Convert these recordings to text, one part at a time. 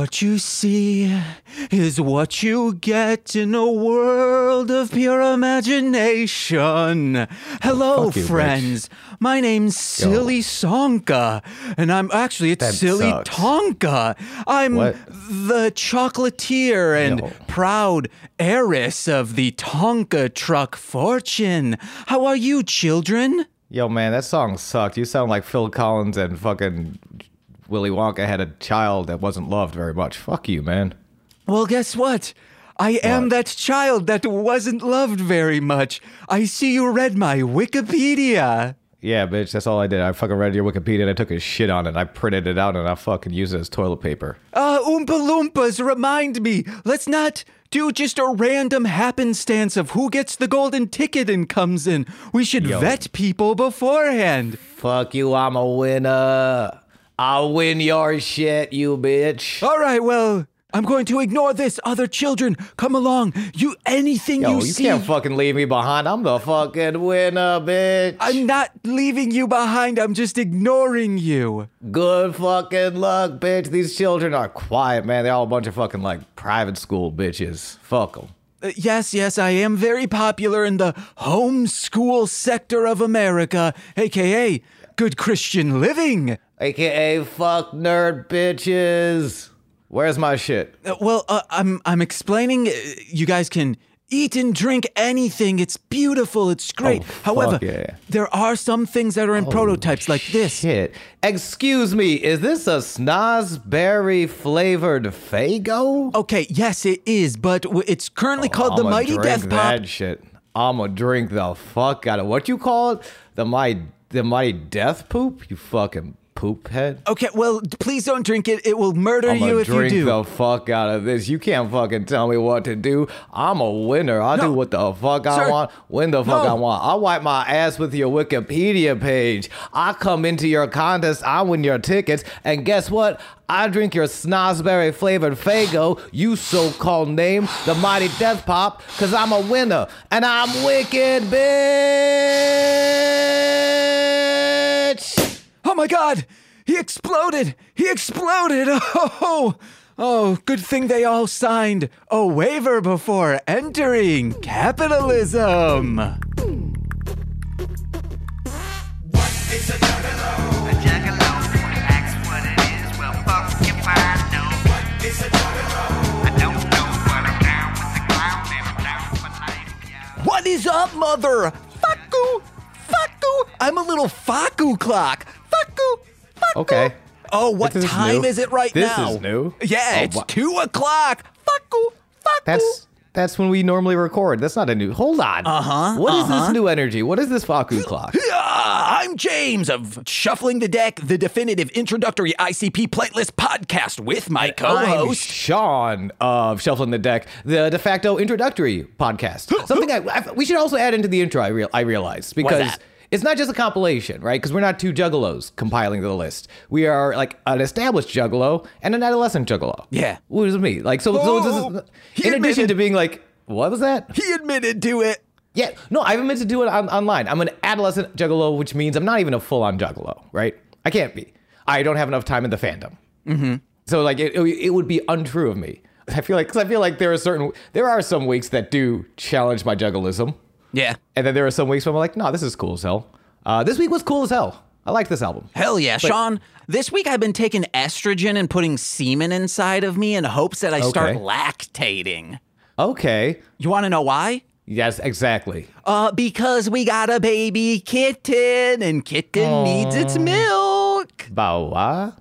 What you see is what you get in a world of pure imagination. Hello, you, friends. My name's Silly Sonka, and I'm actually it's That Silly sucks. Tonka. I'm What? the chocolatier and Yo. proud heiress of the Tonka truck fortune. How are you, children? Yo, man, that song sucked. You sound like Phil Collins and fucking Willy Wonka had a child that wasn't loved very much. Fuck you, man. Well, guess what? I am What? that child that wasn't loved very much. I see you read my Wikipedia. Yeah, bitch, that's all I did. I fucking read your Wikipedia and I took a shit on it. I printed it out and I fucking used it as toilet paper. Uh, Oompa Loompas, remind me. Let's not do just a random happenstance of who gets the golden ticket and comes in. We should Yo. vet people beforehand. Fuck you, I'm a winner. I'll win your shit, you bitch. All right, well, I'm going to ignore this. Other children, come along. You anything Yo, you, you, see. can't fucking leave me behind. I'm the fucking winner, bitch. I'm not leaving you behind. I'm just ignoring you. Good fucking luck, bitch. These children are quiet, man. They're all a bunch of fucking like private school bitches. Fuck them. Uh, yes, yes, I am very popular in the homeschool sector of America, aka good Christian living. AKA fuck nerd bitches. Where's my shit? Uh, well, uh, I'm I'm explaining. uh, You guys can eat and drink anything. It's beautiful. It's great. Oh, However, yeah. there are some things that are in prototypes like this. Shit. Excuse me, is this a snozberry flavored Faygo? Okay, yes, it is, but it's currently called the I'ma Mighty Death Pop. that shit. I'ma drink the fuck out of what you call it? The mighty the mighty death poop? You fucking poop head. Okay, well, please don't drink it. It will murder I'm you if you drink do. the fuck out of this. You can't fucking tell me what to do. I'm a winner. I No. do what the fuck I Sir. want, when the fuck No. I want. I wipe my ass with your Wikipedia page. I come into your contest. I win your tickets, and guess what? I drink your snozberry flavored Faygo, you so called name, the Mighty Death Pop, because I'm a winner and I'm wicked, bitch. Oh my god! He exploded! He exploded! Oh! Oh, good thing they all signed a waiver before entering capitalism. A juggalo asks what it is. Well, fuck if I know. I don't know, but I'm down with the clown and I'm down for life, yeah. What is up, mother? Faku! Faku! I'm a little Faku clock. Faku! Faku! Okay. Oh, what This time new. is it right This now? is new? Yeah, Oh, it's wha- two o'clock. Faku! Faku! That's that's when we normally record. That's not a new. Hold on. Uh huh. Uh-huh, What is this new energy? What is this Faku clock? I'm James of Shuffling the Deck, the definitive introductory ICP playlist podcast with my co-host. Sean of Shuffling the Deck, the de facto introductory podcast. Something I, I- we should also add into the intro. I real I realized because. It's not just a compilation, right? Because we're not two juggalos compiling the list. We are like an established juggalo and an adolescent juggalo. Yeah. What does it mean? Like, so, so Oh, is, he in addition to being like, what was that? He admitted to it. Yeah, no, I haven't meant to do it on, online. I'm an adolescent juggalo, which means I'm not even a full on juggalo, right? I can't be. I don't have enough time in the fandom. Mm-hmm. So like, it, it would be untrue of me. I feel like because I feel like there are certain there are some weeks that do challenge my juggalism, Yeah. and then there are some weeks where I'm like, no, this is cool as hell. Uh, this week was cool as hell. I like this album. Hell yeah, Sean. This week I've been taking estrogen and putting semen inside of me in hopes that I start lactating. Okay, You want to know why? yes, exactly. Uh, because we got a baby kitten and kitten needs its milk. Bow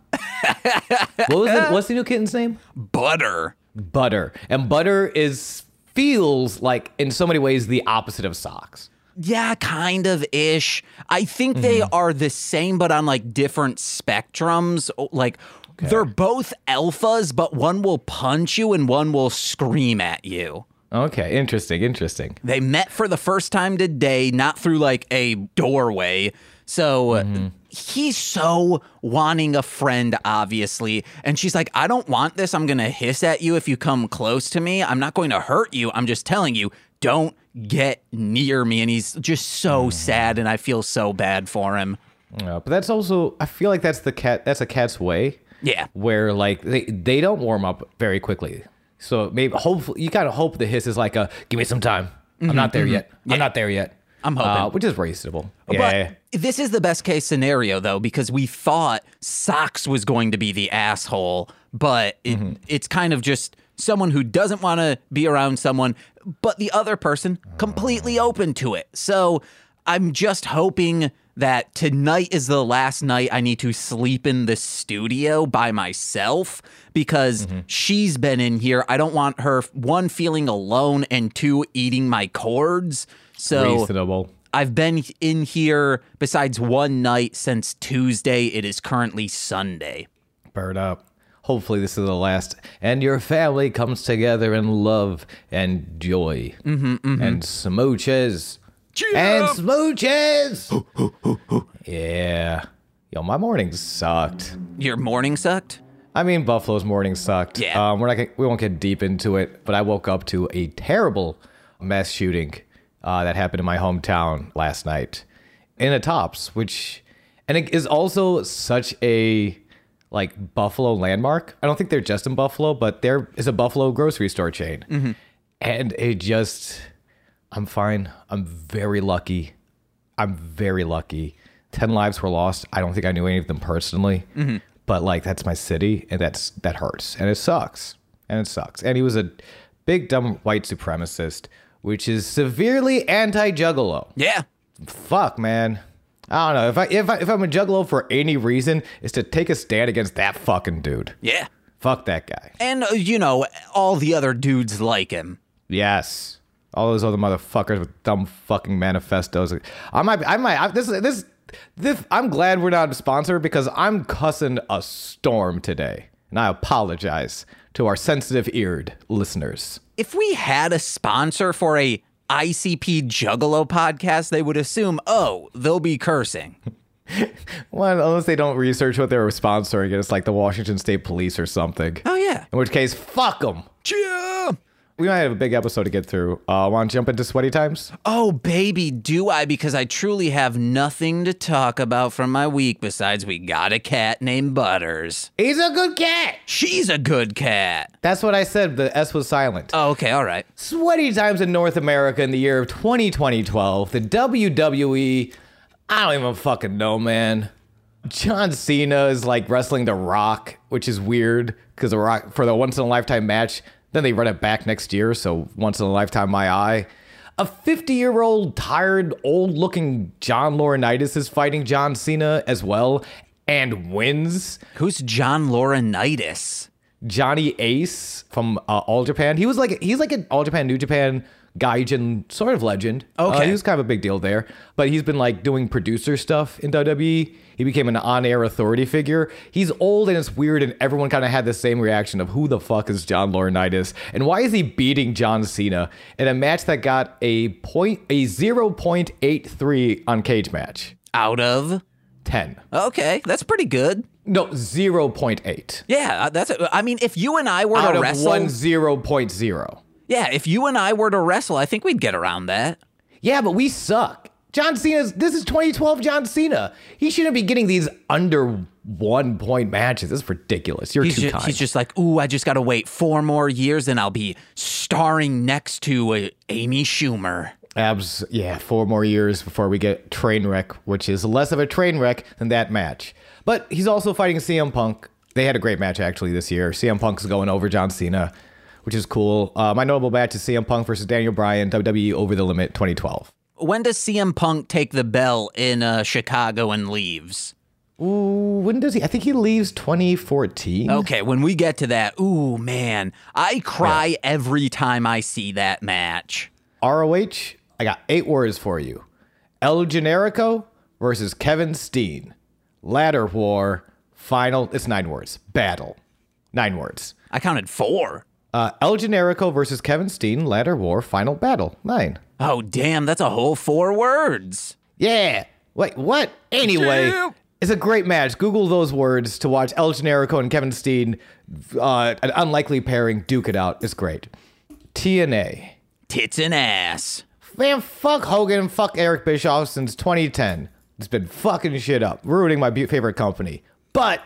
what was it? What's the new kitten's name? Butter. Butter, and butter is feels like in so many ways the opposite of socks. Yeah, kind of ish. I think they Mm-hmm. are the same, but on like different spectrums. O- Like they're both alphas, but one will punch you and one will scream at you. Okay, interesting, interesting. They met for the first time today, not through like a doorway. So Mm-hmm. He's so wanting a friend, obviously. And she's like, I don't want this. I'm going to hiss at you if you come close to me. I'm not going to hurt you. I'm just telling you, don't get near me. And he's just so Mm-hmm. sad. And I feel so bad for him. Yeah, but that's also I feel like that's the cat that's a cat's way. Yeah. where like they they don't warm up very quickly. So maybe hopefully you kind of hope the hiss is like a give me some time. I'm not there yet. Yeah. I'm not there yet. I'm hoping. uh, which is reasonable. Yeah. But this is the best case scenario, though, because we thought Socks was going to be the asshole, but it, Mm-hmm. it's kind of just someone who doesn't want to be around someone, but the other person completely open to it. So I'm just hoping that tonight is the last night I need to sleep in the studio by myself because Mm-hmm. she's been in here. I don't want her, one, feeling alone, and two, eating my cords. So. reasonable. I've been in here besides one night since Tuesday. It is currently Sunday. Bird up. Hopefully this is the last, and your family comes together in love and joy Mm-hmm, and smooches and smooches. yeah, yo, my morning sucked. Your morning sucked? I mean, Buffalo's morning sucked. Yeah. Um, we're not we won't get deep into it, but I woke up to a terrible mass shooting uh, that happened in my hometown last night in a Tops, which and it is also such a like Buffalo landmark. I don't think they're just in Buffalo, but there is a Buffalo grocery store chain, and it just I'm fine. I'm very lucky. I'm very lucky. Ten lives were lost. I don't think I knew any of them personally, but like that's my city, and that's that hurts, and it sucks, and it sucks. And he was a big dumb white supremacist, which is severely anti-juggalo. Yeah. Fuck, man. I don't know if I if I, if I'm a juggalo for any reason, is to take a stand against that fucking dude. Yeah. Fuck that guy. And, uh, you know, all the other dudes like him. Yes. All those other motherfuckers with dumb fucking manifestos. I might, I might, I, this, this, this, I'm glad we're not a sponsor because I'm cussing a storm today. And I apologize to our sensitive eared listeners. If we had a sponsor for a ICP Juggalo podcast, they would assume, oh, they'll be cursing. Well, unless they don't research what they're sponsoring, it's like the Washington State Police or something. Oh, yeah. In which case, fuck them. Yeah. We might have a big episode to get through. Uh, want to jump into sweaty times? Oh, baby, do I? Because I truly have nothing to talk about from my week besides we got a cat named Butters. He's a good cat. She's a good cat. That's what I said. The S was silent. Oh, okay, all right. Sweaty times in North America in the year of 2012. The WWE, I don't even fucking know, man. John Cena is like wrestling The Rock, which is weird because The Rock for the once in a lifetime match. Then they run it back next year, so once in a lifetime, my eye. A 50 year old, tired, old looking John Laurinaitis is fighting John Cena as well and wins. Who's John Laurinaitis? Johnny Ace from uh, All Japan. He was like he's like an All Japan, New Japan Gaijin sort of legend. Uh, Okay. he was kind of a big deal there, but he's been like doing producer stuff in WWE. He became an on-air authority figure. He's old and it's weird, and everyone kind of had the same reaction of who the fuck is John Laurinaitis and why is he beating John Cena in a match that got a point a zero point eight three on Cagematch Out of? ten. Okay, that's pretty good. No, zero point eight Yeah, uh, that's. I mean, if you and I were out to wrestle, one zero point zero. yeah, if you and I were to wrestle, I think we'd get around that. Yeah, but we suck. John Cena's this is 2012 John Cena. He shouldn't be getting these under one point matches. This is ridiculous. You're He's too just, kind. he's just like, ooh, I just got to wait four more years, and I'll be starring next to uh, Amy Schumer. Abs, yeah, four more years before we get train wreck, which is less of a train wreck than that match. But he's also fighting CM Punk. They had a great match actually this year. CM Punk's going over John Cena, which is cool. Uh, my notable match is CM Punk versus Daniel Bryan, WWE Over the Limit 2012. When does CM Punk take the bell in uh, Chicago and leaves? Ooh, when does he? I think he leaves 2014. Okay, when we get to that, ooh, man, I cry every time I see that match. ROH, I got eight words for you. El Generico versus Kevin Steen. Ladder War, final, it's nine words. Battle. Nine words. I counted four. Uh, El Generico versus Kevin Steen, Ladder War, final battle. Nine. Oh, damn, that's a whole four words. Yeah. Wait, what? Anyway, Damn. it's a great match. Google those words to watch El Generico and Kevin Steen, uh, an unlikely pairing, duke it out. It's great. TNA. Tits and ass. Man, fuck Hogan fuck Eric Bischoff since 2010. It's been fucking shit up, ruining my favorite company. But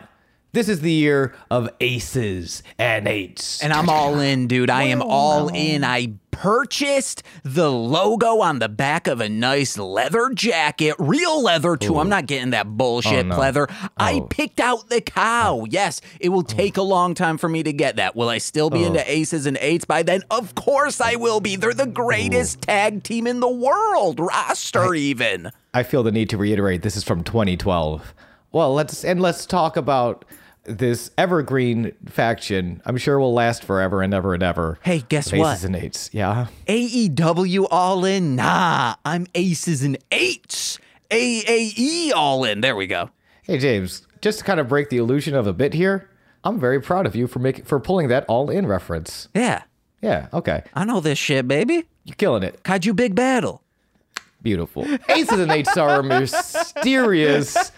This is the year of aces and eights. And I'm all in, dude. I am all in. I purchased the logo on the back of a nice leather jacket, real leather too. I'm not getting that bullshit Oh, no. leather. I Oh. picked out the cow. Oh. Yes, it will oh. take a long time for me to get that. Will I still be into oh. aces and eights by then? Of course I will be. They're the greatest tag team in the world, roster even. I feel the need to reiterate this is from 2012. Well, let's and let's talk about this evergreen faction. I'm sure will last forever and ever and ever. Hey, guess Of what? Aces and eights. Yeah. AEW all in? Nah, I'm aces and eights. AAE all in. There we go. Hey James, just to kind of break the illusion of a bit here, I'm very proud of you for making for pulling that all in reference. Yeah, Yeah, okay. I know this shit, baby. You're killing it. Kaiju Big Battel. Beautiful. Aces and eights are mysterious,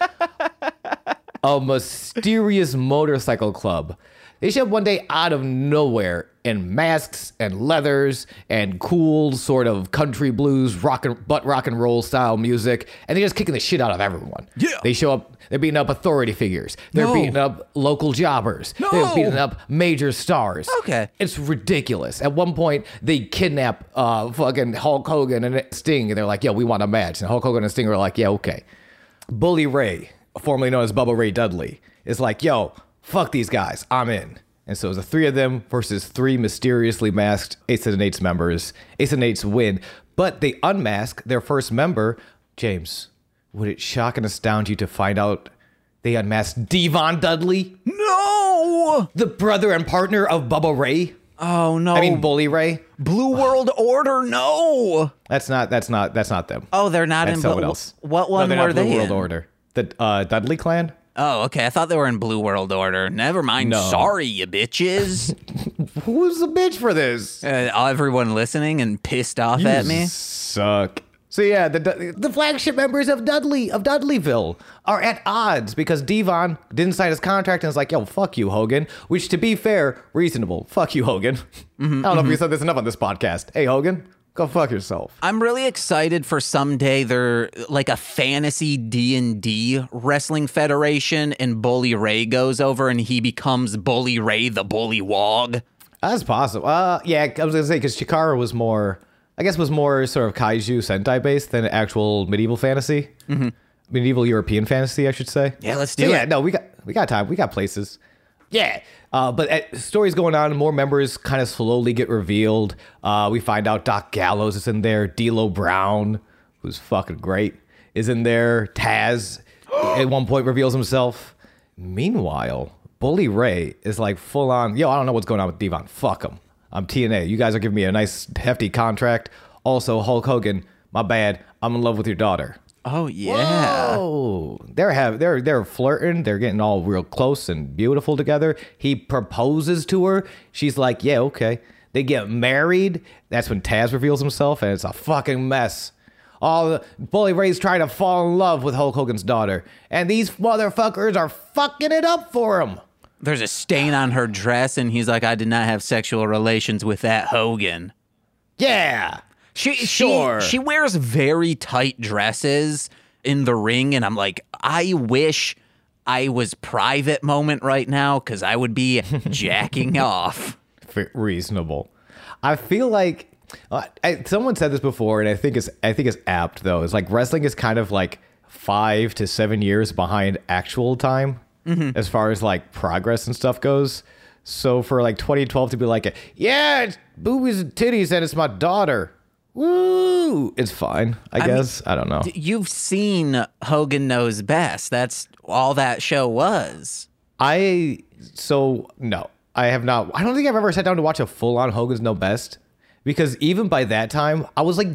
a mysterious motorcycle club. They show up one day out of nowhere in masks and leathers and cool sort of country blues, rock and butt rock and roll style music, and they're just kicking the shit out of everyone. Yeah. They show up. They're beating up authority figures. They're No. beating up local jobbers. No. They're beating up major stars. Okay. It's ridiculous. At one point, they kidnap uh, fucking Hulk Hogan and Sting, and they're like, "Yeah, we want a match." And Hulk Hogan and Sting are like, "Yeah, okay." Bully Ray, formerly known as Bubba Ray Dudley, is like, "Yo, fuck these guys, I'm in." And so it's the three of them versus three mysteriously masked Ace and Eights members. Ace and Eights win, but they unmask their first member, James. Would it shock and astound you to find out they unmasked Devon Dudley, No. the brother and partner of Bubba Ray? Oh no. I mean, Bully Ray. Blue World Order. No. That's not. That's not. That's not them. Oh, they're not that's in. someone Blue- else. What No, one they're were not Blue they World in? Order. The uh, Dudley Clan. Oh, okay. I thought they were in Blue World Order. Never mind. No. Sorry, you bitches. Who's the bitch for this? uh, everyone listening and pissed off at me. Suck. So yeah, the the flagship members of Dudley of Dudleyville are at odds because Devon didn't sign his contract and is like, "Yo, fuck you, Hogan." Which, to be fair, reasonable. Fuck you, Hogan. Mm-hmm, I don't know if you said this enough on this podcast. Hey, Hogan, go fuck yourself. I'm really excited for someday they're like a fantasy D and D wrestling federation, and Bully Ray goes over and he becomes Bully Ray the Bullywug. That's possible. Uh, yeah, I was gonna say because Chikara was more, I guess, was more sort of kaiju Sentai based than actual medieval fantasy, mm-hmm. medieval European fantasy, I should say. Yeah, let's So, it. yeah, no, we got we got time. We got places. Yeah. Uh, but uh, stories going on, more members kind of slowly get revealed. Uh, we find out Doc Gallows is in there. D'Lo Brown, who's fucking great, is in there. Taz, at one point, reveals himself. Meanwhile, Bully Ray is like full on. Yo, I don't know what's going on with Devon. Fuck him. I'm TNA. You guys are giving me a nice hefty contract. Also, Hulk Hogan, my bad. I'm in love with your daughter. Oh yeah. Oh, they're have they're they're flirting. They're getting all real close and beautiful together. He proposes to her. She's like, "Yeah, okay." They get married. That's when Taz reveals himself, and it's a fucking mess. All the Bully Ray's trying to fall in love with Hulk Hogan's daughter, and these motherfuckers are fucking it up for him. There's a stain on her dress, and he's like, "I did not have sexual relations with that Hogan." Yeah. She Sure. she she wears very tight dresses in the ring, and I'm like, I wish I was private moment right now because I would be jacking off. Reasonable. I feel like uh, I, someone said this before, and I think it's I think it's apt though. It's like wrestling is kind of like five to seven years behind actual time as far as like progress and stuff goes. So for like 2012 to be like, yeah, it's boobies and titties, and it's my daughter. Woo! It's fine, I, mean, guess. I don't know. You've seen Hogan Knows Best. That's all that show was. I so no, I have not. I don't think I've ever sat down to watch a full on Hogan's Knows Best because even by that time, I was like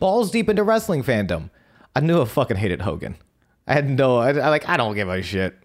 balls deep into wrestling fandom. I knew I fucking hated Hogan. I had no, I, I like, I don't give a shit.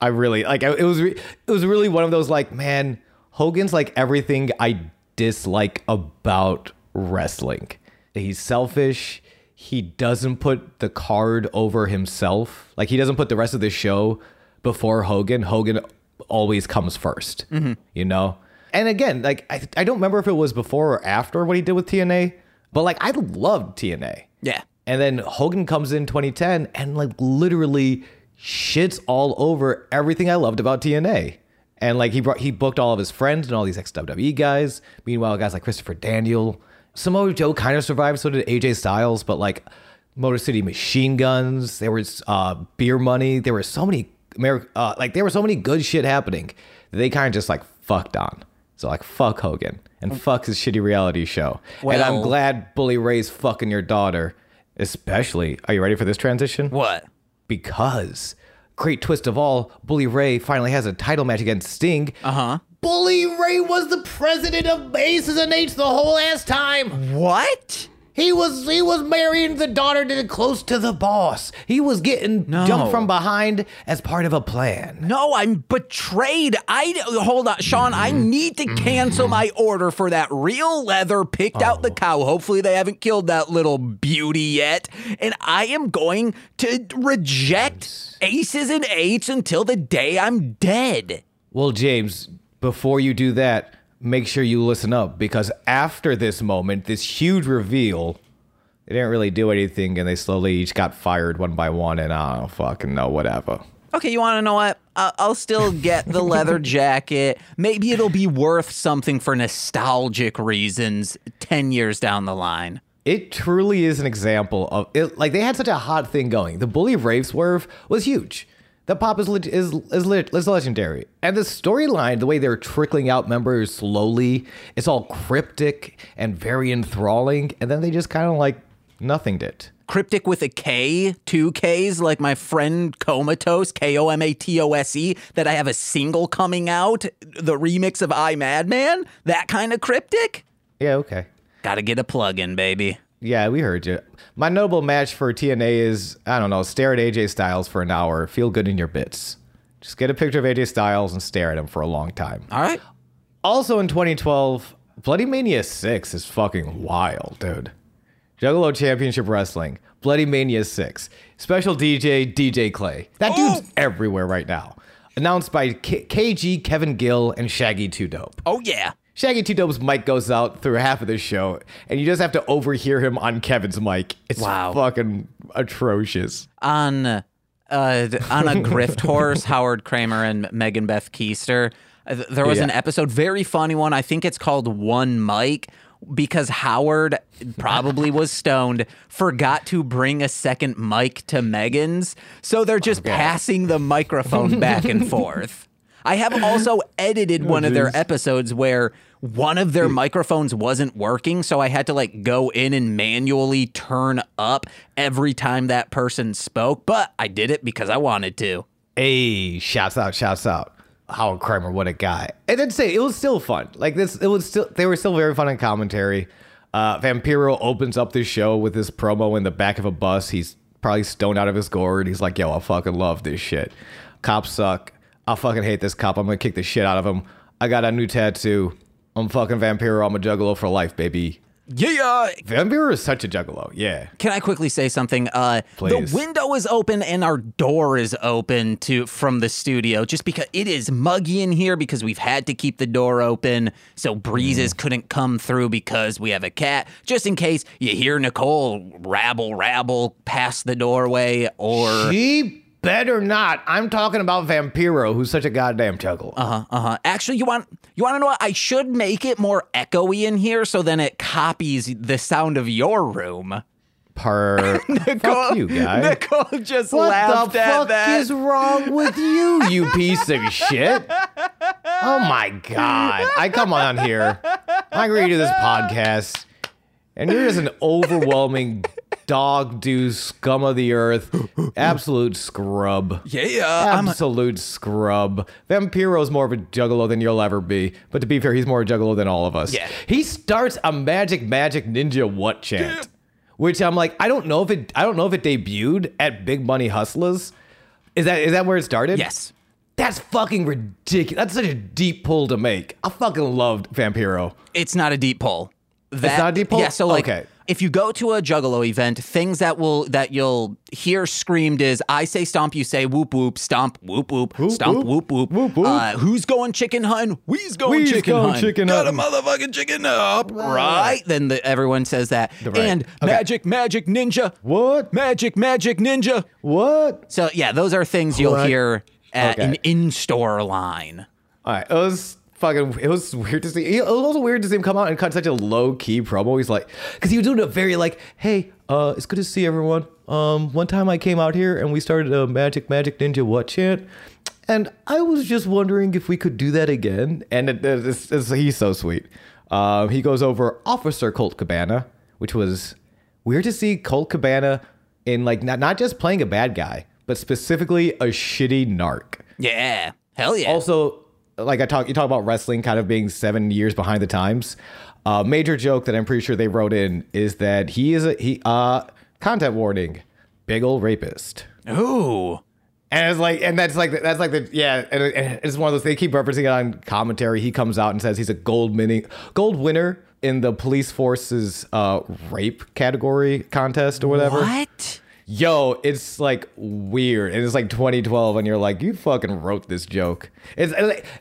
I really like. I, it was, re, it was really one of those like, man, Hogan's like everything I dislike about wrestling. He's selfish. He doesn't put the card over himself. Like he doesn't put the rest of the show before Hogan. Hogan always comes 1st mm-hmm. You know? And again, like I, I don't remember if it was before or after what he did with TNA, but like I loved TNA. Yeah. And then Hogan comes in 2010 and like literally shits all over everything I loved about TNA. And like he brought he booked all of his friends and all these ex WWE guys. Meanwhile, guys like Christopher Daniel, Samoa Joe kind of survived, so did AJ Styles, but like Motor City Machine Guns, there was uh, beer money, there were so many Ameri- uh, like there were so many good shit happening that they kind of just like fucked on. So like fuck Hogan and fuck his shitty reality show. and I'm glad Bully Ray's fucking your daughter, especially. Are you ready for this transition? What? because great twist of all, Bully Ray finally has a title match against Sting. Uh huh. Bully Ray was the president of Aces and Eights the whole ass time. What? He was he was marrying the daughter to close to the boss. He was getting No. jumped from behind as part of a plan. No, I'm betrayed. I hold on, Sean. I mm-hmm. need to cancel my order for that real leather. Picked out the oh. cow. Hopefully, they haven't killed that little beauty yet. And I am going to reject aces and eights until the day I'm dead. Well, James, before you do that, make sure you listen up because after this moment, this huge reveal, they didn't really do anything and they slowly each got fired one by one and I don't fucking know, whatever. Okay, you want to know what? I'll still get the leather jacket. Maybe it'll be worth something for nostalgic reasons 10 years down the line. It truly is an example of it. Like they had such a hot thing going. The bully rave swerve was huge. The pop is leg- is is, leg- is legendary, and the storyline, the way they're trickling out members slowly, it's all cryptic and very enthralling. And then they just kind of like nothinged it. Cryptic with a K, two Ks, like my friend Comatose, K O M A T O S E, that I have a single coming out, the remix of I Madman, that kind of cryptic. Yeah, okay. Gotta get a plug in, baby. Yeah, we heard you. My notable match for TNA is I don't know, stare at AJ Styles for an hour, feel good in your bits. Just get a picture of AJ Styles and stare at him for a long time. All right. Also in 2012, Bloody Mania 6 is fucking wild, dude. Juggalo Championship Wrestling, Bloody Mania 6. Special DJ, DJ Clay. That oh. dude's everywhere right now. Announced by K- KG, Kevin Gill, and Shaggy 2 Dope. Oh, yeah. Shaggy 2 Dope's mic goes out through half of the show, and you just have to overhear him on Kevin's mic. It's Wow. fucking atrocious. on uh, on a grift horse, Howard Kramer and Megan Beth Keister. uh, There was an episode, very funny one. I think it's called One Mic because Howard probably was stoned, forgot to bring a second mic to Megan's, so they're just passing the microphone back and forth. I have also edited one of their episodes where one of their microphones wasn't working, so I had to like go in and manually turn up every time that person spoke, but I did it because I wanted to. Hey, shouts out, shouts out. Howard Kramer, what a guy. And then say it was still fun. Like this, it was still they were still very fun in commentary. Uh, Vampiro opens up this show with this promo in the back of a bus. He's probably stoned out of his gourd. He's like, "Yo, I fucking love this shit. Cops suck. I fucking hate this cop. I'm gonna kick the shit out of him. I got a new tattoo. I'm fucking Vampiro. I'm a juggalo for life, baby. Yeah. Vampiro is such a juggalo. Yeah. Can I quickly say something? Uh, Please. the window is open and our door is open to from the studio just because it is muggy in here because we've had to keep the door open so breezes couldn't come through because we have a cat. Just in case you hear Nicole rabble rabble past the doorway or She better not. I'm talking about Vampiro, who's such a goddamn juggalo. Uh huh. Uh huh. Actually, you want you want to know what? I should make it more echoey in here so then it copies the sound of your room. Per fuck you, guy. Nicole just What laughed the at fuck that. is wrong with you, you piece of shit? Oh my god! I come on here. I agree to this podcast, and you're just an overwhelming dog do scum of the earth, absolute scrub. yeah, Absolute scrub. Vampiro's more of a juggalo than you'll ever be. But to be fair, he's more a juggalo than all of us. Yeah. He starts a magic, magic ninja what chant. Which I'm like, I don't know if it I don't know if it debuted at Big Money Hustlers. Is that is that where it started? yes. That's fucking ridiculous. That's such a deep pull to make. I fucking loved Vampiro. It's not a deep pull. That, not a deep pull? Yeah. So like, Okay. If you go to a Juggalo event, things that will that you'll hear screamed is I say stomp, you say whoop whoop, stomp whoop whoop, stomp whoop whoop. Whoop, whoop. Uh, who's going chicken hunting? We's going We's chicken going hunting. chicken Got a motherfucking chicken up, right? Then the, everyone says that. right. And Okay. magic, magic ninja. What? Magic, magic ninja. What? So yeah, those are things you'll hear at Okay. an in-store line. All right, was fucking. It was weird to see. It was also weird to see him come out and cut such a low key promo. He's like, because he was doing a very like, hey, uh, it's good to see everyone. Um, one time I came out here and we started a Magic Magic Ninja what chant, and I was just wondering if we could do that again. And it, it's, it's, he's so sweet. Um, he goes over Officer Colt Cabana, which was weird to see Colt Cabana in like not not just playing a bad guy, but specifically a shitty narc. Yeah, hell yeah. Also, like I talk, you talk about wrestling kind of being seven years behind the times. Uh, major joke that I'm pretty sure they wrote in is that he is a he uh content warning, big old rapist. Ooh. And it's like, and that's like, that's like the yeah, and, and it's one of those. They keep referencing it on commentary. He comes out and says he's a gold mini, gold winner in the police force's uh rape category contest or whatever. What? Yo, it's like weird, and it's like 2012, and you're like, you fucking wrote this joke. It's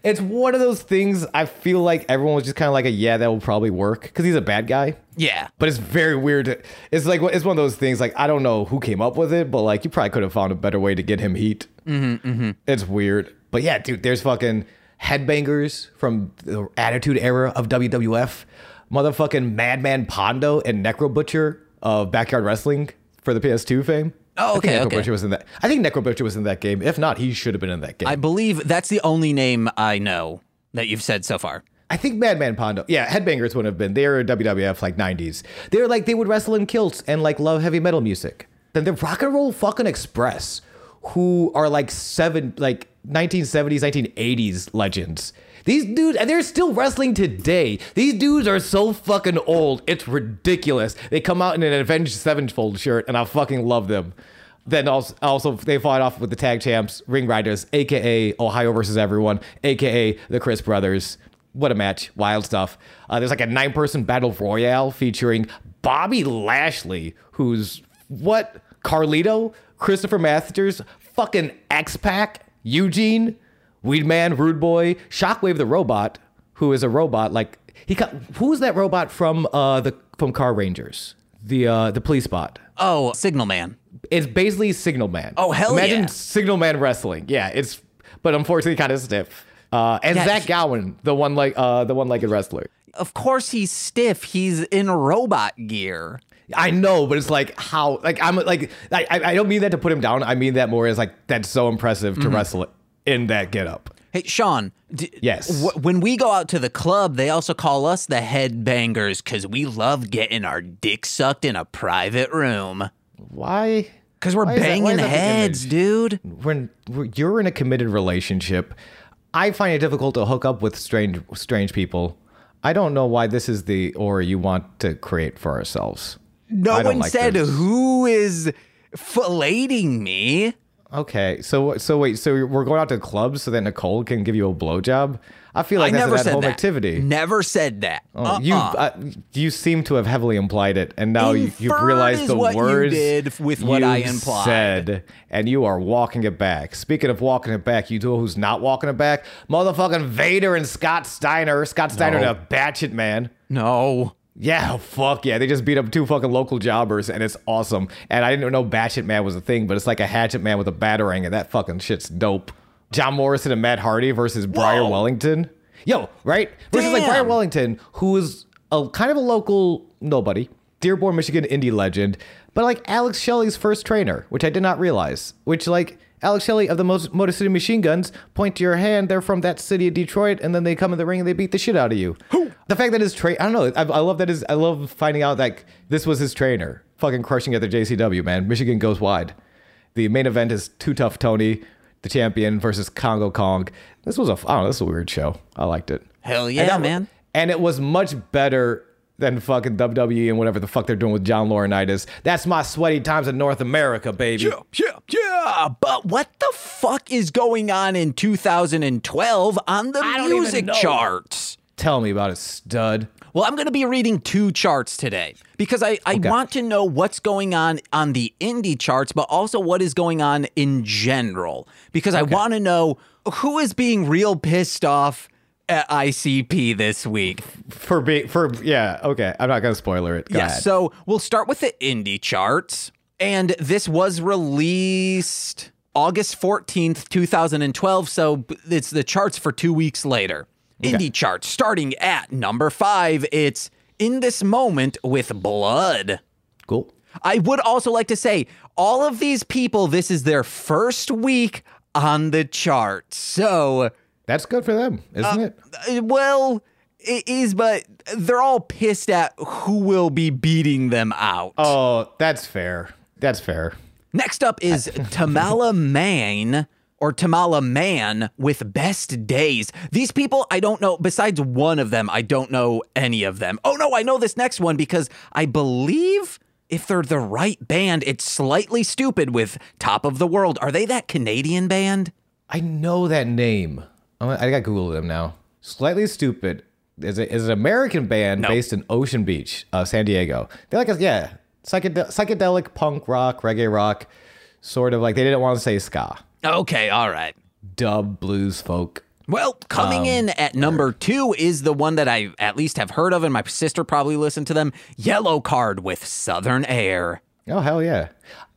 it's one of those things. I feel like everyone was just kind of like, a, yeah, that will probably work because he's a bad guy. Yeah. But it's very weird. It's like it's one of those things. Like I don't know who came up with it, but like you probably could have found a better way to get him heat. Mm-hmm, It's weird, but yeah, dude. There's fucking headbangers from the Attitude Era of WWF, motherfucking Madman Pondo and Necro Butcher of Backyard Wrestling for the PS2 fame. Oh, I think okay, Necro okay. Butcher was in that. I think Necro Butcher was in that game. If not, he should have been in that game. I believe that's the only name I know that you've said so far. I think Madman Pondo. Yeah, Headbangers would have been. They were WWF like 90s. They were like, they would wrestle in kilts and like love heavy metal music. Then the Rock and Roll fucking Express, who are like seven, like 1970s, 1980s legends. These dudes, and they're still wrestling today. These dudes are so fucking old. It's ridiculous. They come out in an Avenged Sevenfold shirt, and I fucking love them. Then also, also they fought off with the tag champs, Ring Ryders, aka Ohio versus Everyone, aka the Crist Brothers. What a match! Wild stuff. Uh, there's like a nine-person battle royale featuring Bobby Lashley, who's what Carlito, Christopher Masters, fucking X Pac, Eugene, Weedman, Rude Boy, Shockwave the robot, who is a robot like he. Who is that robot from uh the from Carrangers? The uh the police bot. Oh, Signal Man. It's basically Signal Man. Oh, hell Imagine yeah. Signal Man wrestling. Yeah, it's but unfortunately kind of stiff. Uh, and Yeah, Zach Gowen, the one like uh the one legged wrestler. Of course he's stiff. He's in robot gear. I know, but it's like how like I'm like I I don't mean that to put him down. I mean that more as like that's so impressive Mm-hmm. to wrestle in that getup. Hey, Sean. D- Yes. wh- when we go out to the club, they also call us the headbangers because we love getting our dick sucked in a private room. Why? Because we're Why is that- why banging that heads, dude. when when you're in a committed relationship, I find it difficult to hook up with strange strange people. I don't know why this is the aura you want to create for ourselves. No one like said this. who is filleting me. Okay, so so wait, so we're going out to clubs so that Nicole can give you a blowjob? I feel like I that's never an said home that. activity. Never said that. Oh, You Uh-uh. uh, you seem to have heavily implied it, and now you, you've Inferred realized is the what you words did with what I you've implied. said, and you are walking it back. Speaking of walking it back, you know who's not walking it back? Motherfucking Vader and Scott Steiner. Scott Steiner, No. the batchet man. no. Yeah, fuck yeah. They just beat up two fucking local jobbers and it's awesome. And I didn't know Batchet Man was a thing, but it's like a hatchet man with a batarang and that fucking shit's dope. John Morrison and Matt Hardy versus Briar Whoa. Wellington. Yo, right? Versus like Damn. Briar Wellington, who is a kind of a local nobody, Dearborn, Michigan indie legend, but like Alex Shelley's first trainer, which I did not realize. Which like Alex Shelley of the Mo- Motor City Machine Guns, point to your hand, they're from that city of Detroit, and then they come in the ring and they beat the shit out of you. The fact that his train, I don't know, I, I love that his, I love finding out that this was his trainer, fucking crushing at the JCW, man. Michigan goes wide. The main event is Too Tough Tony, the champion, versus Congo Kong. This was a, I don't know, this was a weird show. I liked it. Hell And yeah, that- man. And it was much better than fucking WWE and whatever the fuck they're doing with John Laurinaitis. That's my sweaty times in North America, baby. Yeah, yeah, yeah. But what the fuck is going on in 2012 on the I music charts? Tell me about it, stud. Well, I'm going to be reading two charts today because I, I want to know what's going on on the indie charts, but also what is going on in general. Because I want to know who is being real pissed off at ICP this week. For being for yeah, okay. I'm not gonna spoiler it. Go Yes. ahead. So we'll start with the indie charts. And this was released August 14th, 2012. So it's the charts for two weeks later. Indie charts starting at number five. It's In This Moment with Blood. cool. I would also like to say, all of these people, this is their first week on the chart. So, That's good for them, isn't it? uh, well, it is, but they're all pissed at who will be beating them out. Oh, that's fair. That's fair. Next up is Tamala Man or Tamala Man with Best Days. These people, I don't know, besides one of them, I don't know any of them. Oh no, I know this next one because I believe if they're the right band, it's Slightly Stoopid with Top of the World. Are they that Canadian band? I know that name. I'm- gotta Google them now. Slightly Stoopid is, a, is an American band No. based in Ocean Beach, uh, San Diego. They're like a yeah, psychedel- psychedelic punk rock, reggae rock, sort of like they didn't want to say ska, Okay, all right. dub, blues, folk. Well, coming in at number two is the one that I at least have heard of, and my sister probably listened to them Yellowcard with Southern Air. Oh hell yeah!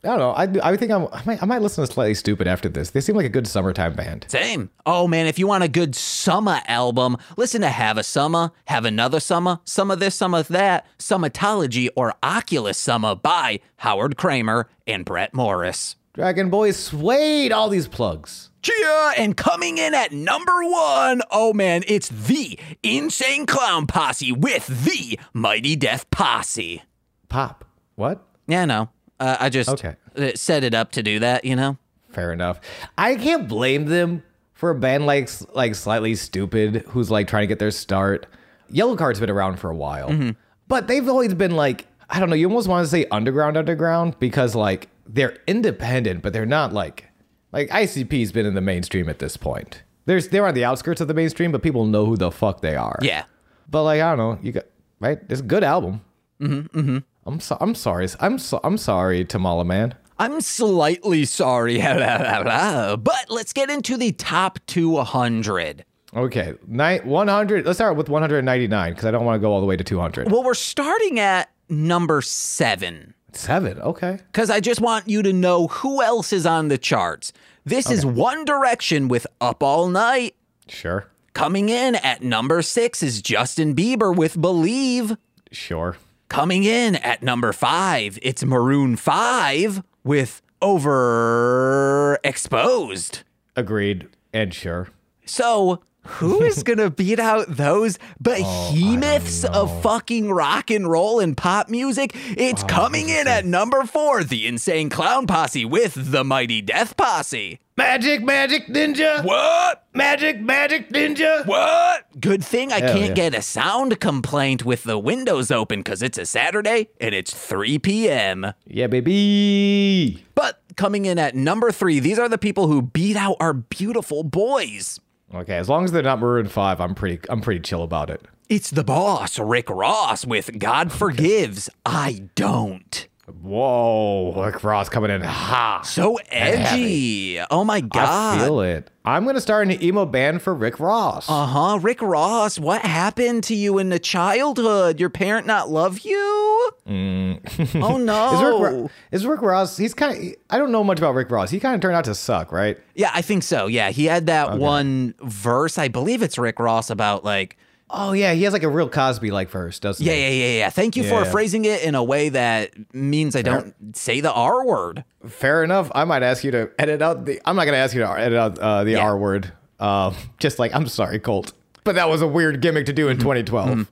I don't know. I, I think I'm, I might I might listen to Slightly Stoopid after this. They seem like a good summertime band. Same. Oh man, if you want a good summer album, listen to Have a Summer, Have Another Summer, Some of This, Some of That, Summatology, or Oculus Summer by Howard Kramer and Brett Morris. Dragon Boy swayed all these plugs. Cheer! And coming in at number one, oh man, it's the Insane Clown Posse with the Mighty Death Posse. Pop. What? Yeah, no. Uh, I just Okay. uh, set it up to do that, you know? Fair enough. I can't blame them for a band like like slightly stoopid who's like trying to get their start. Yellowcard's been around for a while, but they've always been like I don't know. You almost want to say underground, underground because like they're independent, but they're not like like ICP's been in the mainstream at this point. There's they're on the outskirts of the mainstream, but people know who the fuck they are. Yeah. But like I don't know, you got right. It's a good album. Mm-hmm. mm-hmm. I'm so, I'm sorry. I'm so, I'm sorry, Tamala man. I'm slightly sorry, but let's get into the top 200. Okay, ni- 100. Let's start with 199 because I don't want to go all the way to 200. Well, we're starting at number seven Seven. Okay. because I just want you to know who else is on the charts. This is One Direction with Up All Night. Sure. Coming in at number six is Justin Bieber with Believe. Sure. Coming in at number five, it's Maroon 5 with Overexposed. Agreed. And sure. So, who is going to beat out those behemoths of fucking rock and roll and pop music? It's coming in at number four, the Insane Clown Posse with the Mighty Death Posse. Magic, magic ninja. What? Magic, magic ninja. What? Good thing I Hell can't yeah. get a sound complaint with the windows open because it's a Saturday and it's 3 p.m. Yeah, baby. But coming in at number three, these are the people who beat out our beautiful boys. Okay, as long as they're not Maroon 5, I'm pretty I'm pretty chill about it. It's the boss, Rick Ross, with God Forgives, I Don't. Whoa, Rick Ross coming in hot. So edgy. Oh my God. I feel it. I'm gonna start an emo band for Rick Ross. Uh huh. Rick Ross, what happened to you in the childhood? Your parent not love you? oh Mm. Is Rick, no. Is Rick Ross? He's kind of. I don't know much about Rick Ross. He kind of turned out to suck, right? yeah, I think so. Yeah, he had that one verse. I believe it's Rick Ross about like, Oh yeah, he has like a real Cosby like verse, doesn't yeah, he? yeah, yeah, yeah. Yeah. Thank you for Yeah. phrasing it in a way that means I don't say the R word. Fair enough. I might ask you to edit out the. I'm not gonna ask you to edit out uh, the Yeah. R word. Uh, just like I'm sorry, Colt. But that was a weird gimmick to do in 2012,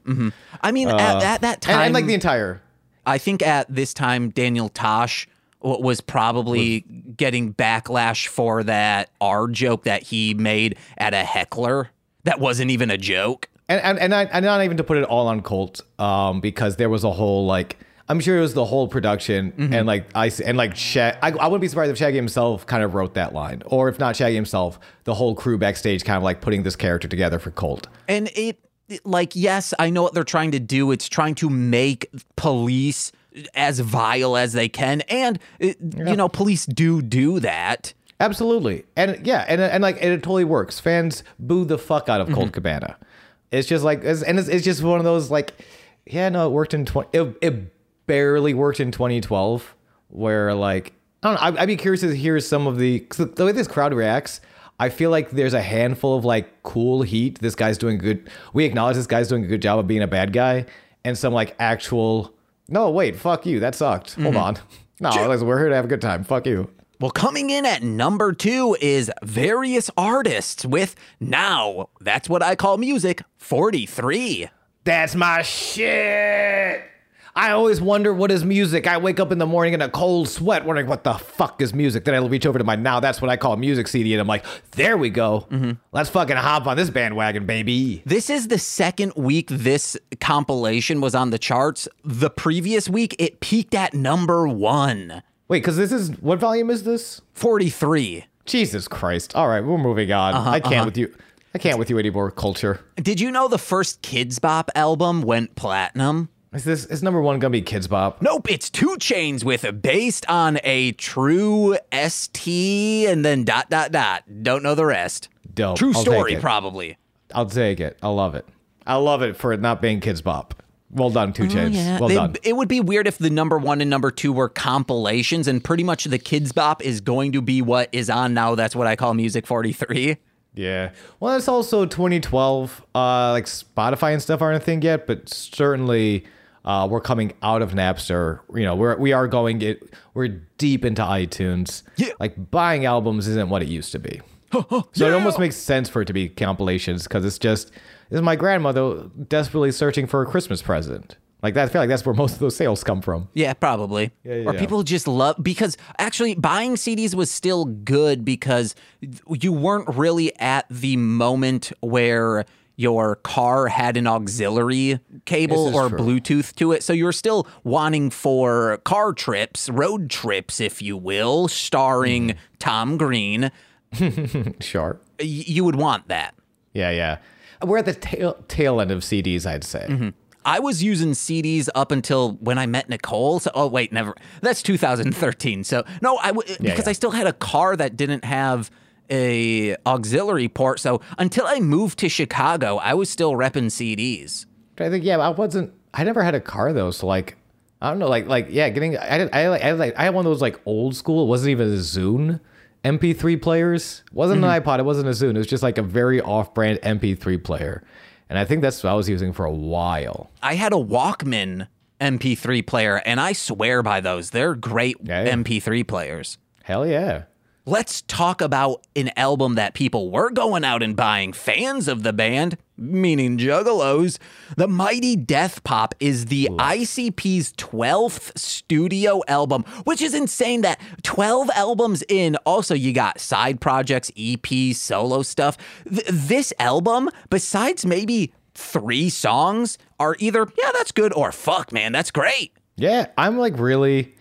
I mean, at, at that time, and like the entire. I think at this time, Daniel Tosh was probably getting backlash for that R joke that he made at a heckler. That wasn't even a joke. And and and, I, and not even to put it all on Colt, um, because there was a whole like I'm sure it was the whole production Mm-hmm. and like I and like Shag. I, I wouldn't be surprised if Shaggy himself kind of wrote that line, or if not Shaggy himself, the whole crew backstage kind of like putting this character together for Colt. And it like yes, I know what they're trying to do. It's trying to make police as vile as they can, and it, you know, police do do that. Absolutely, and yeah, and and like and it totally works. Fans boo the fuck out of Colt Cabana. It's just like, it's, and it's, it's just one of those like, yeah, no, it worked in twenty. It, it barely worked in 2012, where like I don't know. I'd, I'd be curious to hear some of the 'cause the way this crowd reacts. I feel like there's a handful of like cool heat. This guy's doing good. We acknowledge this guy's doing a good job of being a bad guy, and some like actual. No, wait, fuck you. That sucked. Hold mm-hmm. on. No, we're here to have a good time. Fuck you. Well, coming in at number two is various artists with now that's what I call music 43. That's my shit. I always wonder what is music. I wake up in the morning in a cold sweat wondering what the fuck is music. Then I reach over to my now that's what I call music CD and I'm like, there we go. Mm-hmm. Let's fucking hop on this bandwagon, baby. This is the second week this compilation was on the charts. The previous week, it peaked at number one. Wait, because this is what volume is this? 43. Jesus Christ. All right, we're moving on. Uh-huh, I can't uh-huh. with you. I can't with you anymore, culture. Did you know the first Kidz Bop album went platinum? Is this is number one gonna be Kidz Bop? Nope, it's 2 Chainz with based on a true ST and then dot dot dot. Don't know the rest. Dope. True I'll story, probably. I'll take it. I love it. I love it for it not being Kidz Bop. Well done, 2 Chainz. Well They- done. It would be weird if the number one and number two were compilations, and pretty much the Kidz Bop is going to be what is on now. That's what I call Music 43. Yeah. Well, it's also 2012. Uh, like Spotify and stuff aren't a thing yet, but certainly uh, we're coming out of Napster. You know, we're we are going it. We're deep into iTunes. Yeah. Like buying albums isn't what it used to be. so it almost makes sense for it to be compilations because it's just is my grandmother desperately searching for a Christmas present. Like that. I feel like that's where most of those sales come from. Yeah, probably. yeah, or yeah. people just love because actually buying CDs was still good because you weren't really at the moment where your car had an auxiliary cable or true. Bluetooth to it. So you're still wanting for car trips, road trips, if you will, starring Mm-hmm. Tom Green. Sure. You would want that. Yeah, yeah. We're at the tail tail end of CDs, I'd say. Mm-hmm. I was using CDs up until when I met Nicole. So, oh wait, never. That's 2013. So no, I w- because yeah. I still had a car that didn't have a auxiliary port. So until I moved to Chicago, I was still repping CDs. I think yeah, I wasn't. I never had a car though, so like I don't know, like like yeah, getting I did I like I like I had one of those like old school. It wasn't even a Zune MP3 players. It wasn't an mm-hmm. iPod. It wasn't a Zune. It was just like a very off-brand MP3 player, and I think that's what I was using for a while. I had a Walkman MP3 player, and I swear by those. They're great Yeah, yeah. MP3 players. Hell yeah. Let's talk about an album that people were going out and buying, fans of the band, meaning Juggalos. The Mighty Death Pop is the ICP's 12th studio album, which is insane that 12 albums in. Also, you got side projects, EPs, solo stuff. Th- this album, besides maybe three songs, are either, yeah, that's good, or fuck, man, that's great. Yeah, I'm like really,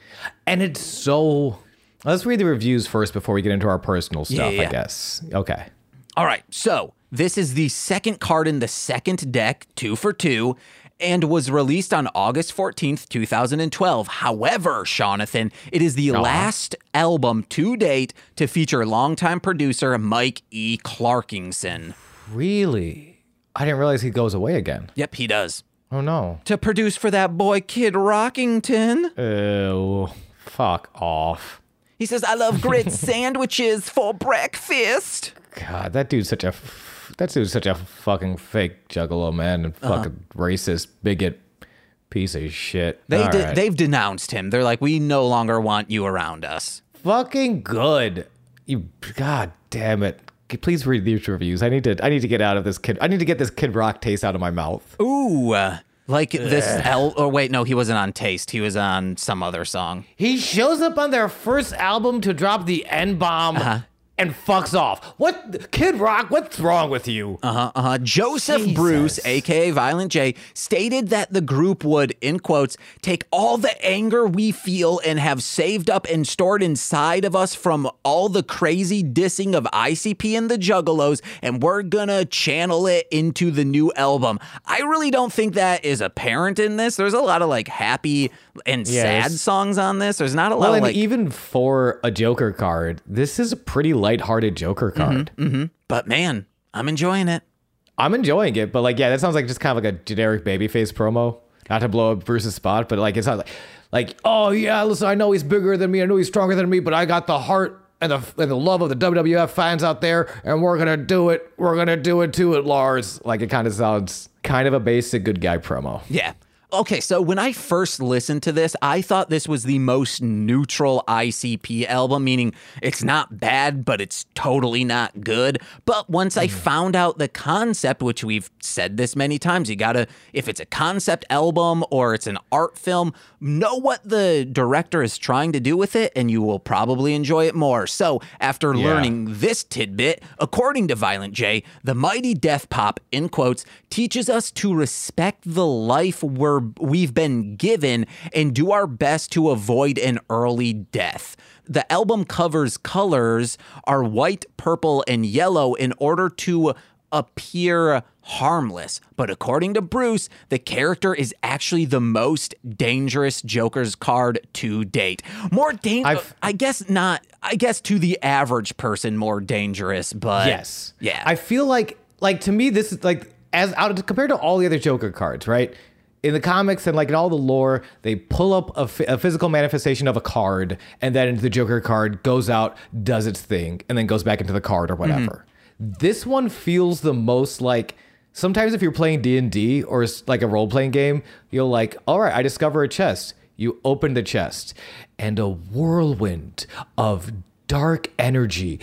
and it's so. Let's read the reviews first before we get into our personal stuff. yeah. I guess. Okay. All right, so this is the second card in the second deck, two for two, and was released on August 14th, 2012. However, Jonathan, it is the uh-huh. last album to date to feature longtime producer Mike E. Clarkingson. Really, I didn't realize he goes away again. Yep, he does. Oh no. To produce for that boy Kid Rockington. Oh, Fuck off. He says, I love grits sandwiches for breakfast. God, that dude's such a that dude's such a fucking fake juggalo man and Uh-huh. fucking racist bigot piece of shit. They de- right. they've denounced him. They're like, we no longer want you around us. fucking good. You god damn it. Please read these reviews. I need to I need to get out of this kid. I need to get this Kid Rock taste out of my mouth. Ooh, uh, like this L. Or oh, wait, no, he wasn't on Taste. He was on some other song. He shows up on their first album to drop the N bomb. Uh-huh. And fucks off. What Kid Rock, what's wrong with you? Uh-huh, uh-huh. Joseph Jesus. Bruce, aka Violent J, stated that the group would, in quotes, take all the anger we feel and have saved up and stored inside of us from all the crazy dissing of ICP and the Juggalos, and we're gonna channel it into the new album. I really don't think that is apparent in this. There's a lot of like happy and Yeah, sad songs on this. There's not a lot Well, of like even for a Joker card, this is a pretty lighthearted Joker mm-hmm, card. Mm-hmm. but man, I'm enjoying it. I'm enjoying it, but like, yeah, that sounds like just kind of like a generic babyface promo. Not to blow up Bruce's spot, but like, it's not like, like, oh yeah, listen, I know he's bigger than me, I know he's stronger than me, but I got the heart and the and the love of the WWF fans out there, and we're gonna do it. We're gonna do it to it, Lars. Like, it kind of sounds kind of a basic good guy promo. Yeah. Okay, so when I first listened to this, I thought this was the most neutral ICP album, meaning it's not bad, but it's totally not good. But once I mm-hmm. found out the concept, which we've said this many times, you gotta, if it's a concept album or it's an art film, know what the director is trying to do with it, and you will probably enjoy it more. So after learning this tidbit, according to Violent J, the mighty death pop, in quotes, teaches us to respect the life we're, we've been given and do our best to avoid an early death. The album cover's colors are white, purple, and yellow in order to appear harmless. But according to Bruce, the character is actually the most dangerous Joker's card to date. More dangerous, I've- guess not, I guess to the average person, more dangerous, but Yes. Yeah. I feel like like to me this is like as out of, compared to all the other Joker cards, right? In the comics and like in all the lore, they pull up a, physical manifestation of a card, and then the Joker card goes out, does its thing, and then goes back into the card or whatever. Mm-hmm. This one feels the most like sometimes if you're playing D and D or like a role playing game, you'll like, all right, I discover a chest. You open the chest, and a whirlwind of dark energy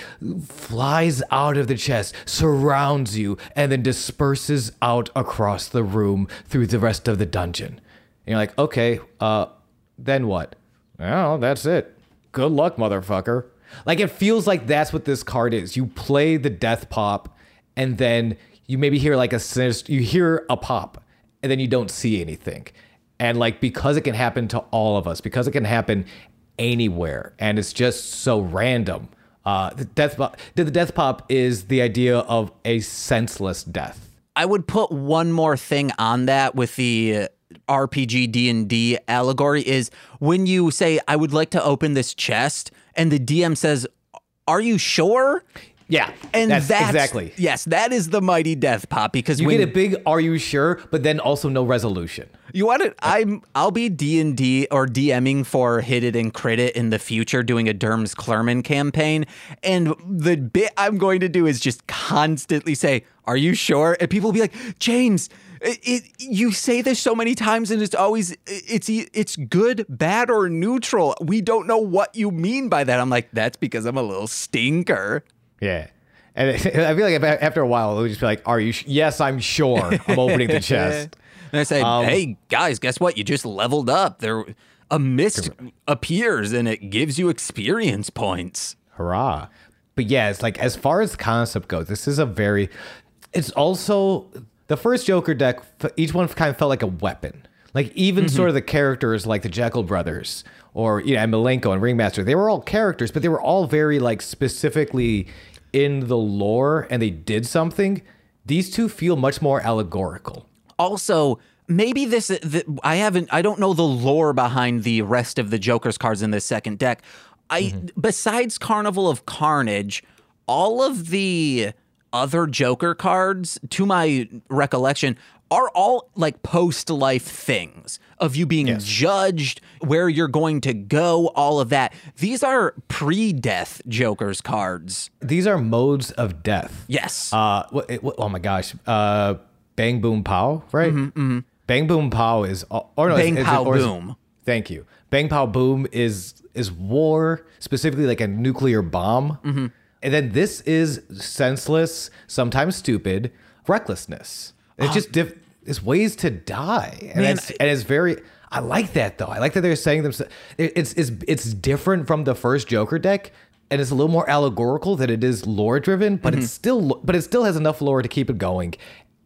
flies out of the chest, surrounds you, and then disperses out across the room through the rest of the dungeon. And you're like, okay, uh, then what? Well, that's it. Good luck, motherfucker. Like it feels like that's what this card is. You play the death pop, and then you maybe hear like a sinister, you hear a pop, and then you don't see anything. And like because it can happen to all of us, because it can happen anywhere, and it's just so random. Uh, the death pop, the death pop is the idea of a senseless death. I would put one more thing on that with the uh, RPG D&D allegory is when you say I would like to open this chest and the DM says are you sure? Yeah, And that's, that's, exactly. Yes, that is the mighty death pop because You when get a big "Are you sure?" but then also no resolution. You want to? I'm. I'll be D and D or DMing for Hit It and Crit It in the future, doing a Derms Clerman campaign, and the bit I'm going to do is just constantly say, "Are you sure?" And people will be like, "James." It, it, you say this so many times and it's always it's it's good bad or neutral we don't know what you mean by that i'm like that's because i'm a little stinker Yeah. And I feel like after a while, it would just be like, "Are you? Sh- yes, I'm sure. I'm opening the chest." And I say, Um, hey guys, guess what? You just leveled up. There, a mist appears and it gives you experience points. Hurrah! But yeah, it's like as far as the concept goes, this is a very. It's also the first Joker deck. Each one kind of felt like a weapon. Like even sort of the characters, like the Jeckel brothers, or you know, and Milenko and Ringmaster, they were all characters, but they were all very like specifically in the lore, and they did something. These two feel much more allegorical. Also, maybe this the, I haven't I don't know the lore behind the rest of the Joker's cards in this second deck. I Mm-hmm. besides Carnival of Carnage, all of the other Joker cards to my recollection are all like post life things of you being judged, where you're going to go, all of that. These are pre death Joker's cards. These are modes of death. Yes. Uh, what, it- oh my gosh. Uh, Bang Boom Pow, right? Bang Boom Pow is, or no, Mm-hmm, Bang is, is Pow it- or is- Boom. Thank you. Bang Pow Boom is is war, specifically like a nuclear bomb. Mm-hmm. And then this is senseless, sometimes stupid recklessness. It's just diff- it's ways to die, and. Man, it's and it's very. I like that though. I like that they're saying them. It's it's it's it's different from the first Joker deck and it's a little more allegorical than it is lore driven, but Mm-hmm. it's still but it still has enough lore to keep it going.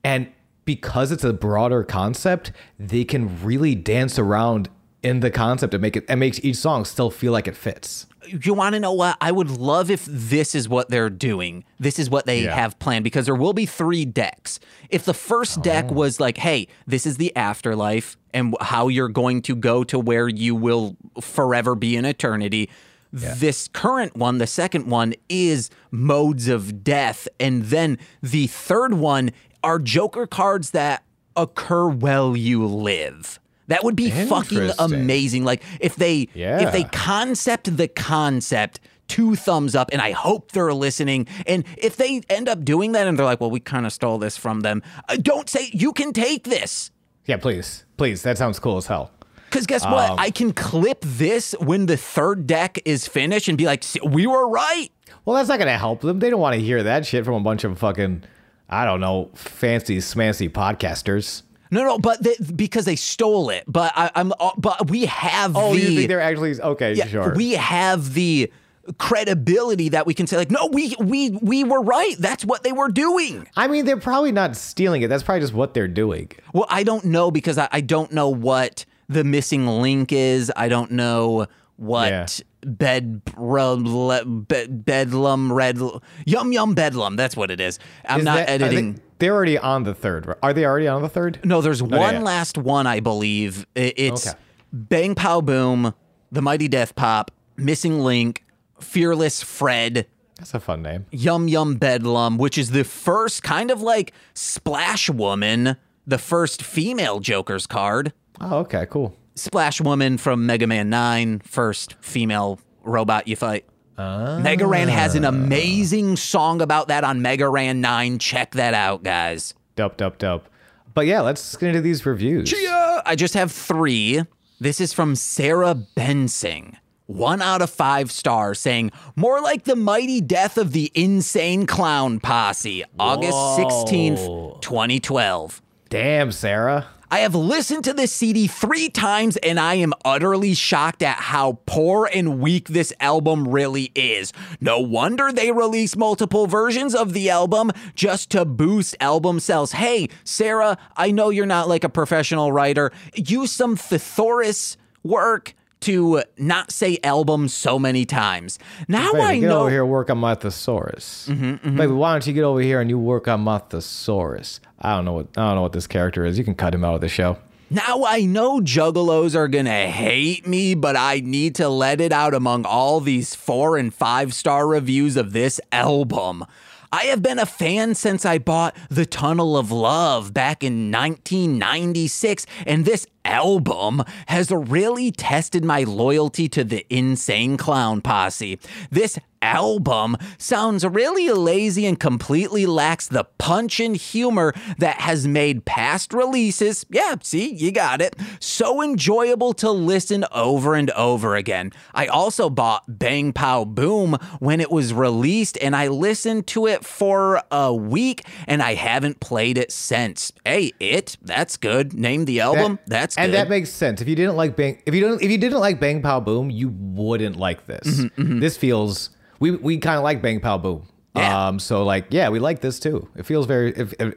And because it's a broader concept, they can really dance around in the concept and make it and makes each song still feel like it fits. you want to know what? I would love if this is what they're doing. This is what they Yeah. have planned because there will be three decks. If the first deck Oh. was like, hey, this is the afterlife and how you're going to go to where you will forever be in eternity. This current one, the second one, is modes of death. And then the third one are Joker cards that occur while you live. That would be fucking amazing. Like if they if they concept the concept two thumbs up and i hope they're listening and if they end up doing that and they're like well we kind of stole this from them uh, don't say you can take this Yeah, please. Please. That sounds cool as hell. because guess what Um, i can clip this when the third deck is finished and be like we were right Well, that's not going to help them. They don't want to hear that shit from a bunch of fucking, I don't know, fancy smancy podcasters. No no but they, because they stole it but I, i'm uh, but we have Oh, the you think they're actually okay? yeah, sure. we have the credibility that we can say like no we we we were right that's what they were doing I mean, they're probably not stealing it. That's probably just what they're doing. Well, I don't know because I, I don't know what the missing link is. I don't know what Bed, bed bedlam red yum yum bedlam. That's what it is. I'm Is not that- editing. They're already on the third. Are they already on the third? No, there's yeah, one yeah. last one, I believe. It's Okay. Bang Pow Boom, The Mighty Death Pop, Missing Link, Fearless Fred, That's a fun name. Yum Yum Bedlam, which is the first kind of like Splash Woman, the first female Joker's card. Oh, okay, cool. Splash Woman from Mega Man 9, first female robot you fight. Mega Ran has an ah. amazing song about that on Mega Ran 9. Check that out, guys. Dope, dope, dope. But yeah, let's get into these reviews. Yeah, I just have three. This is from Sarah Bensing. One out of five stars saying, more like the mighty death of the insane clown posse, August 16th, 2012. Damn, Sarah. I have listened to this CD three times and I am utterly shocked at how poor and weak this album really is. No wonder they release multiple versions of the album just to boost album sales. Hey, Sarah, I know you're not like a professional writer. Use some thesaurus work to not say album so many times. Now Baby, I get know. over here and work on my thesaurus. Mm-hmm, Baby, why don't you get over here and you work on my thesaurus? I don't know what I don't know what this character is. You can cut him out of the show. Now I know juggalos are gonna hate me, but I need to let it out among all these four and five star reviews of this album. I have been a fan since I bought The Tunnel of Love back in 1996, and this album has really tested my loyalty to the Insane Clown Posse. This album sounds really lazy and completely lacks the punch and humor that has made past releases, yeah, see, you got it, so enjoyable to listen over and over again. I also bought Bang Pow Boom when it was released and I listened to it for a week and I haven't played it since. Hey, it, that's good. Name the album, That- that's and good. that makes sense. If you didn't like Bang, if you don't, if you didn't like Bang Pow Boom, you wouldn't like this. Mm-hmm, This feels we we kind of like Bang Pow Boom. Yeah. Um. So like, yeah, we like this too. It feels very. If, if,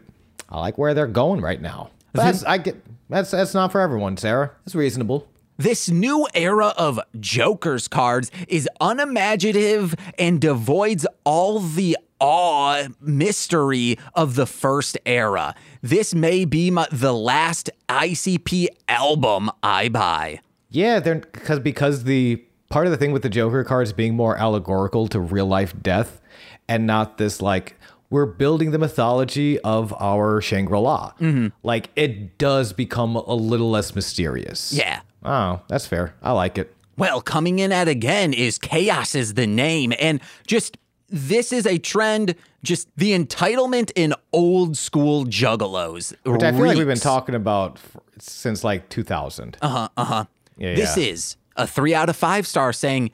I like where they're going right now. But that's I get. That's that's not for everyone, Sarah. It's reasonable. This new era of Joker's cards is unimaginative and devoids all the awe mystery of the first era. This may be my, the last ICP album I buy. Yeah, they're because because the part of the thing with the Joker cards being more allegorical to real life death, and not this like we're building the mythology of our Shangri La. Mm-hmm. Like it does become a little less mysterious. Yeah. Oh, that's fair. I like it. Well, coming in at again is Chaos is the name. And just this is a trend, just the entitlement in old school juggalos. Which I feel like we've been talking about since like 2000. Uh huh. Uh huh. Yeah. This yeah. is a three out of five star saying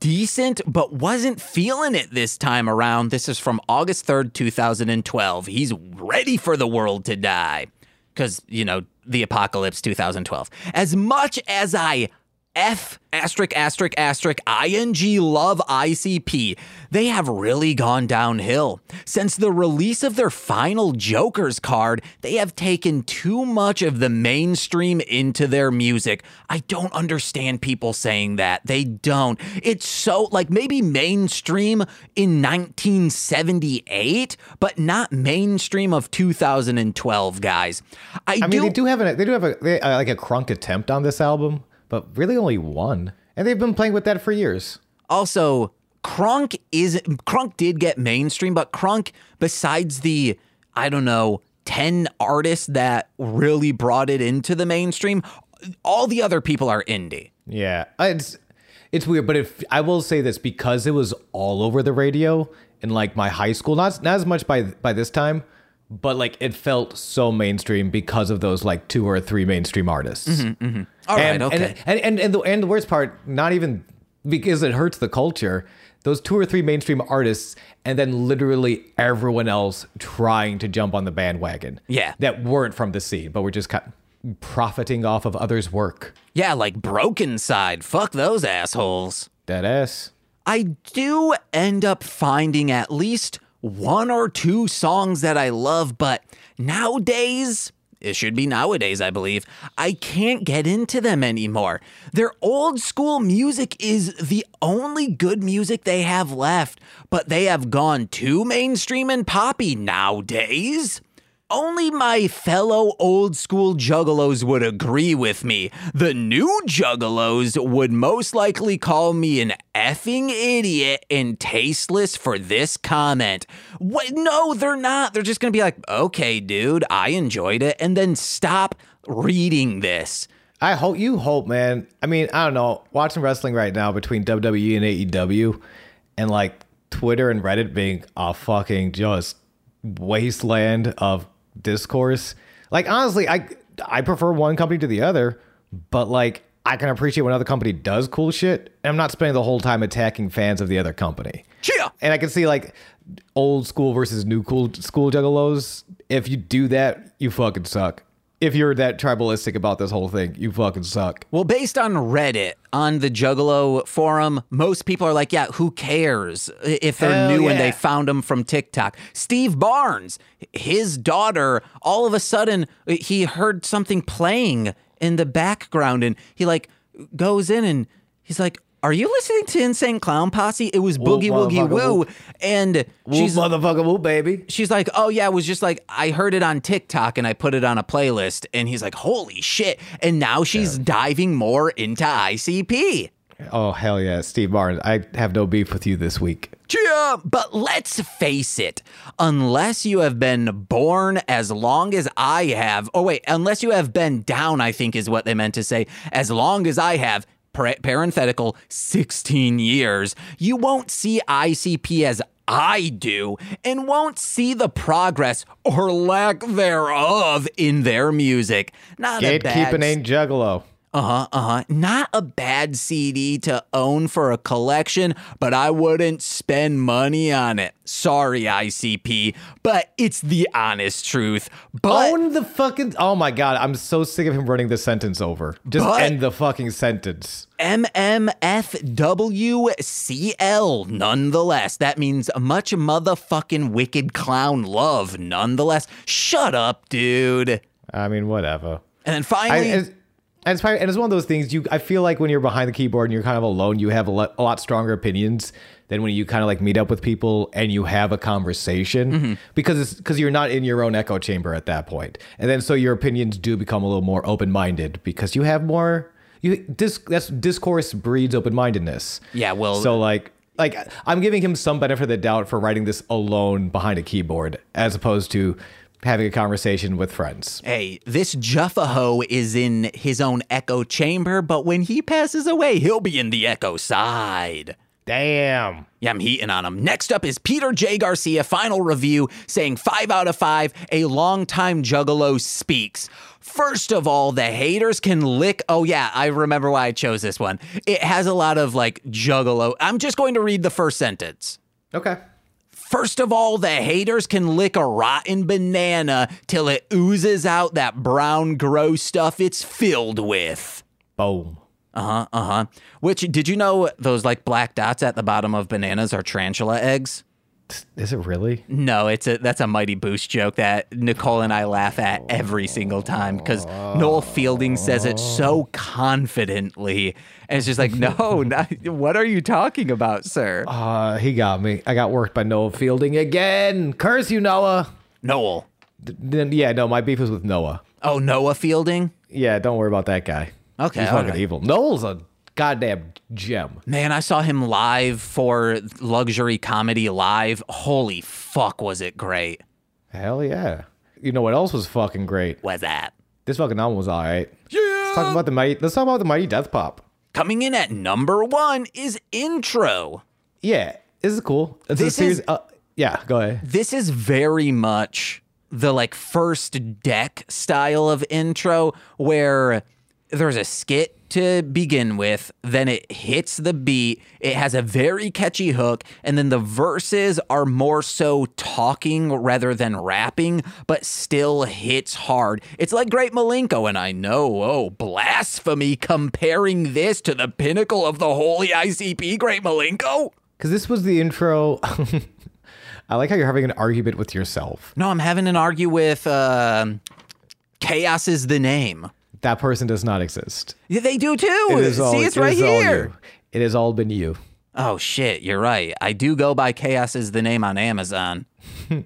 decent, but wasn't feeling it this time around. This is from August 3rd, 2012. He's ready for the world to die. Because, you know, the apocalypse 2012. As much as I F asterisk asterisk asterisk ing love ICP. They have really gone downhill. Since the release of their final Joker's card, they have taken too much of the mainstream into their music. I don't understand people saying that. They don't. It's so like maybe mainstream in 1978, but not mainstream of 2012, guys. I, I mean, do they do have a they do have a they, uh, like a crunk attempt on this album, but really only one, and they've been playing with that for years. Also, Crunk is Crunk did get mainstream, but Crunk, besides the I don't know ten artists that really brought it into the mainstream, all the other people are indie. Yeah, it's it's weird, but if I will say this because it was all over the radio in like my high school, not not as much by by this time, but like it felt so mainstream because of those like two or three mainstream artists. Mm-hmm, mm-hmm. All right, and, okay. And, and and and the and the worst part, not even because it hurts the culture. Those two or three mainstream artists, and then literally everyone else trying to jump on the bandwagon. Yeah. that weren't from the scene, but were just kind profiting off of others' work. yeah, like Brokencyde. Fuck those assholes. Dead ass. I do end up finding at least one or two songs that I love, but nowadays, it should be nowadays, I believe, I can't get into them anymore. Their old school music is the only good music they have left, but they have gone too mainstream and poppy nowadays. Only my fellow old school juggalos would agree with me. The new juggalos would most likely call me an effing idiot and tasteless for this comment. What? No, they're not. They're just gonna be like, okay, dude, I enjoyed it, and then stop reading this. I hope you hope, man. I mean, I don't know. Watching wrestling right now between WWE and AEW, and like Twitter and Reddit being a fucking just wasteland of discourse. Like honestly, I I prefer one company to the other, but like I can appreciate when another company does cool shit. And I'm not spending the whole time attacking fans of the other company. Cheer! And I can see like old school versus new cool school juggalos. If you do that, you fucking suck. If you're that tribalistic about this whole thing, you fucking suck. Well, based on Reddit, on the Juggalo forum, most people are like, yeah, who cares if they're Hell new and they found them from TikTok? Steve Barnes, his daughter, all of a sudden, he heard something playing in the background and he like goes in and he's like, are you listening to Insane Clown Posse? It was Boogie Woogie motherfucker, Woo. And She's she's motherfucker, woo, baby. she's like, oh yeah, it was just like I heard it on TikTok and I put it on a playlist. And he's like, holy shit! And now she's diving more into ICP. Oh hell yeah, Steve Martin. I have no beef with you this week. Yeah, but let's face it, unless you have been born as long as I have, oh wait, unless you have been down, I think is what they meant to say, as long as I have, parenthetical, 16 years, you won't see ICP as I do and won't see the progress or lack thereof in their music. Not a bad Gatekeeping ain't juggalo. Uh huh, uh huh. Not a bad CD to own for a collection, but I wouldn't spend money on it. Sorry, ICP, but it's the honest truth. But Own the fucking. Oh my god, I'm so sick of him running the sentence over. Just But- end the fucking sentence. MMFWCL, nonetheless. That means much motherfucking wicked clown love, nonetheless. Shut up, dude. I mean, whatever. And then finally. it's, and it's probably, and it's one of those things. You, I feel like when you're behind the keyboard and you're kind of alone, you have a lot, a lot stronger opinions than when you kind of like meet up with people and you have a conversation mm-hmm. because it's because you're not in your own echo chamber at that point, and then so your opinions do become a little more open minded because you have more. You dis, that's discourse breeds open mindedness. Yeah, well- so like like I'm giving him some benefit of the doubt for writing this alone behind a keyboard as opposed to having a conversation with friends. Hey, this Juffaho is in his own echo chamber, but when he passes away, he'll be in the echo side. Damn. Yeah, I'm heating on him. Next up is Peter J. Garcia, final review, saying five out of five, a longtime juggalo speaks. First of all, the haters can lick. Oh, yeah, I remember why I chose this one. It has a lot of like juggalo. I'm just going to read the first sentence. Okay. First of all, the haters can lick a rotten banana till it oozes out that brown, gross stuff it's filled with. Boom. Uh huh. Uh huh. Which did you know those like black dots at the bottom of bananas are tarantula eggs? Is it really? No, it's a that's a Mighty Boosh joke that Nicole and I laugh at every single time because Noel Fielding says it so confidently, and it's just like, no, not, what are you talking about, sir? Uh, he got me. I got worked by Noel Fielding again. Curse you, Noah. Noel. Then yeah, no, my beef is with Noah. Oh, Noah Fielding. Yeah, don't worry about that guy. Okay, he's fucking alright. evil. Noel's a goddamn gem. Man, I saw him live for Luxury Comedy Live. Holy fuck, was it great? Hell yeah. You know what else was fucking great? Was that? This fucking album was alright. Yeah. Let's talk about the mighty. Let's talk about the mighty Death Pop. Coming in at number one is Intro. Yeah, this is cool. It's This a series. is- uh, yeah, go ahead. This is very much the like first deck style of intro where there's a skit to begin with, then it hits the beat, it has a very catchy hook, and then the verses are more so talking rather than rapping, but still hits hard. It's like Great Milenko, and I know, oh, blasphemy comparing this to the pinnacle of the holy ICP, Great Milenko. Because this was the intro. I like how you're having an argument with yourself. No, I'm having an argue with uh, Chaos is the name. That person does not exist. Yeah, they do too. It is all, See, it's it right here. It has all been you. Oh shit, you're right. I do go by Chaos is the name on Amazon.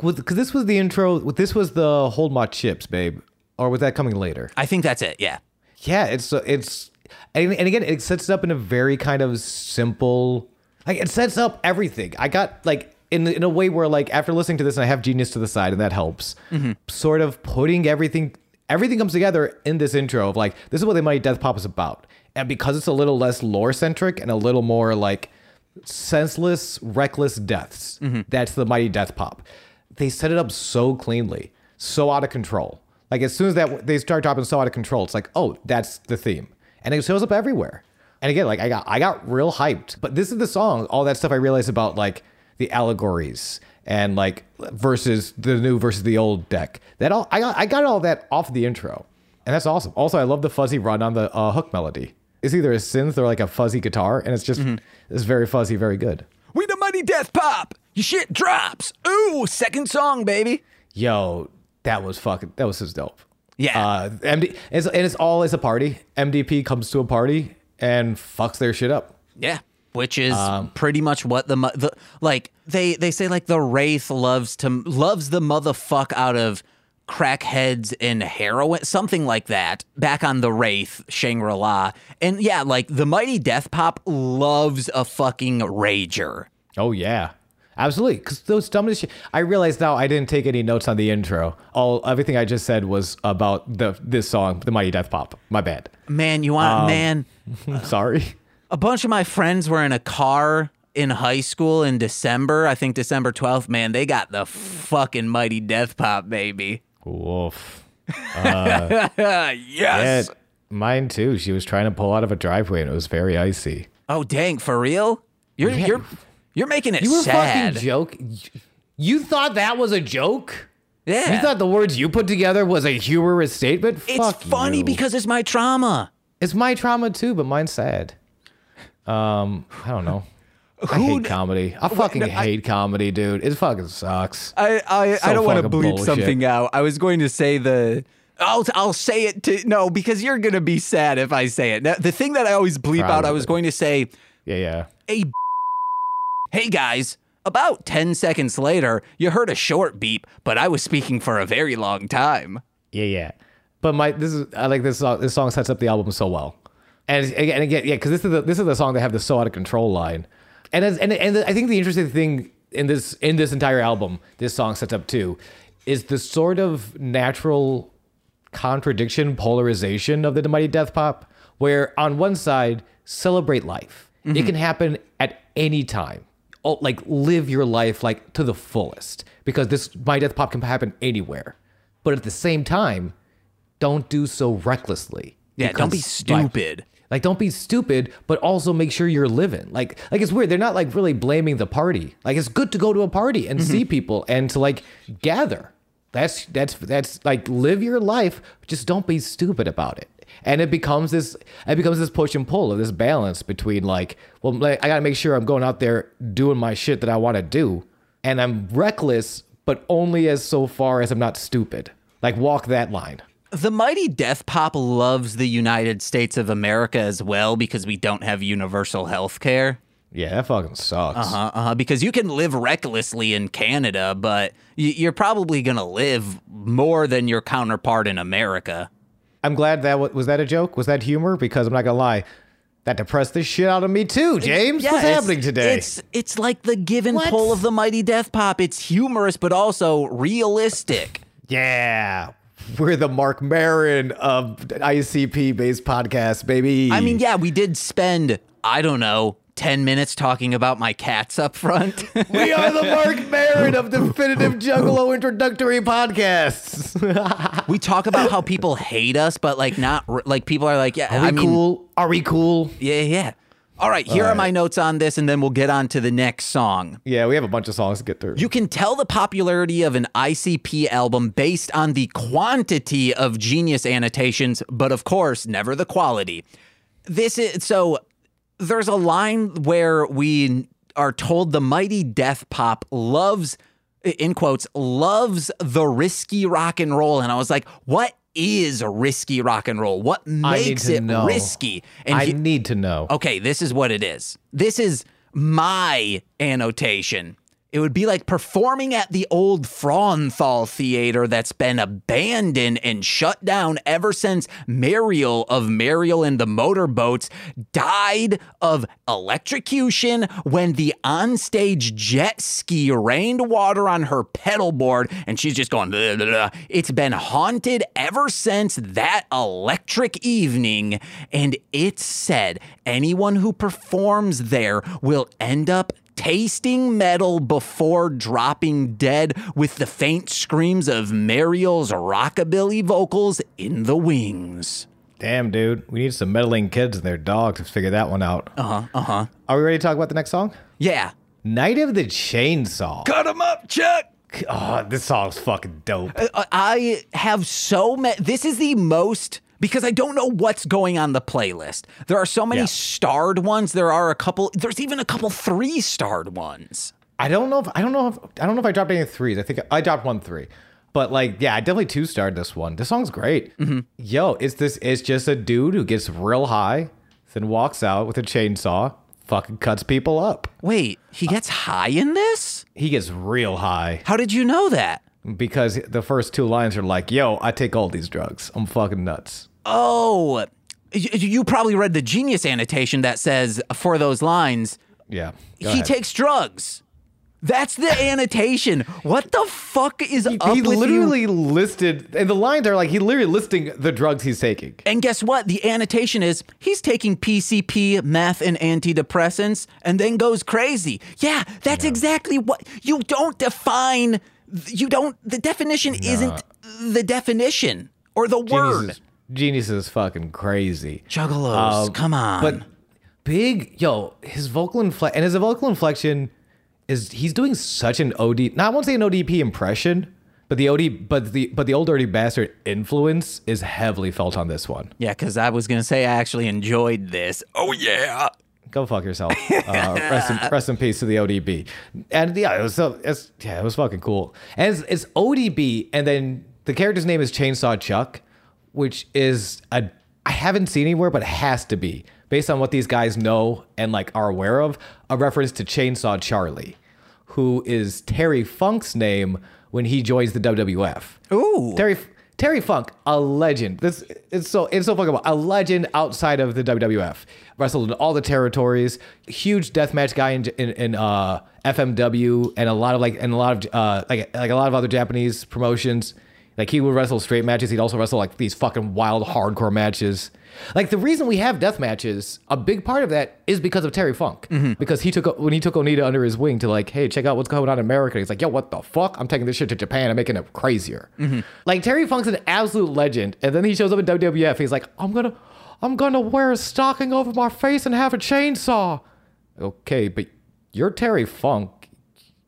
Because this was the intro. This was the hold my chips, babe. Or was that coming later? I think that's it. Yeah. Yeah, it's uh, it's and, and again it sets it up in a very kind of simple like it sets up everything. I got like in in a way where like after listening to this and I have genius to the side and that helps. Mm-hmm. Sort of putting everything everything comes together in this intro of like this is what the Mighty Death Pop is about. And because it's a little less lore centric and a little more like senseless, reckless deaths, mm-hmm. that's the Mighty Death Pop. They set it up so cleanly, so out of control. Like as soon as that they start dropping so out of control, it's like, oh, that's the theme, and it shows up everywhere. And again, like I got I got real hyped. But this is the song, all that stuff I realized about like the allegories and like versus the new versus the old deck. That all I got I got all that off the intro, and that's awesome. Also, I love the fuzzy run on the uh, hook melody. It's either a synth or like a fuzzy guitar, and it's just it's very fuzzy, very good. We the Mighty Death Pop. Your shit drops. Ooh, second song, baby. Yo, that was fucking that was just dope. Yeah. Uh, MD it's, and it's all as a party. MDP comes to a party and fucks their shit up. Yeah. Which is Um, pretty much what the, the like they they say like the wraith loves to loves the motherfuck out of crackheads and heroin something like that back on the wraith Shangri-La and yeah like the mighty death pop loves a fucking rager Oh yeah. Absolutely, because those dumbest shit. I realize now I didn't take any notes on the intro. All everything I just said was about the this song, the Mighty Death Pop. My bad. man you want Um, man Sorry. A bunch of my friends were in a car in high school in December I think December 12th man they got the fucking mighty death pop baby Woof. Uh, yes Yeah, mine too. She was trying to pull out of a driveway and it was very icy. Oh dang, for real? You're Yeah. you're you're making it You were sad. fucking joke. You thought that was a joke? yeah. You thought the words you put together was a humorous statement? it's Fuck funny you. because it's my trauma. it's my trauma too, but mine's sad. Um, I don't know. I hate comedy. I fucking hate comedy, dude. It fucking sucks. I I, So I don't want to fucking bleep bullshit. something out. I was going to say the I'll I'll say it to no because you're gonna be sad if I say it. Now, the thing that I always bleep out, I was going to say, Yeah, yeah. "Hey, hey guys." About ten seconds later, you heard a short beep, but I was speaking for a very long time. Yeah, yeah. But my this is I like this song. This song sets up the album so well, and again, and again, yeah, because this is the this is the song that have the so out of control line, and as, and and I think the interesting thing in this in this entire album, this song sets up too, is the sort of natural contradiction, polarization of the Mighty Death Pop, where on one side celebrate life, it mm-hmm. can happen at any time. Oh, like live your life like to the fullest because this Mighty Death Pop can happen anywhere but at the same time, don't do so recklessly. Yeah, don't be stupid. Like, don't be stupid, but also make sure you're living. Like, like it's weird. They're not like really blaming the party. Like, it's good to go to a party and see mm-hmm. people and to like gather. That's that's that's like live your life. Just don't be stupid about it. and it becomes this it becomes this push and pull of this balance between like well like, i gotta make sure i'm going out there doing my shit that i want to do and i'm reckless but only as so far as i'm not stupid like walk that line The mighty Death Pop loves the United States of America as well because we don't have universal health care. yeah that fucking sucks Uh, huh. uh, because you can live recklessly in Canada, but you're probably going to live more than your counterpart in America. i'm glad that wa- was that a joke was that humor because i'm not gonna lie that depressed the shit out of me too james Yeah, what's happening today It's it's like the give and What? pull of the mighty Death Pop. It's humorous, but also realistic. yeah we're the Marc Maron of icp based podcast baby I mean, yeah, we did spend I don't know ten minutes talking about my cats up front. We are the Marc Maron of Definitive Juggalo introductory podcasts. we talk about how people hate us, but like not like people are like, yeah, Are we I mean, cool? Are we cool? yeah, yeah. All right, here are my notes on this, and then we'll get on to the next song. Yeah, we have a bunch of songs to get through. You can tell the popularity of an ICP album based on the quantity of genius annotations, but of course, never the quality. This is so there's a line where we are told the mighty death pop loves in quotes loves the risky rock and roll and I was like, what is risky rock and roll? What I need makes to it know. risky? And I he- need to know. Okay, this is what it is. This is my annotation. It would be like performing at the old Fraunthal Theater that's been abandoned and shut down ever since Mariel of Mariel and the Motorboats died of electrocution when the onstage jet ski rained water on her pedal board and she's just going, "Blah, blah, blah." it's been haunted ever since that electric evening. And it's said anyone who performs there will end up tasting metal before dropping dead with the faint screams of Mariel's rockabilly vocals in the wings. Damn, dude. We need some meddling kids and their dogs to figure that one out. Uh huh. Uh huh. Are we ready to talk about the next song? Yeah. Night of the Chainsaw. Cut him up, Chuck. Oh, this song's fucking dope. Uh, I have so many. This is the most because I don't know what's going on the playlist. There are so many Yeah. starred ones. There are a couple. There's even a couple three starred ones. I don't know if I don't know if I don't know if I dropped any threes. I think I dropped one three. But like, yeah, I definitely two starred this one. This song's great. Mm-hmm. Yo, it's this it's just a dude who gets real high, then walks out with a chainsaw, fucking cuts people up. Wait, he gets high in this? He gets real high How did you know that? Because the first two lines are like, "Yo, I take all these drugs. I'm fucking nuts." Oh, you probably read the genius annotation that says for those lines, Yeah. he ahead. takes drugs. That's the annotation. What the fuck is up he with you? literally listed, and the lines are like he literally listing the drugs he's taking. And guess what? The annotation is he's taking PCP, meth, and antidepressants and then goes crazy. Yeah, that's exactly what you don't define. You don't, the definition isn't the definition or the Genius word. is, Genius is fucking crazy. Juggalos, Um, come on. But big, yo, his vocal inflection and his vocal inflection is he's doing such an OD. Not I won't say an ODP impression, but the OD, but the but the Ol' Dirty Bastard influence is heavily felt on this one. yeah, because I was going to say I actually enjoyed this. Oh, yeah. Go fuck yourself. Uh, rest, in, rest in peace to the ODB. And yeah, it was so it's yeah, it was fucking cool. And it's, it's ODB, and then the character's name is Chainsaw Chuck, which is a I haven't seen anywhere, but it has to be based on what these guys know and like are aware of a reference to Chainsaw Charlie, who is Terry Funk's name when he joins the WWF. Ooh. Terry Terry Funk, a legend. This it's so it's so fucking about a legend outside of the WWF. Wrestled in all the territories. Huge deathmatch guy in, in, in uh, FMW and a lot of like and a lot of uh, like like a lot of other Japanese promotions. Like he would wrestle straight matches. He'd also wrestle like these fucking wild hardcore matches. Like the reason we have death matches, a big part of that is because of Terry Funk. Mm-hmm. Because he took when he took Onita under his wing to like, hey, check out what's going on in America. He's like, yo, what the fuck? I'm taking this shit to Japan. I'm making it crazier. Mm-hmm. Like Terry Funk's an absolute legend, and then he shows up in WWF. He's like, I'm gonna, I'm gonna wear a stocking over my face and have a chainsaw. Okay, but you're Terry Funk.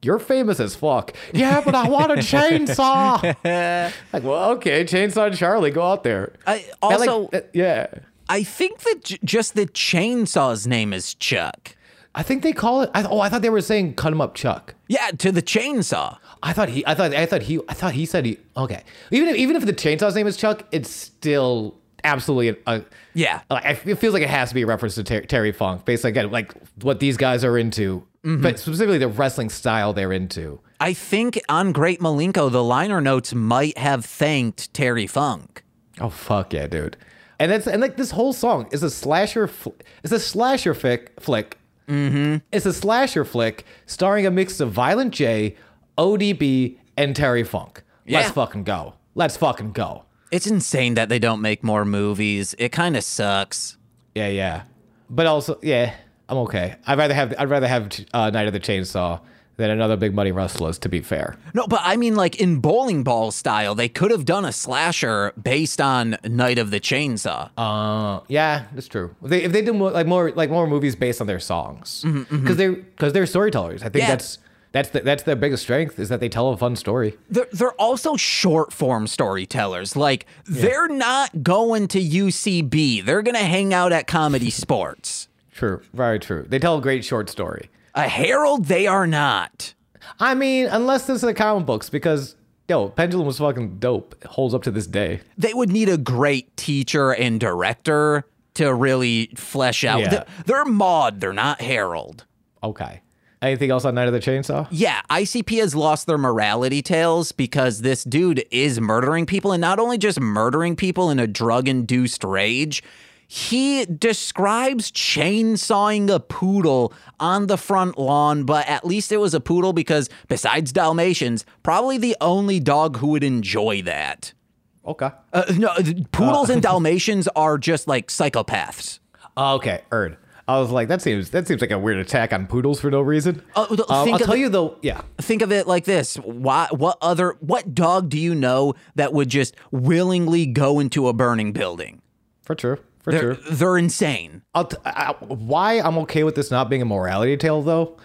You're famous as fuck. Yeah, but I want a chainsaw. like, well, okay, chainsaw Charlie, go out there. I And, like, also uh, yeah. I think that j- just the chainsaw's name is Chuck. I think they call it. I, oh, I thought they were saying cut him up, Chuck. Yeah, to the chainsaw. I thought he. I thought. I thought he. I thought he said he. Okay. Even if even if the chainsaw's name is Chuck, it's still absolutely a. Yeah. Like, it feels like it has to be a reference to Ter- Terry Funk, based again like what these guys are into, but specifically the wrestling style they're into. I think on Great Milenko, the liner notes might have thanked Terry Funk. Oh fuck yeah, dude! And that's and like this whole song is a slasher. Fl- it's a slasher fic- flick. Mm-hmm. It's a slasher flick starring a mix of Violent J, ODB, and Terry Funk. Let's Yeah. fucking go. Let's fucking go. It's insane that they don't make more movies. It kind of sucks. Yeah, yeah. But also, yeah, I'm okay. I'd rather have I'd rather have uh, Night of the Chainsaw than another Big Money Rustlas. To be fair, No, but I mean, like in bowling ball style, they could have done a slasher based on Night of the Chainsaw. uh, yeah, that's true. If they, if they do more, like more like more movies based on their songs, because they're because they're storytellers. I think Yeah. that's that's the, that's their biggest strength is that they tell a fun story. They're, they're also short form storytellers. Like, they're not going to UCB, they're going to hang out at Comedy Sports. True, very true. They tell a great short story. A Herald, they are not. I mean, unless this is the comic books, because yo, Pendulum was fucking dope. It holds up to this day. They would need a great teacher and director to really flesh out. Yeah. They're, they're Maude, they're not Herald. Okay. Anything else on Night of the Chainsaw? Yeah, ICP has lost their morality tales because this dude is murdering people and not only just murdering people in a drug induced rage, he describes chainsawing a poodle on the front lawn, but at least it was a poodle because besides Dalmatians, probably the only dog who would enjoy that. Okay. Uh, no, poodles and Dalmatians are just like psychopaths. Oh, okay, Erd. I was like, that seems that seems like a weird attack on poodles for no reason. Th- Um, I'll tell it- you though. Yeah. think of it like this why what other what dog do you know that would just willingly go into a burning building For true. For they're, true. they're insane I'll t- I, why I'm okay with this not being a morality tale though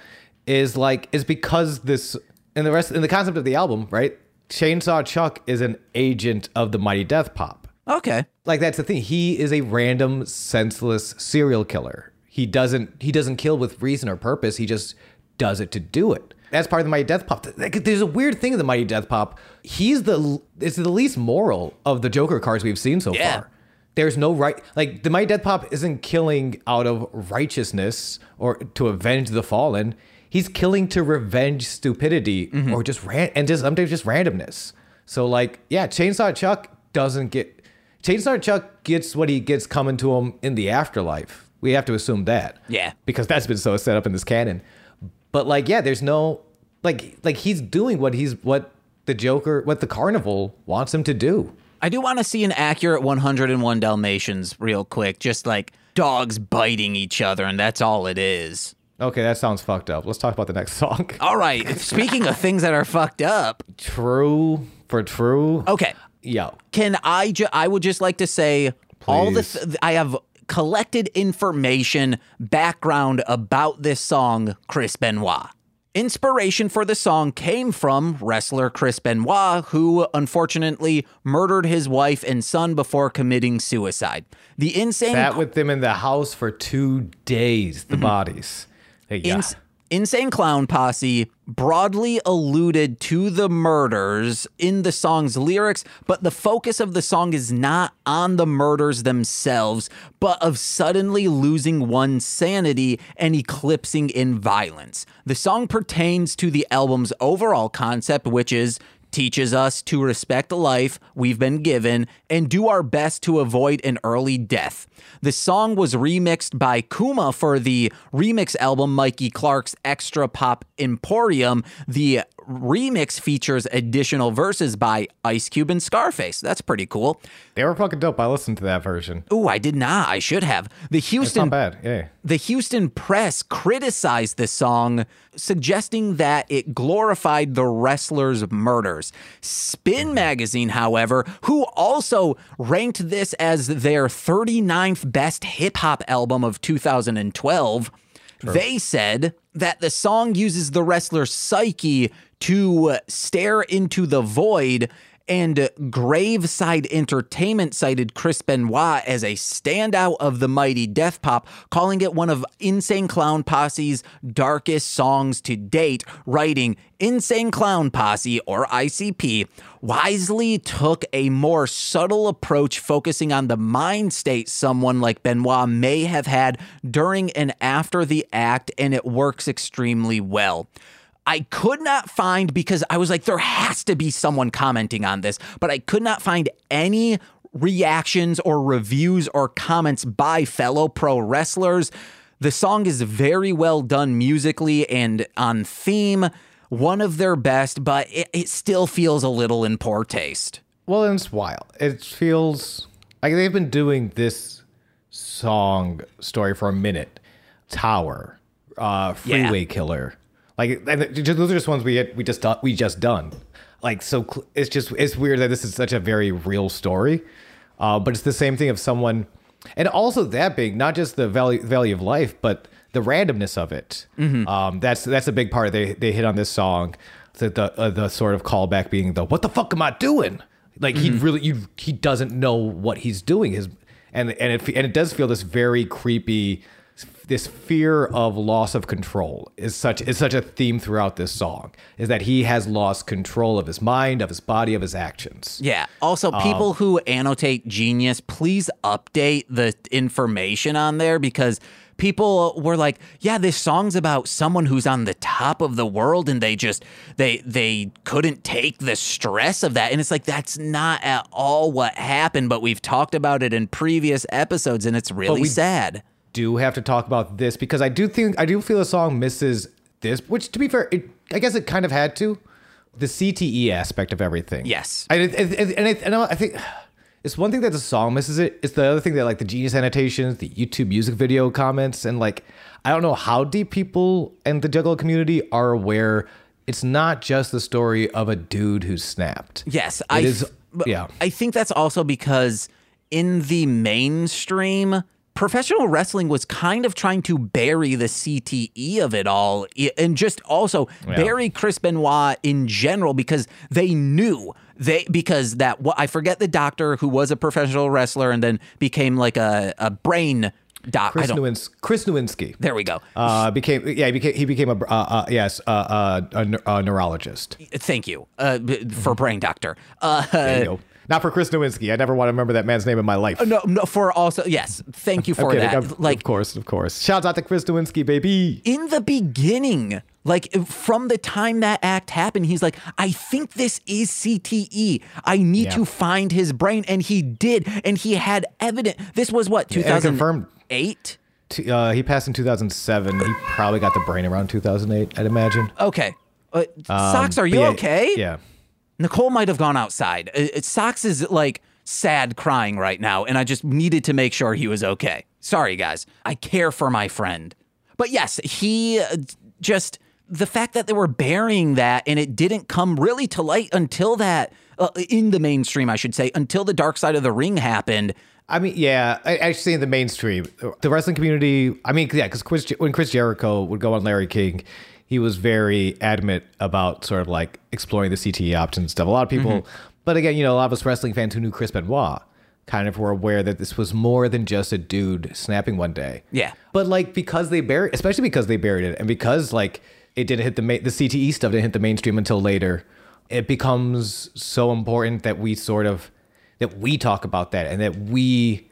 is like is because this in the rest in the concept of the album, right? Chainsaw Chuck is an agent of the Mighty Death Pop. okay Like that's the thing. He is a random senseless serial killer. He doesn't he doesn't kill with reason or purpose. He just does it to do it. That's part of the Mighty Death Pop. There's a weird thing in the Mighty Death Pop. He's the it's the least moral of the Joker cards we've seen so Yeah. far. There's no right like the Mighty Death Pop isn't killing out of righteousness or to avenge the fallen. He's killing to revenge stupidity mm-hmm. or just ran and just sometimes just randomness. So like, yeah, Chainsaw Chuck doesn't get Chainsaw Chuck gets what he gets coming to him in the afterlife. We have to assume that. Yeah. Because that's been so set up in this canon. But like, yeah, there's no like like he's doing what he's what the Joker, what the carnival wants him to do. i do want to see an accurate 101 dalmatians real quick just like dogs biting each other and that's all it is Okay, that sounds fucked up. Let's talk about the next song. all right speaking of things that are fucked up True for true. okay Yo. can I? Ju- I would just like to say all the. Th- I have collected information, background about this song, Chris Benoit. Inspiration for the song came from wrestler Chris Benoit, who unfortunately murdered his wife and son before committing suicide. The insane Sat with them in the house for two days, the mm-hmm. bodies. Hey, yeah. Ins- Insane Clown Posse broadly alluded to the murders in the song's lyrics, but the focus of the song is not on the murders themselves, but of suddenly losing one's sanity and eclipsing in violence. The song pertains to the album's overall concept, which is teaches us to respect the life we've been given and do our best to avoid an early death. The song was remixed by Kuma for the remix album Mikey Clark's Extra Pop Emporium. The remix features additional verses by Ice Cube and Scarface. That's pretty cool. They were fucking dope. I listened to that version. Ooh, I did not. I should have. The Houston bad. Yeah. the Houston press criticized the song, suggesting that it glorified the wrestler's murders. Spin mm-hmm. magazine, however, who also ranked this as their 39th best hip hop album of 2012, they said that the song uses the wrestler's psyche to uh, stare into the void. And Graveside Entertainment cited Chris Benoit as a standout of the mighty Death Pop, calling it one of Insane Clown Posse's darkest songs to date, writing Insane Clown Posse, or ICP, wisely took a more subtle approach focusing on the mind state someone like Benoit may have had during and after the act, and it works extremely well. I could not find because I was like, there has to be someone commenting on this, but I could not find any reactions or reviews or comments by fellow pro wrestlers. The song is very well done musically and on theme, one of their best, but it, it still feels a little in poor taste. Well, it's wild. It feels like they've been doing this song story for a minute. Tower, uh, Freeway Yeah. Killer, like those are just ones we had, we just done, we just done. Like so, it's just it's weird that this is such a very real story, uh, but it's the same thing of someone, and also that big, not just the value value of life, but the randomness of it. Um, that's that's a big part they they hit on this song. The the, uh, the sort of callback being the what the fuck am I doing? Like he really you he doesn't know what he's doing. His and and it and it does feel this very creepy this fear of loss of control is such is such a theme throughout this song is that he has lost control of his mind of his body of his actions Yeah. Also, people Um, who annotate Genius, please update the information on there because people were like, "Yeah, this song's about someone who's on the top of the world and they just they they couldn't take the stress of that." And it's like that's not at all what happened, but we've talked about it in previous episodes and it's really we- sad. Do have to talk about this because I do think I do feel the song misses this which to be fair it, I guess it kind of had to the CTE aspect of everything Yes. I, and, and, and, I, and I think it's one thing that the song misses it. It's the other thing that like the genius annotations, the YouTube music video comments, and like I don't know how deep people in the Juggalo community are aware. It's not just the story of a dude who snapped. Yes, I It is- f- but yeah. I think that's also because in the mainstream, professional wrestling was kind of trying to bury the CTE of it all and just also bury Chris Benoit in general because they knew they because that what I forget the doctor who was a professional wrestler and then became like a, a brain doc. Chris, Nowins- Chris Nowinski. there we go. Uh, became yeah he became he became a uh, uh, yes uh, uh, a, a neurologist. Thank you uh, for brain doctor. Uh, There you go. Not for Chris Nowinski. I never want to remember that man's name in my life. no, no, for also yes. Thank you for Okay, that. like of course, of course. Shout out to Chris Nowinski, baby. in the beginning, like from the time that act happened, he's like, I think this is CTE. I need Yeah. to find his brain. And he did. And he had evidence. This was what, and confirmed. 2008? T- Uh, he passed in 2007. He probably got the brain around 2008, I'd imagine. Okay. Uh, Socks, are you yeah, okay? Yeah. Nicole might have gone outside. Uh, uh, Socks is like sad crying right now, and I just needed to make sure he was okay. Sorry, guys. I care for my friend. But yes, he uh, just the fact that they were burying that and it didn't come really to light until that uh, in the mainstream, I should say, until the Dark Side of the Ring happened. I mean, yeah, actually in the mainstream, the wrestling community. I mean, yeah, because when Chris Jericho would go on Larry King, he was very adamant about sort of like exploring the CTE options stuff. A lot of people, but again, you know, a lot of us wrestling fans who knew Chris Benoit kind of were aware that this was more than just a dude snapping one day. Yeah. But like because they buried, especially because they buried it, and because like it didn't hit the ma- the CTE stuff didn't hit the mainstream until later, it becomes so important that we sort of that we talk about that and that we.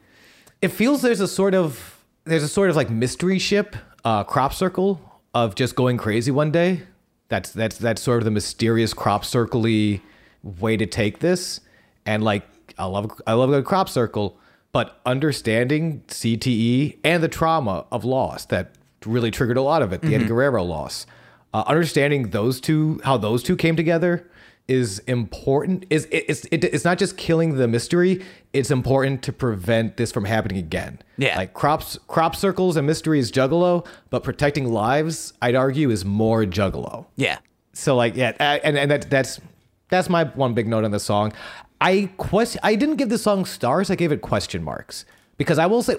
It feels there's a sort of there's a sort of like mystery ship, uh, crop circle of just going crazy one day. That's that's that's sort of the mysterious crop circle-y way to take this, and like I love I love a good crop circle, but understanding CTE and the trauma of loss that really triggered a lot of it, the Eddie Guerrero loss. Uh, understanding those two, how those two came together, is important. Is it, it's it, it's not just killing the mystery; it's important to prevent this from happening again. Yeah. like crops, crop circles and mystery is Juggalo, but protecting lives, I'd argue, is more Juggalo Yeah. so like yeah and and that that's that's my one big note on the song i quest i didn't give the song stars i gave it question marks because I will say,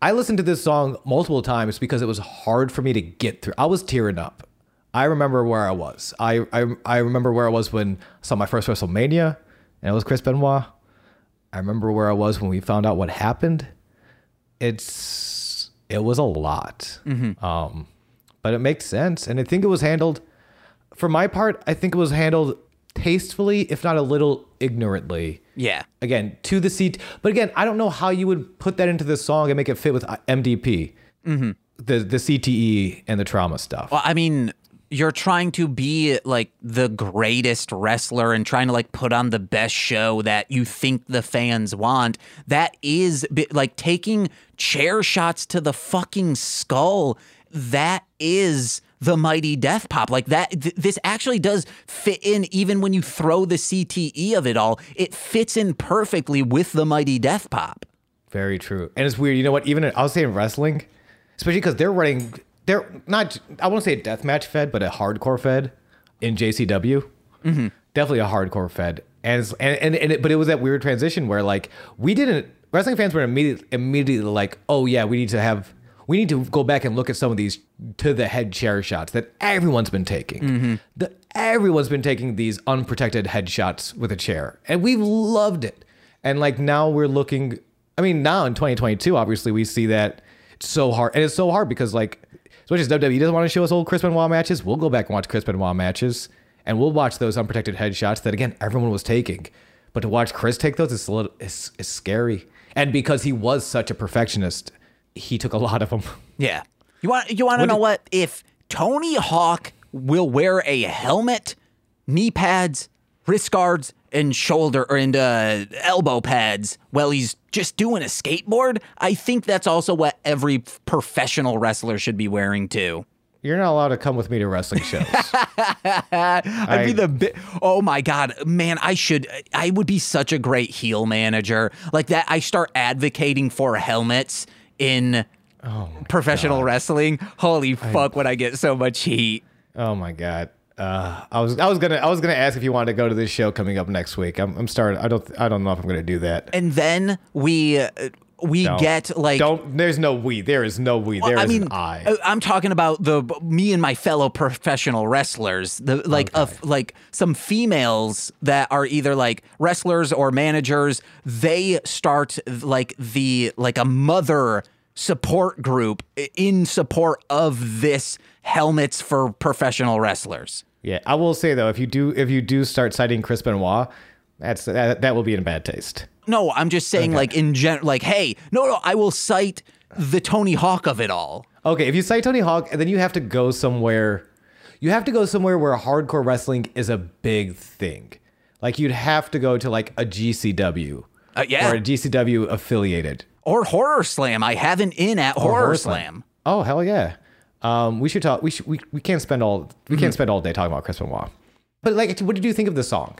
I listened to this song multiple times because it was hard for me to get through. I was tearing up. I remember where I was. I I, I remember where I was when I saw my first WrestleMania, and it was Chris Benoit. I remember where I was when we found out what happened. It's it was a lot, um, but it makes sense, and I think it was handled. For my part, I think it was handled tastefully, if not a little ignorantly Yeah. again to the seat. But again, I don't know how you would put that into the song and make it fit with MDP, mm-hmm. the the CTE and the trauma stuff. Well, I mean, you're trying to be like the greatest wrestler and trying to like put on the best show that you think the fans want. That is like taking chair shots to the fucking skull. That is the mighty death pop. Like that, th- this actually does fit in even when you throw the CTE of it all. It fits in perfectly with the mighty death pop. Very true. And it's weird. You know what? Even in, I was saying wrestling, especially because they're running. They're not. I won't say a deathmatch fed, but a hardcore fed in JCW. Mm-hmm. Definitely a hardcore fed. And and and, and it, but it was that weird transition where like we didn't. Wrestling fans were immediately immediately like, oh yeah, we need to have. We need to go back and look at some of these to the head chair shots that everyone's been taking. Mm-hmm. The, everyone's been taking these unprotected head shots with a chair, and we've loved it. And like now we're looking. I mean, now in 2022, obviously we see that it's so hard, and it's so hard because like, as much as WWE doesn't want to show us old Chris Benoit matches, we'll go back and watch Chris Benoit matches, and we'll watch those unprotected headshots that again everyone was taking. But to watch Chris take those is a little, it's, it's scary, and because he was such a perfectionist, he took a lot of them. Yeah. You want you want to know what? If Tony Hawk will wear a helmet, knee pads, wrist guards, and shoulder or and uh, elbow pads while he's just doing a skateboard, I think that's also what every professional wrestler should be wearing too. You're not allowed to come with me to wrestling shows. I'd be the bi- oh my god, man! I should. I would be such a great heel manager like that. I start advocating for helmets in professional wrestling. Holy fuck! Would I get so much heat? Oh my god. Uh, I was I was gonna I was gonna ask if you wanted to go to this show coming up next week. I'm I'm starting. I don't I don't know if I'm gonna do that. And then we uh, we Don't. get like don't. There's no we. There is no we. There is I mean, an I. uh, I'm talking about the me and my fellow professional wrestlers. The like of like some females that are either like wrestlers or managers. They start like the like a mother support group in support of this helmets for professional wrestlers. Yeah, I will say though, if you do if you do start citing Chris Benoit, that's that, that will be in bad taste. No, I'm just saying like in gen like hey, no no, I will cite the Tony Hawk of it all. Okay, if you cite Tony Hawk, and then you have to go somewhere, you have to go somewhere where hardcore wrestling is a big thing. Like you'd have to go to like a GCW Uh, yeah. or a GCW affiliated. Or Horror Slam. I have an in at Horror, Horror Slam. Oh hell yeah! Um, we should talk. We should. We, we can't spend all. We Mm-hmm. can't spend all day talking about Chris Benoit. But like, what did you think of the song?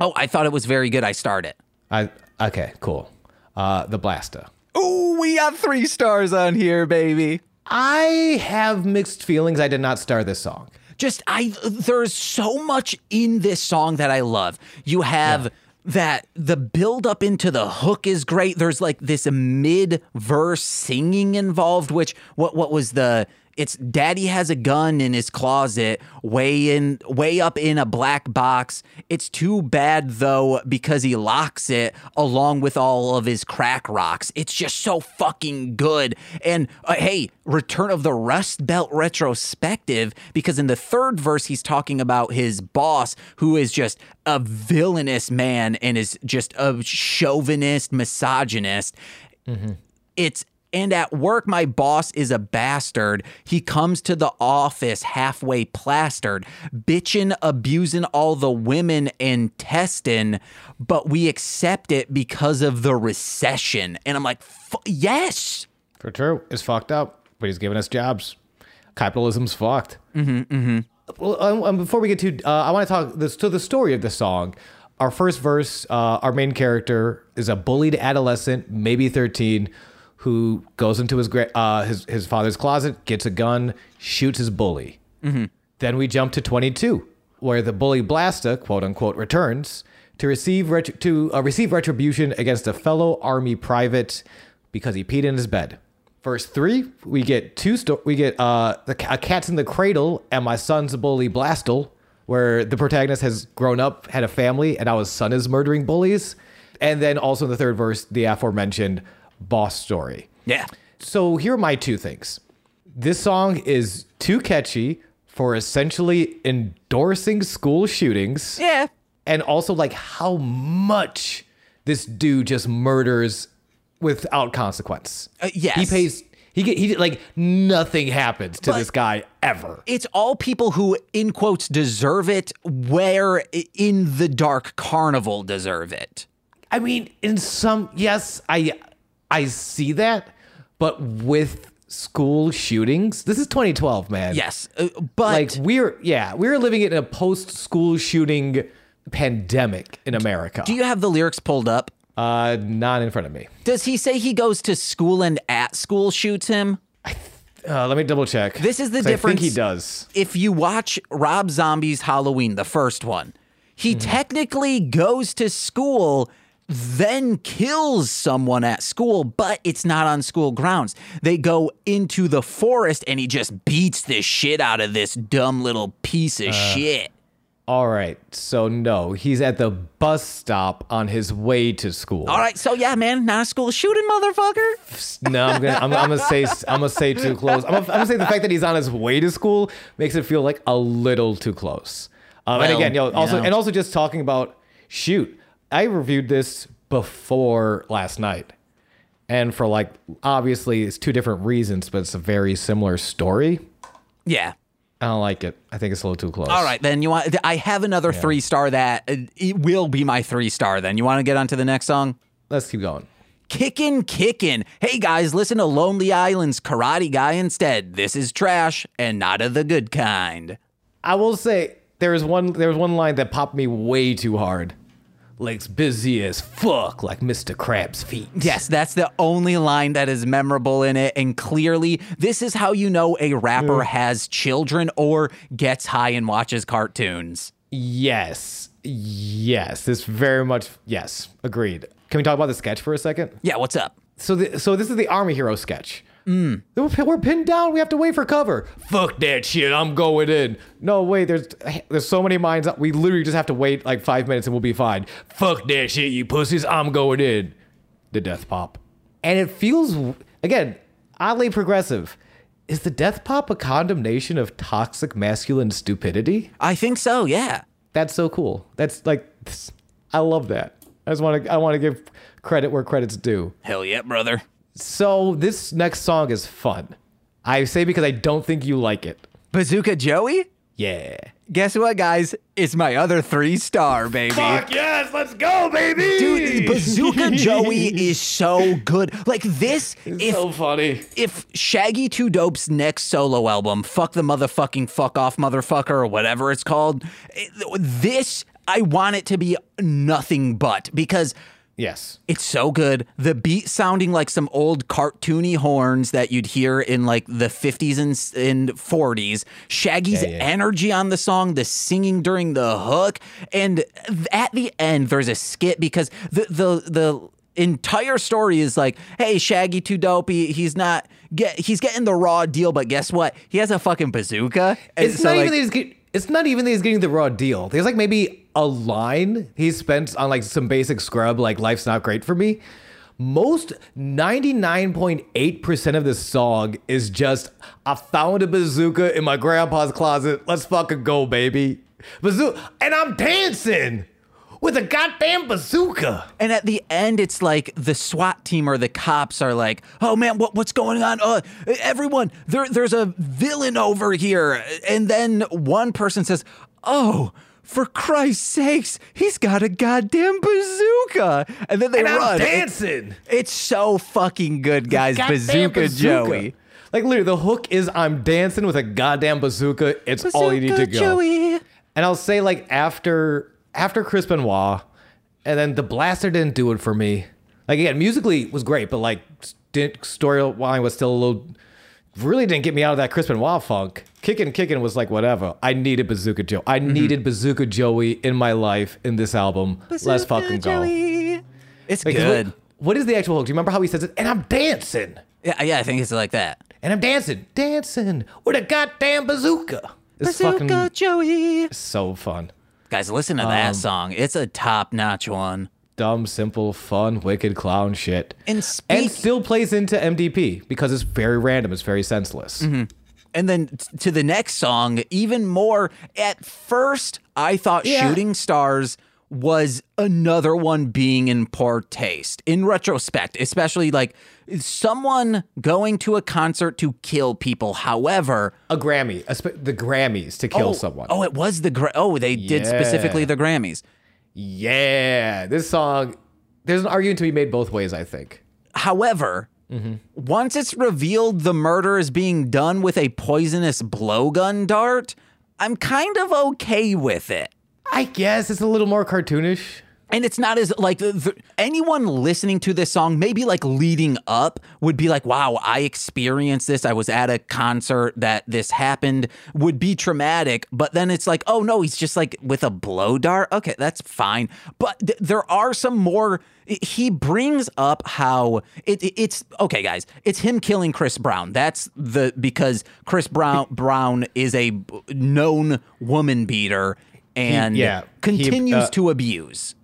Oh, I thought it was very good. I start it. I okay, cool. Uh, the Blaster. Oh, we got three stars on here, baby. I have mixed feelings. I did not star this song. Just I there's so much in this song that I love. You have that the build up into the hook is great. There's like this mid verse singing involved, which what what was the it's daddy has a gun in his closet way in way up in a black box. It's too bad though because he locks it along with all of his crack rocks. It's just so fucking good. And uh, hey return of the rust belt retrospective because in the third verse he's talking about his boss who is just a villainous man and is just a chauvinist misogynist. It's and at work my boss is a bastard he comes to the office halfway plastered bitching, abusing all the women and testing but we accept it because of the recession and i'm like "Fu- yes For true, it's fucked up, but he's giving us jobs. Capitalism's fucked. Mm-hmm. Mm-hmm. Well, um, um, before we get to, uh, I want to talk this to the story of the song. Our first verse, uh, our main character is a bullied adolescent, maybe thirteen, who goes into his gra- uh, his his father's closet, gets a gun, shoots his bully. Then we jump to 22, where the bully Blasta, quote unquote, returns to receive ret- to uh, receive retribution against a fellow army private because he peed in his bed. Verse three, we get two. Sto- we get uh, the a cat's in the cradle and my son's a bully Blastel, where the protagonist has grown up, had a family, and now his son is murdering bullies. And then also in the third verse, the aforementioned boss story. Yeah. So here are my two things. This song is too catchy for essentially endorsing school shootings Yeah. and also like how much this dude just murders without consequence. Uh, yes. He pays he get he like nothing happens to But- this guy ever. It's all people who, in quotes, deserve it, where in the dark carnival deserve it. I mean, in some yes, I I see that, but with school shootings, this is 2012, man. Yes. uh, But like we're yeah we're living in a post school shooting pandemic in america do you have the lyrics pulled up? uh not in front of me Does he say he goes to school and at school shoots him? uh, let me double check This is the difference. i think he does if you watch Rob Zombie's Halloween, the first one, he Mm-hmm. technically goes to school, then kills someone at school, but it's not on school grounds. They go into the forest and he just beats the shit out of this dumb little piece Uh. of shit. all right so no he's at the bus stop on his way to school All right, so yeah, man, not a school shooting, motherfucker. no i'm gonna I'm, I'm gonna say i'm gonna say too close I'm gonna, I'm say the fact that he's on his way to school makes it feel like a little too close um, and again you know, also you know. and also just talking about shoot i reviewed this before last night and for like obviously it's two different reasons but it's a very similar story Yeah. i don't like it i think it's a little too close All right, then you want. I have another three star that uh, it will be my three star. Then you want to get on to the next song? let's keep going Kickin' Kickin'. Hey guys, listen to Lonely Island's Karate Guy instead. This is trash and not of the good kind. i will say there is one there was one line that popped me way too hard legs busy as fuck like mr crab's feet Yes, that's the only line that is memorable in it. And clearly, this is how you know a rapper has children or gets high and watches cartoons. Yes. Yes. This very much yes. Agreed. Can we talk about the sketch for a second? Yeah, what's up? So the, so this is the army hero sketch. Mm. We're, we're pinned down. We have to wait for cover. Fuck that shit. I'm going in. No, wait. There's there's so many mines. We literally just have to wait like five minutes and we'll be fine. Fuck that shit, you pussies. I'm going in. The death pop. And it feels again oddly progressive. Is the death pop a condemnation of toxic masculine stupidity? I think so, yeah. That's so cool. That's like, I love that. I just want to, I want to give credit where credit's due. Hell yeah, brother. So this next song is fun. I say because I don't think you like it. Bazooka Joey? Yeah. Guess what, guys? It's my other three star, baby. Fuck yes, let's go, baby. Dude, Bazooka Joey is so good. Like this, if so funny. if Shaggy Two Dope's next solo album, Fuck the Motherfucking Fuck Off Motherfucker, or whatever it's called, this, I want it to be nothing but because Yes. it's so good. The beat sounding like some old cartoony horns that you'd hear in like the 50s and, and 40s. Shaggy's Yeah, yeah. energy on the song, the singing during the hook, and at the end there's a skit because the the the entire story is like, hey, Shaggy too dopey. He's not get he's getting the raw deal, but guess what? He has a fucking bazooka. And It's so, not like, even that he's it's not even that he's getting the raw deal. There's like maybe a line he spent on like some basic scrub, like life's not great for me. Most 99.8% of this song is just I found a bazooka in my grandpa's closet. Let's fucking go, baby. Bazooka and I'm dancing with a goddamn bazooka. And at the end, it's like the SWAT team or the cops are like, "Oh man, what, what's going on? Uh, everyone, there, there's a villain over here." And then one person says, "Oh." For Christ's sakes, he's got a goddamn bazooka. And then they And I'm run. It- dancing. it's so fucking good, guys. Goddamn Bazooka, Joey. Like literally, the hook is I'm dancing with a goddamn bazooka. It's all you need to Bazooka go. Joey. And I'll say like after after Chris Benoit, and then the blaster didn't do it for me. Like again, musically was great, but like didn't, storyline was still a little really didn't get me out of that Chris Benoit funk. Kicking Kicking was like whatever. I needed Bazooka Joe. I mm-hmm. needed Bazooka Joey in my life in this album. Let's Bazooka fucking go. Joey. It's Like, good. what is the actual hook? Do you remember how he says it? And I'm dancing. Yeah, yeah, I think it's like that. And I'm dancing, dancing with a goddamn bazooka. It's Bazooka fucking Joey. so fun. Guys, listen to Um, that song. It's a top notch one. Dumb, simple, fun, wicked clown shit. And and still plays into MDP because it's very random. It's very senseless. And then t- to the next song, even more. At first, I thought Yeah. Shooting Stars was another one being in poor taste. In retrospect, especially like someone going to a concert to kill people. However, A Grammy, a sp- the Grammys to kill oh, someone. Oh, it was the gra- oh they did Yeah. specifically the Grammys. Yeah, this song. There's an argument to be made both ways. I think. However, Mm-hmm. once it's revealed the murder is being done with a poisonous blowgun dart, I'm kind of okay with it. I guess it's a little more cartoonish. And it's not as like the, the- anyone listening to this song, maybe like leading up, would be like, wow, I experienced this. I was at a concert that this happened, would be traumatic. But then it's like, oh no, he's just like with a blow dart. Okay, that's fine. But th- there are some more. He brings up how it, it- it's okay, guys. It's him killing Chris Brown. That's the because Chris Brown Brown is a known woman beater and yeah, he, continues uh, to abuse.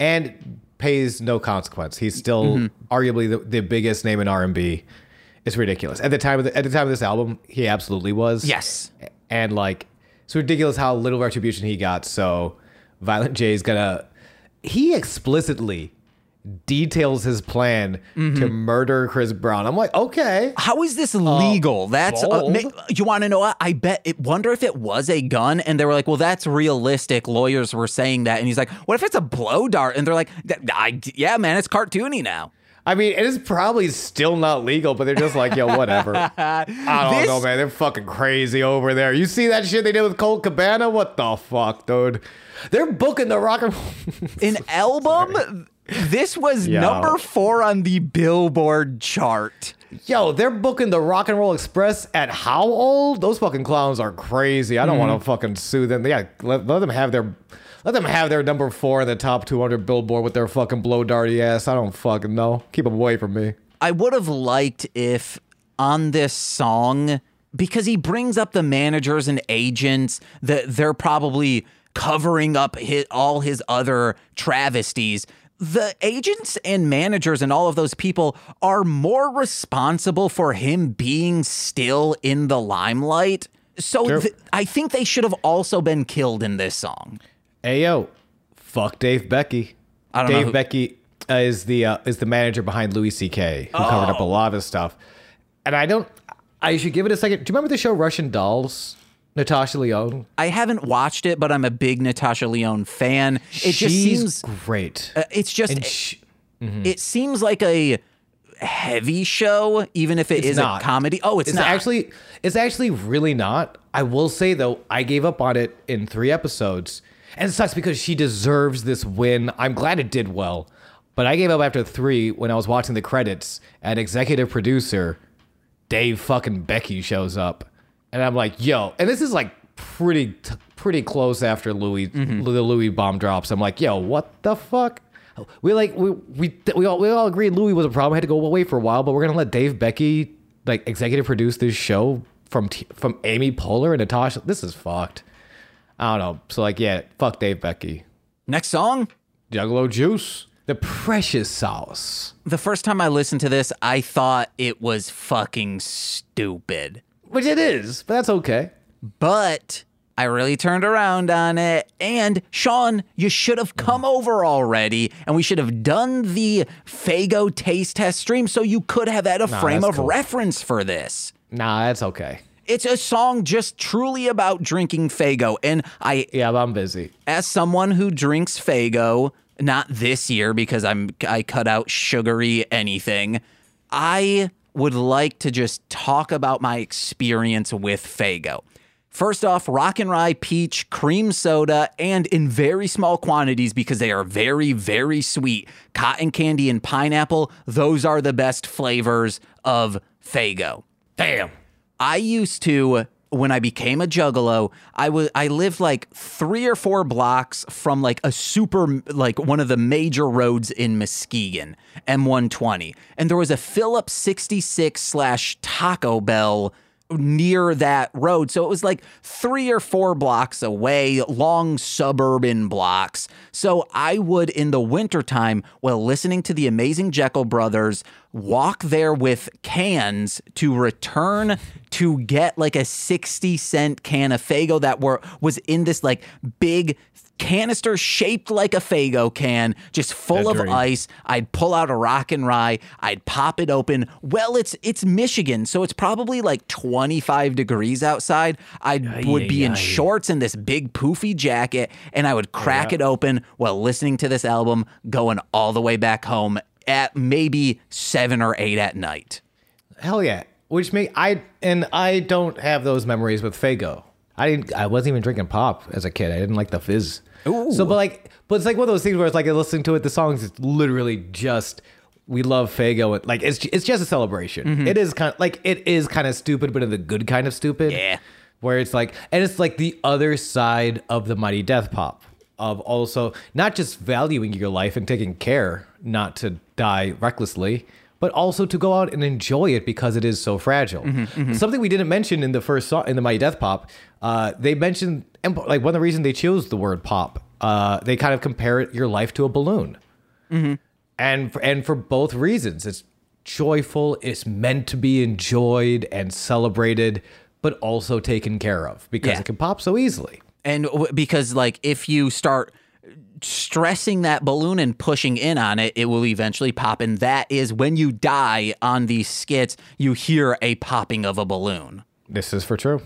And pays no consequence. He's still Mm-hmm. arguably the, the biggest name in R and B. It's ridiculous. At the time of the, at the time of this album, he absolutely was. Yes. and like it's ridiculous how little retribution he got. So Violent J is gonna. He explicitly details his plan Mm-hmm. to murder Chris Brown. I'm like, okay, How is this legal? that's uh, bold. ma- you want to know what? I bet. It, wonder if it was a gun, and they were like, "Well, that's realistic." Lawyers were saying that, and he's like, "What if it's a blow dart?" And they're like, I, "Yeah, man, it's cartoony now." I mean, it is probably still not legal, but they're just like, yo, whatever. I don't This- know, man. They're fucking crazy over there. You see that shit they did with Colt Cabana? What the fuck, dude? They're booking the rock and An album. This was Yo. number four on the Billboard chart. Yo, they're booking the Rock and Roll Express at how old? Those fucking clowns are crazy. I don't want to mm-hmm. fucking sue them. Yeah, let, let them have their let them have their number four in the top 200 Billboard with their fucking blow darty ass. I don't fucking know. Keep them away from me. I would have liked if on this song, because he brings up the managers and agents that they're probably covering up his, all his other travesties. The agents and managers and all of those people are more responsible for him being still in the limelight. So th- I think they should have also been killed in this song. Hey yo, fuck Dave Becky. I don't know Dave who- Becky uh, is the uh, is the manager behind Louis C.K. who covered up a lot of his stuff. And I don't. I should give it a second. Do you remember the show Russian Dolls? Natasha Lyonne. I haven't watched it, but I'm a big Natasha Lyonne fan. It just She's seems great. uh, it's just and sh- it seems like a heavy show, even if it is not. a comedy. Oh, it's, It's not. actually it's actually really not. I will say though, I gave up on it in three episodes. And it sucks because she deserves this win. I'm glad it did well. But I gave up after three when I was watching the credits and executive producer Dave fucking Becky shows up. And I'm like, yo, and this is like pretty t- pretty close after Louis Mm-hmm. the Louis bomb drops. I'm like, yo, what the fuck? We like we we we all we all agreed Louis was a problem. Had to go away for a while, but we're gonna let Dave Becky like executive produce this show from T- from Amy Poehler and Natasha. This is fucked. I don't know. So like, yeah, fuck Dave Becky. Next song. Juggalo Juice, the precious sauce, The first time I listened to this, I thought it was fucking stupid. Which it is, but that's okay. But I really turned around on it. And Sean, you should have come over already, and we should have done the Faygo taste test stream so you could have had a frame of cool. reference for this. Nah, that's okay. It's a song just truly about drinking Faygo. And I Yeah, but I'm busy. as someone who drinks Faygo, not this year because I'm I cut out sugary anything, I would like to just talk about my experience with Faygo. First off, rock and rye, peach, cream soda, and in very small quantities because they are very, very sweet. Cotton candy and pineapple, those are the best flavors of Faygo. Damn. I used to when I became a juggalo, I was I lived like three or four blocks from like a super like one of the major roads in Muskegon, M120, and there was a Phillips 66 slash Taco Bell near that road. So it was like three or four blocks away, long suburban blocks. So I would, in the wintertime, while listening to the amazing Jeckel Brothers, walk there with cans to return to get like a 60 cent can of Faygo that were was in this like big canister shaped like a Faygo can, just full A of dream. ice. I'd pull out a rock and rye. I'd pop it open. Well, it's it's Michigan, so it's probably like 25 degrees outside. I would be in shorts and this big poofy jacket, and I would oh, crack yeah. it open while listening to this album, going all the way back home at maybe seven or eight at night. Hell yeah. Which make I and I don't have those memories with Faygo. I didn't. I wasn't even drinking pop as a kid. I didn't like the fizz. Ooh. So, but like, but it's like one of those things where it's like listening to it. The songs is literally just we love Faygo. Like it's it's just a celebration. Mm-hmm. It is kind of like it is kind of stupid, but in the good kind of stupid. Yeah. Where it's like, and it's like the other side of the mighty death pop of also not just valuing your life and taking care not to die recklessly, but also to go out and enjoy it because it is so fragile. Something we didn't mention in the first song in the Mighty Death Pop, uh, they mentioned like one of the reasons they chose the word pop. Uh, they kind of compare it, your life to a balloon, and and for both reasons, it's joyful. It's meant to be enjoyed and celebrated, but also taken care of because Yeah. it can pop so easily. And w- because like if you start stressing that balloon and pushing in on it, it will eventually pop. And that is when you die on these skits, you hear a popping of a balloon. This is for true.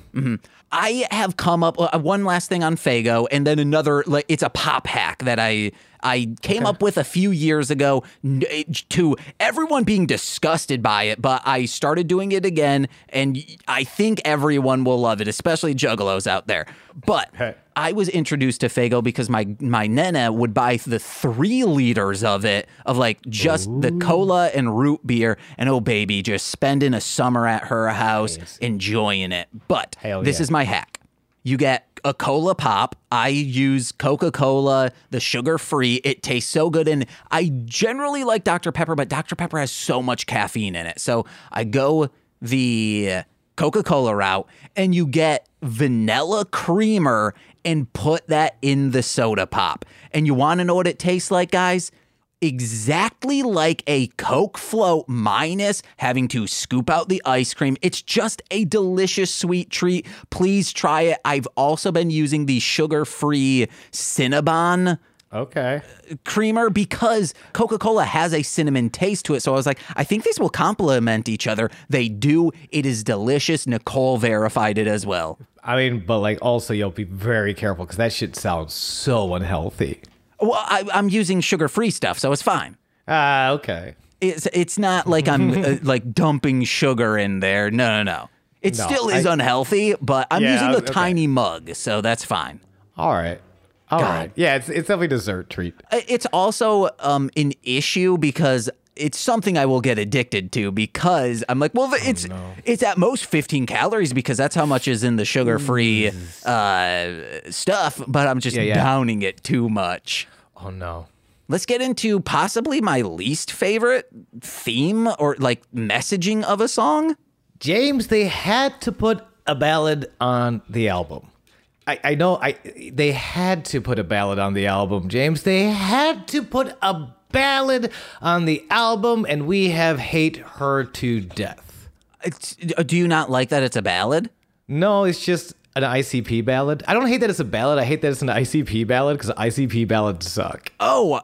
I have come up uh, one last thing on Faygo, and then another. Like it's a pop hack that I I came up with a few years ago eh, to everyone being disgusted by it, but I started doing it again, and I think everyone will love it, especially juggalos out there. But Hey. I was introduced to Faygo because my my nana would buy the three liters of it, of like just the cola and root beer, and oh baby, just spending a summer at her house enjoying it. But Hell this yeah. is my hack. You get a cola pop. I use Coca Cola, the sugar free. It tastes so good. And I generally like Dr. Pepper, but Dr. Pepper has so much caffeine in it. So I go the Coca Cola route and you get vanilla creamer and put that in the soda pop. And you want to know what it tastes like, guys? Exactly like a Coke float minus having to scoop out the ice cream. It's just a delicious sweet treat. Please try it. I've also been using the sugar free Cinnabon uh, Okay. creamer because Coca Cola has a cinnamon taste to it. So I was like, I think these will complement each other. They do. It is delicious. Nicole verified it as well. I mean, but like also you'll be very careful because that shit sounds so unhealthy. Well, I, I'm using sugar free stuff, so it's fine. Ah, okay. it's it's not like I'm uh, like dumping sugar in there. No, no, no. It No, still is I- unhealthy, but I'm Yeah, using a okay. tiny mug, so that's fine. All right. All right. God. Yeah, it's it's definitely a dessert treat. It's also um an issue because it's something I will get addicted to because I'm like, well, Oh, it's it's at most 15 calories because that's how much is in the sugar-free uh, stuff, but I'm just Yeah, yeah. downing it too much. Oh no. Let's get into possibly my least favorite theme or like messaging of a song. James, they had to put a ballad on the album. I, I know I they had to put a ballad on the album, James. They had to put a ballad on the album, and we have hate her to death. It's, uh, do you not like that it's a ballad? No, it's just an ICP ballad. I don't hate that it's a ballad. I hate that it's an ICP ballad because ICP ballads suck. Oh,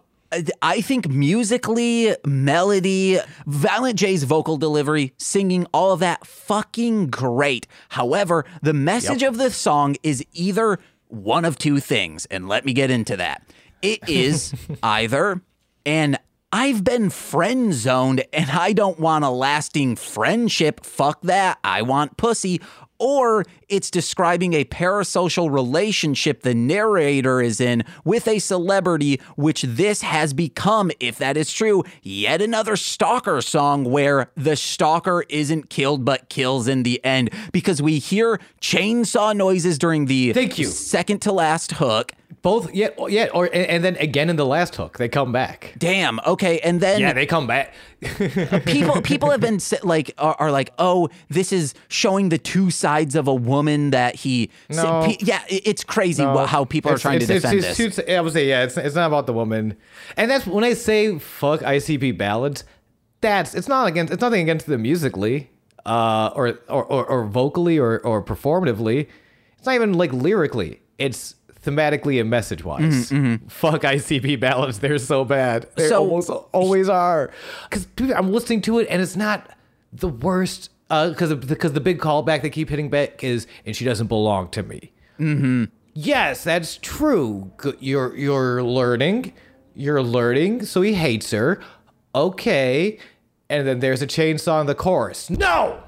I think musically, melody, Violent J's vocal delivery, singing, all of that, fucking great. However, the message of the song is either one of two things, and let me get into that. It is either, and I've been friend zoned and I don't want a lasting friendship. Fuck that. I want pussy. or it's describing a parasocial relationship the narrator is in with a celebrity, which this has become, if that is true, yet another stalker song where the stalker isn't killed but kills in the end because we hear chainsaw noises during the Thank you. second to last hook. Both, yeah, yeah, or and, then again in the last hook, they come back. Damn. Okay, and then Yeah, they come back. people people have been like are, are like oh this is showing the two sides of a woman that he No. pe- yeah it's crazy No, how people are it's- trying to it's- defend it's- this it's- I would say, yeah, it's, it's not about the woman, and that's when I say fuck ICP ballads. That's it's not against it's nothing against them musically, uh, or or, or or vocally or or performatively. It's not even like lyrically. It's thematically and message wise. Fuck ICP ballads. They're so bad. They Mm-hmm, So- almost always are. Because I'm listening to it and it's not the worst. Because because the big callback they keep hitting back is and she doesn't belong to me. Mm-hmm. Yes, that's true. You're you're learning. You're learning. So he hates her. Okay. And then there's a chainsaw in the chorus. No.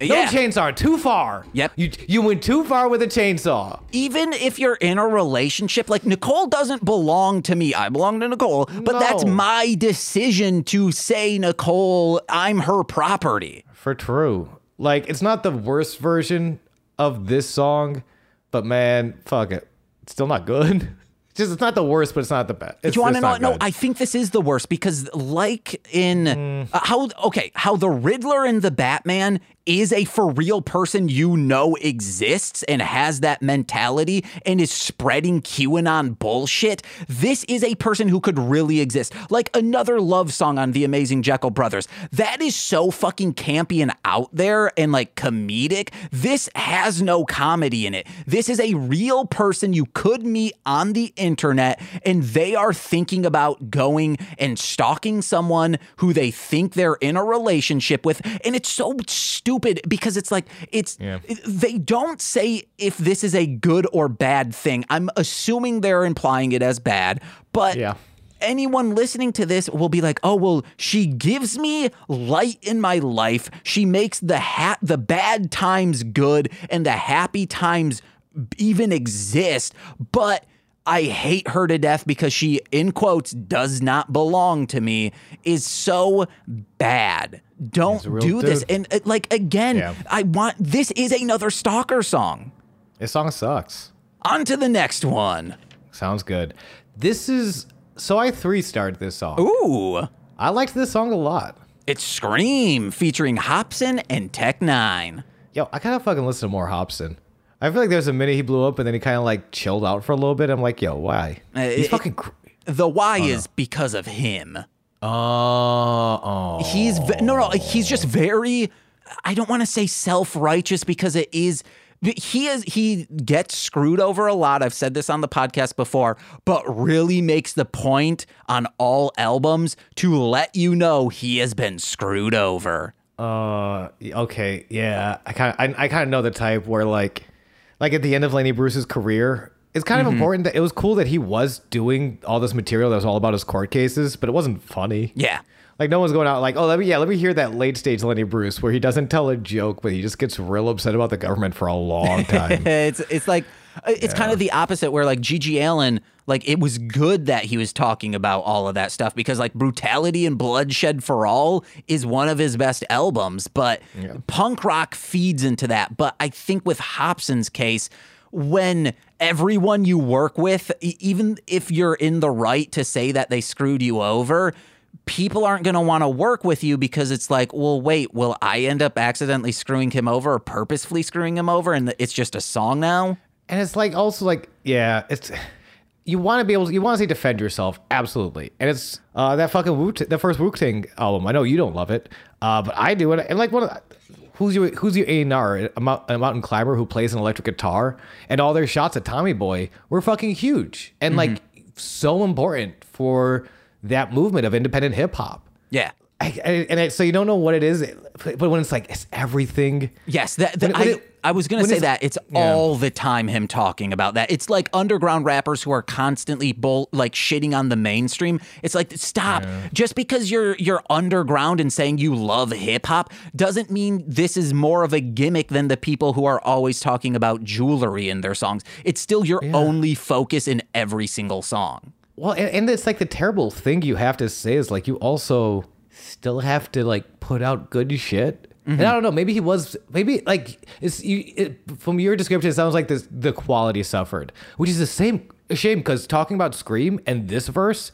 No chainsaw. Too far. Yep. You you went too far with a chainsaw. even if you're in a relationship like nicole doesn't belong to me i belong to nicole but that's my decision to say nicole i'm her property For true. Like it's not the worst version of this song, but man, fuck it. It's still not good. It's just it's not the worst, but it's not the best. It's, Do you want to know? No. I think this is the worst because, like in Mm. uh, how okay, how the Riddler and the Batman is a for real person you know exists and has that mentality and is spreading QAnon bullshit. This is a person who could really exist, like another love song on the Amazing Jeckel Brothers. That is so fucking campy and out there and like comedic. This has no comedy in it. This is a real person you could meet on the internet and they are thinking about going and stalking someone who they think they're in a relationship with and it's so stupid because it's like it's Yeah. they don't say if this is a good or bad thing i'm assuming they're implying it as bad but Yeah. anyone listening to this will be like, "Oh, well, she gives me light in my life. She makes the ha- the bad times good and the happy times even exist." But I hate her to death because she, in quotes, does not belong to me, is so bad. Don't do this. And uh, like again, Yeah. I want this is another stalker song. This song sucks. On to the next one. Sounds good. This is so I three starred this song. Ooh. I liked this song a lot. It's Scream featuring Hopsin and Tech Nine. Yo, I kind of fucking listen to more Hopsin. I feel like there's a minute he blew up and then he kind of like chilled out for a little bit. I'm like, yo, why? Uh, He's it- fucking. Cr- The why is because of him. oh, oh. He's ve- no, no. He's just very. I don't want to say self-righteous because it is. He is. He gets screwed over a lot. I've said this on the podcast before, but really makes the point on all albums to let you know he has been screwed over. Uh, okay, yeah. I kind of, I, I kind of know the type where like, like at the end of Lenny Bruce's career, it's kind of Mm-hmm. important that it was cool that he was doing all this material that was all about his court cases, but it wasn't funny. Yeah. Like no one's going out like, oh, let me yeah, let me hear that late stage Lenny Bruce where he doesn't tell a joke, but he just gets real upset about the government for a long time. it's it's like Uh, it's kind of the opposite where like GG Allin like it was good that he was talking about all of that stuff because like brutality and bloodshed for all is one of his best albums but punk rock feeds into that. But I think with Hopsin's case when everyone you work with even if you're in the right to say that they screwed you over people aren't going to want to work with you because it's like, well, wait, will I end up accidentally screwing him over or purposefully screwing him over and it's just a song now? And it's like also like yeah, it's you want to be able to, you want to say defend yourself absolutely. And it's uh that fucking Wu the first Wu Tang album. I know you don't love it, uh, but I do. And, and like one of the, who's your who's your A and R a, mount- a mountain climber who plays an electric guitar, and all their shots at Tommy Boy were fucking huge and like so important for that movement of independent hip hop. Yeah. I, I, and I, so you don't know what it is, but when it's like it's everything. Yes, that, that it- I was gonna say that it's Yeah. all the time him talking about that. It's like underground rappers who are constantly bull like shitting on the mainstream. It's like stop. Just because you're you're underground and saying you love hip hop doesn't mean this is more of a gimmick than the people who are always talking about jewelry in their songs. It's still your only focus in every single song. Well, and, and it's like the terrible thing you have to say is like you also still have to like put out good shit. And I mm-hmm. don't know, maybe he was maybe like it's you it, from your description it sounds like this the quality suffered, which is the same shame because talking about Scream and this verse,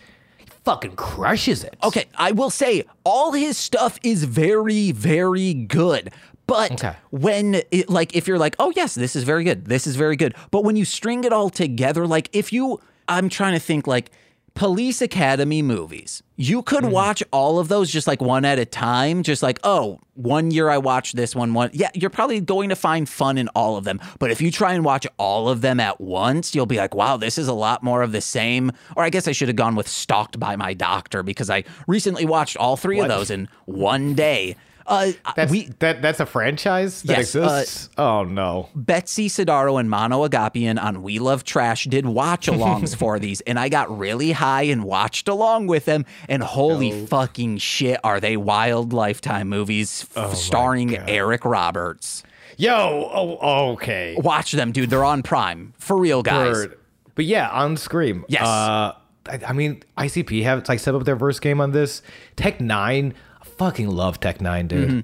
fucking crushes it. Okay, I will say all his stuff is very, very good. But Okay. when it, like if you're like, oh yes, this is very good, this is very good. But when you string it all together, like if you, I'm trying to think like Police Academy movies. You could hmm. watch all of those just like one at a time, just like, oh, one year I watched this one, one. Yeah, you're probably going to find fun in all of them. But if you try and watch all of them at once, you'll be like, wow, this is a lot more of the same. Or I guess I should have gone with Stalked by My Doctor because I recently watched all three What? of those in one day. Uh, That's we that that's a franchise that Yes, uh, exists. oh no. Betsy Sodaro and Mano Agapion on We Love Trash did watch alongs for these, and I got really high and watched along with them. And holy fucking shit, are they wild lifetime movies f- starring Eric Roberts? Yo, oh okay. Watch them, dude. They're on Prime for real, guys. Word. But yeah, on Scream. Yes. Uh, I, I mean, ICP have like set up their verse game on this. Tech Nine, fucking love Tech Nine, dude. Mm-hmm.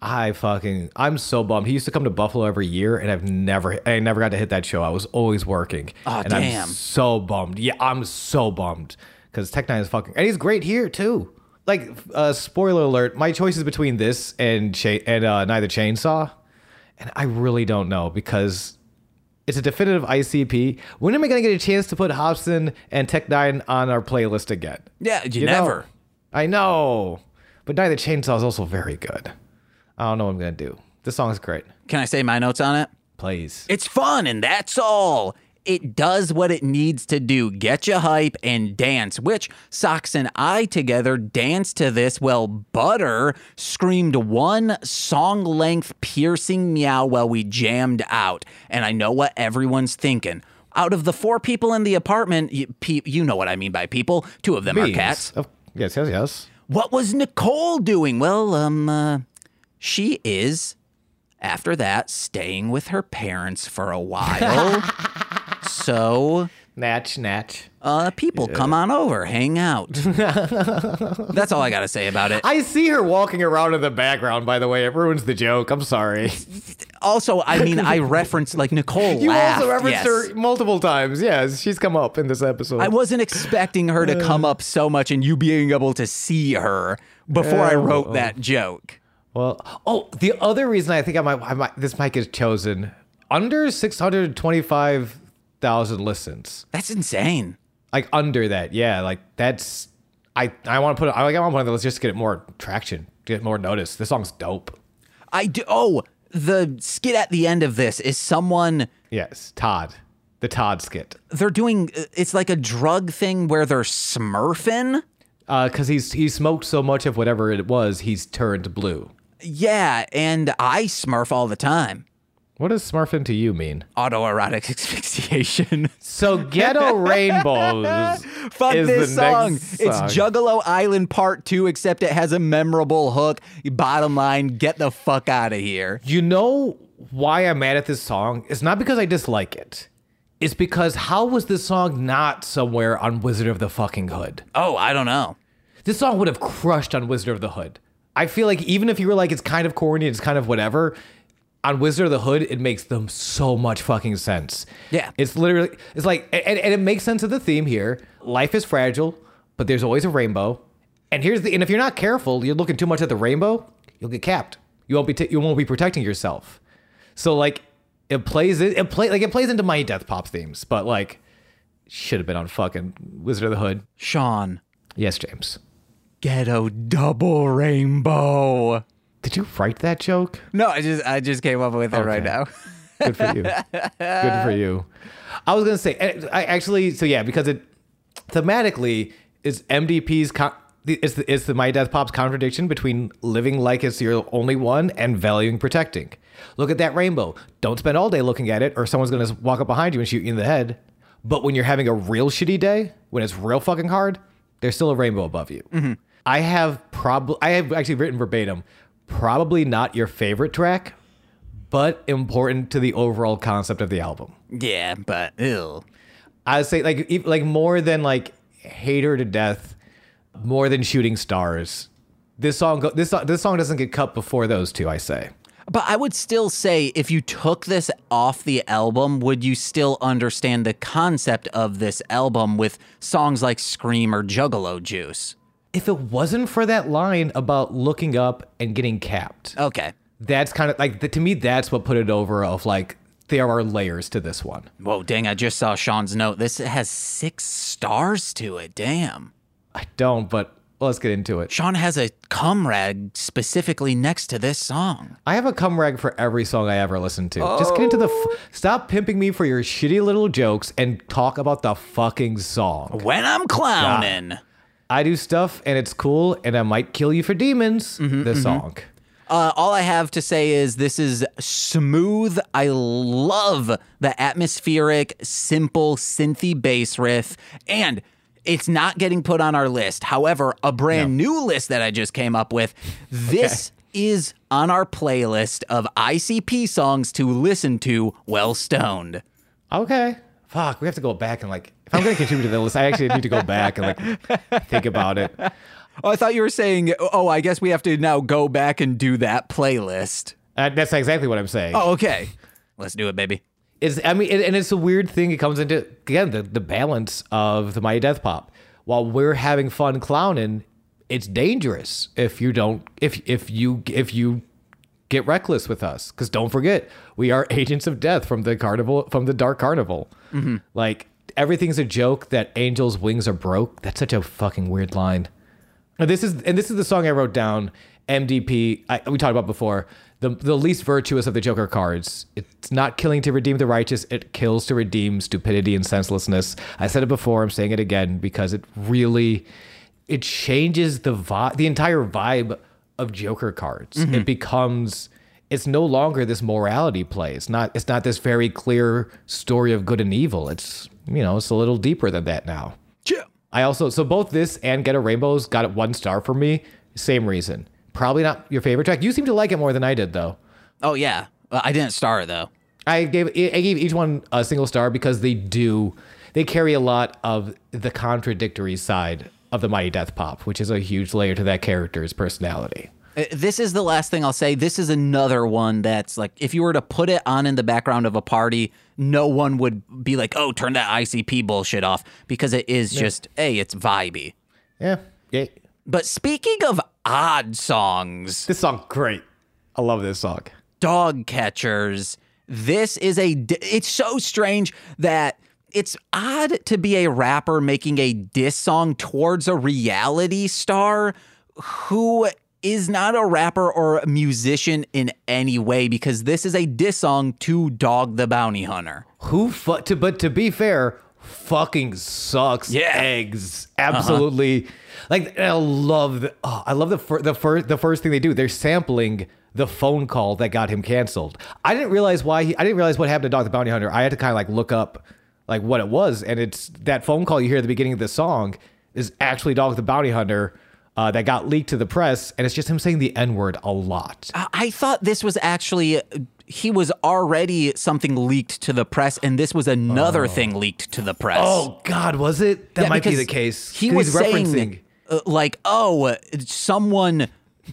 I fucking, I'm so bummed. He used to come to Buffalo every year, and I've never, I never got to hit that show. I was always working. Aw, and damn. I'm so bummed. Yeah, I'm so bummed because Tech Nine is fucking, and he's great here too. Like, uh, spoiler alert, my choice is between this and cha- and uh, Night of the Chainsaw, and I really don't know because it's a definitive ICP. When am I going to get a chance to put Hopsin and Tech Nine on our playlist again? Yeah, you, know? never. I know, but Night of the Chainsaw is also very good. I don't know what I'm going to do. This song's great. Can I say my notes on it? Please. It's fun, and that's all. It does what it needs to do get you hype and dance, which Socks and I together danced to this while Butter screamed one song length piercing meow while we jammed out. And I know what everyone's thinking. Out of the four people in the apartment, you, pe- you know what I mean by people, two of them are cats. Of- yes, yes, yes. What was Nicole doing? Well, um, uh, she is, after that, staying with her parents for a while. so, Natch, natch. uh, people come on over, hang out. That's all I got to say about it. I see her walking around in the background, by the way. It ruins the joke. I'm sorry. Also, I mean, I referenced like Nicole You laughed. also referenced yes. her multiple times. Yes, she's come up in this episode. I wasn't expecting her to come up so much and you being able to see her before I wrote that joke. Well, oh, the other reason I think I might, I might this mic is chosen under six hundred twenty-five thousand listens. That's insane. Like under that, yeah. Like that's I I want to put it. I like I want to put it on the just to get it more traction, get more notice. This song's dope. I do. Oh, the skit at the end of this is someone Yes, Todd, the Todd skit, they're doing it's like a drug thing where they're smurfing. Uh, because Uh, he's he smoked so much of whatever it was, he's turned blue. Yeah, and I smurf all the time. What does smurfing to you mean? Autoerotic asphyxiation. So ghetto rainbows. Fuck is this song. next It's. Juggalo Island Part 2, except it has a memorable hook. Bottom line, get the fuck out of here. You know why I'm mad at this song? It's not because I dislike it. It's because how was this song not somewhere on Wizard of the fucking Hood? Oh, I don't know. This song would have crushed on Wizard of the Hood. I feel like even if you were like it's kind of corny, it's kind of whatever. On Wizard of the Hood, it makes them so much fucking sense. Yeah. It's literally it's like and, and it makes sense of the theme here. Life is fragile, but there's always a rainbow. And here's the and if you're not careful, you're looking too much at the rainbow, you'll get capped. You won't be t- you won't be protecting yourself. So like it plays it, it play like it plays into my death pop themes, but like should have been on fucking Wizard of the Hood. Sean, Yes, James. ghetto double rainbow. Did you write that joke? No, I just I just came up with it right now. Good for you. Good for you. I was gonna say, eh, I actually, so yeah, because it thematically is MDP's co- the- it's the, it's the My Death Pop's contradiction between living like it's your only one and valuing protecting. Look at that rainbow. Don't spend all day looking at it, or someone's gonna walk up behind you and shoot you in the head. But when you're having a real shitty day, when it's real fucking hard, there's still a rainbow above you. Mm-hmm. I have probably I have actually written verbatim, probably not your favorite track, but important to the overall concept of the album. Yeah, but ew. I would say like like more than like hater to death, more than shooting stars. This song go, this song- this song doesn't get cut before those two. I say. But I would still say if you took this off the album, would you still understand the concept of this album with songs like Scream or Juggalo Juice? If it wasn't for that line about looking up and getting capped, Okay. that's kind of like to me that's what put it over. Of like there are layers to this one. Whoa, dang, I just saw Sean's note. This has six stars to it. Damn. I don't, but let's get into it. Sean has a cum rag specifically next to this song. I have a cum rag for every song I ever listen to. Just get into the. F- oh. Stop pimping me for your shitty little jokes and talk about the fucking song. When I'm clowning. I do stuff and it's cool and I might kill you for demons. the song. Uh, all I have to say is this is smooth. I love the atmospheric, simple synthy bass riff, and it's not getting put on our list. However, a brand new list that I just came up with, this is on our playlist of ICP songs to listen to well stoned. Okay. Fuck, we have to go back and like. If I'm gonna contribute to the list, I actually need to go back and like think about it. Oh, I thought you were saying, oh, I guess we have to now go back and do that playlist. Uh, that's exactly what I'm saying. Oh, okay. Let's do it, baby. It's I mean, and and it's a weird thing. It comes into again the the balance of the Mighty Death Pop. While we're having fun clowning, it's dangerous if you don't if if you if you get reckless with us. Because don't forget, we are agents of death from the carnival from the dark carnival. Mm-hmm. Like everything's a joke. That angels' wings are broke. That's such a fucking weird line. And this is and this is the song I wrote down. MDP. I, we talked about before. The the least virtuous of the Joker cards. It's not killing to redeem the righteous. It kills to redeem stupidity and senselessness. I said it before. I'm saying it again because it really it changes the vibe, the entire vibe of Joker cards. It mm-hmm. becomes. It's no longer this morality play. It's not. It's not this very clear story of good and evil. It's you know. It's a little deeper than that now. Yeah. I also so both this and Ghetto Rainbows got it one star for me. Same reason. Probably not your favorite track. You seem to like it more than I did though. Oh, yeah. I didn't star it, though. I gave I gave each one a single star because they do they carry a lot of the contradictory side of the Mighty Death Pop, which is a huge layer to that character's personality. Uh, This is the last thing I'll say. This is another one that's like, if you were to put it on in the background of a party, no one would be like, oh, turn that ICP bullshit off because it is just, hey, it's vibey. Yeah. Yeah. But speaking of odd songs, This song great. I love this song. dog catchers. This is a. It's so strange that it's odd to be a rapper making a diss song towards a reality star who is not a rapper or a musician in any way because this is a diss song to Dog the Bounty Hunter. Who fu- to but to be fair, fucking sucks Yeah. eggs. Uh-huh. Absolutely. Like I love the oh, I love the fir- the first the first thing they do. They're sampling the phone call that got him canceled. I didn't realize why he I didn't realize what happened to Dog the Bounty Hunter. I had to kind of like look up like what it was and it's that phone call you hear at the beginning of the song is actually Dog the Bounty Hunter. Uh, that got leaked to the press, and it's just him saying the N word a lot. I- I thought this was actually. He was already something leaked to the press, and this was another thing leaked to the press. Oh God, was it? That Yeah, might be the case. He was referencing. saying, uh, like, oh, someone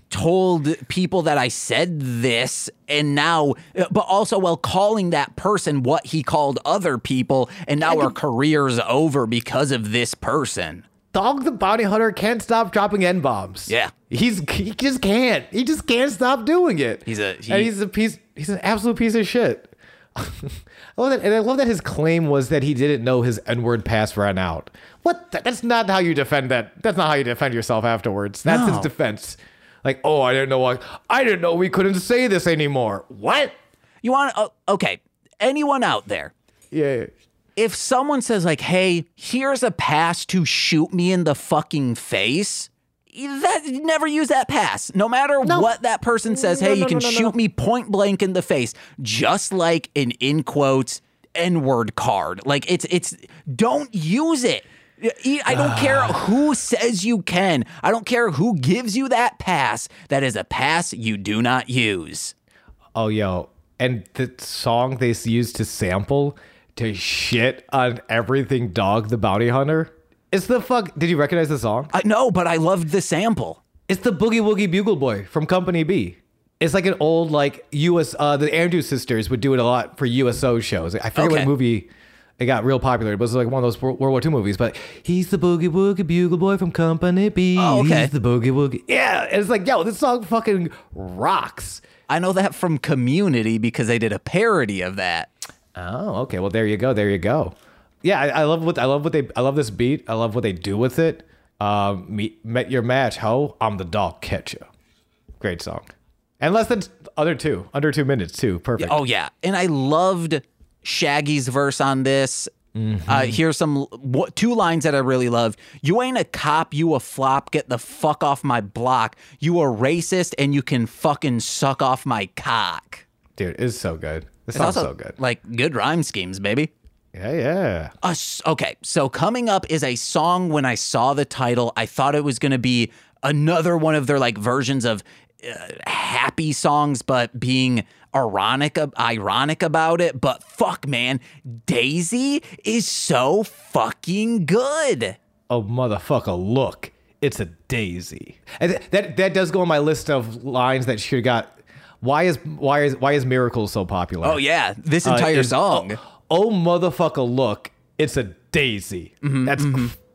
told people that I said this, and now, but also while calling that person what he called other people, and now our career's over because of this person. Dog the Bounty Hunter can't stop dropping N bombs. Yeah. He's he just can't. He just can't stop doing it. He's a- he- and he's a piece he's an absolute piece of shit. I love that, and I love that his claim was that he didn't know his N-word pass ran out. What? the- That's not how you defend that. That's not how you defend yourself afterwards. That's his defense. Like, oh, I didn't know. What, I didn't know we couldn't say this anymore. What? You want, oh, okay, anyone out there, Yeah. if someone says, like, hey, here's a pass to shoot me in the fucking face, that never use that pass. No matter No. what that person says, No, hey, no, you can no, no, shoot no. me point blank in the face, just like an in quotes N-word card. Like it's it's don't use it. I don't care who says you can. I don't care who gives you that pass. That is a pass you do not use. Oh, yo. And the song they used to sample to shit on everything Dog the Bounty Hunter. It's the fuck. Did you recognize the song? I know, but I loved the sample. It's the Boogie Woogie Bugle Boy from Company B. It's like an old like US. Uh, the Andrews sisters would do it a lot for USO shows. I forget Okay. what movie it got real popular. It was like one of those World War II movies. But he's the Boogie Woogie Bugle Boy from Company B. Oh, okay. He's the Boogie Woogie. Yeah, and it's like yo, this song fucking rocks. I know that from Community because they did a parody of that. Oh, okay. Well, there you go. There you go. Yeah, I, I love what I love what they I love this beat. I love what they do with it. Um, meet, met your match, ho. I'm the dog catcher. Great song. And less than other two, under two minutes too. Perfect. Oh yeah, and I loved Shaggy's verse on this. Mm-hmm. Uh, here's some two lines that I really loved. You ain't a cop, you a flop. Get the fuck off my block. You a racist, and you can fucking suck off my cock. dude, it's so good. This It's song's so good. like good rhyme schemes, baby. Yeah, yeah. Us. Okay, so coming up is a song. When I saw the title, I thought it was going to be another one of their like versions of uh, happy songs, but being ironic, ironic about it. But fuck, man, Daisy is so fucking good. Oh motherfucker, look, it's a daisy. And th- that that does go on my list of lines that should have got. Why is why is why is Miracle so popular? Oh yeah, this Uh, entire is- song. Oh, oh, motherfucker, look, it's a daisy. Mm-hmm, that's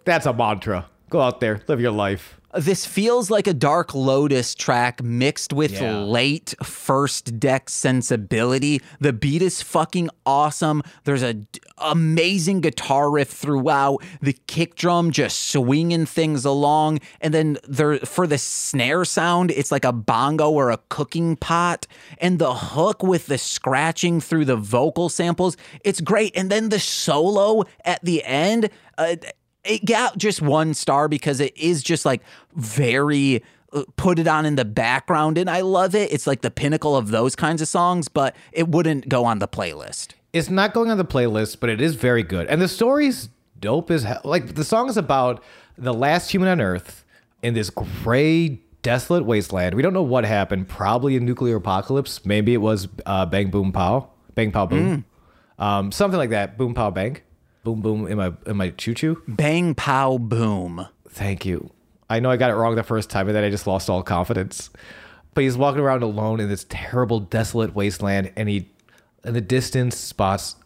that's a mantra. Go out there, live your life. This feels like a Dark Lotus track mixed with Yeah. late first deck sensibility. The beat is fucking awesome. There's a d- amazing guitar riff throughout. The kick drum just swinging things along, and then there for the snare sound, it's like a bongo or a cooking pot, and the hook with the scratching through the vocal samples. It's great, and then the solo at the end. Uh, it got just one star because it is just like very uh, put it on in the background and I love it. It's like the pinnacle of those kinds of songs, but it wouldn't go on the playlist. It's not going on the playlist, but it is very good. And the story's dope as hell. Like the song is about the last human on Earth in this gray, desolate wasteland. We don't know what happened. Probably a nuclear apocalypse. Maybe it was uh, bang boom pow, bang pow boom, um, something like that. Boom pow bang, boom boom in my in my choo choo. Bang pow boom. Thank you. I know I got it wrong the first time, and then I just lost all confidence. But he's walking around alone in this terrible, desolate wasteland, and he, in the distance, spots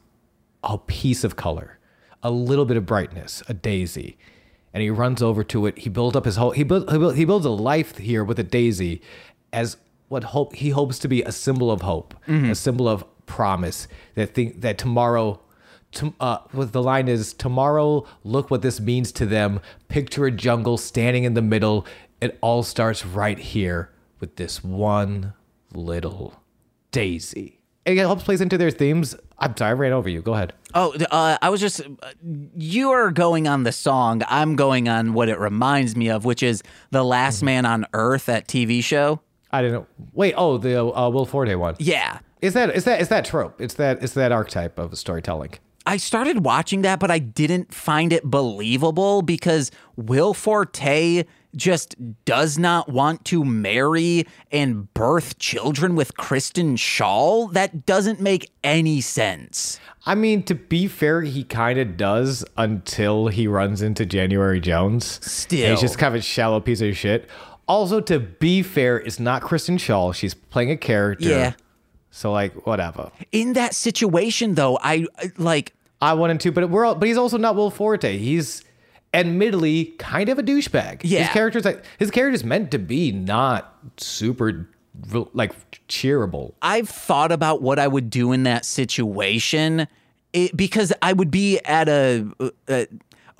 a piece of color, a little bit of brightness, a daisy, and he runs over to it. He builds up his whole. He build, he, build, he builds a life here with a daisy, as what hope he hopes to be a symbol of hope, mm-hmm. a symbol of promise. That think that tomorrow to, uh, what the line is tomorrow look what this means to them. Picture a jungle standing in the middle. It all starts right here with this one little daisy. It helps plays into their themes. I'm sorry i ran over you. Go ahead. Oh, uh, I was just, you are going on the song. I'm going on what it reminds me of, which is The Last Man on Earth, that TV show. i didn't wait oh the uh, will forte one. Yeah. is that is that is that trope? It's that it's that archetype of storytelling I started watching that, but I didn't find it believable because Will Forte just does not want to marry and birth children with Kristen Schaal. That doesn't make any sense. I mean, to be fair, he kind of does until he runs into January Jones. Still. He's just kind of a shallow piece of shit. Also, to be fair, it's not Kristen Schaal. She's playing a character. Yeah. So, like, whatever. In that situation, though, I like. I wanted to, but we're all, but he's also not Will Forte. He's admittedly kind of a douchebag. Yeah. His character's like his character's meant to be not super like cheerable. I've thought about what I would do in that situation it, because I would be at a, a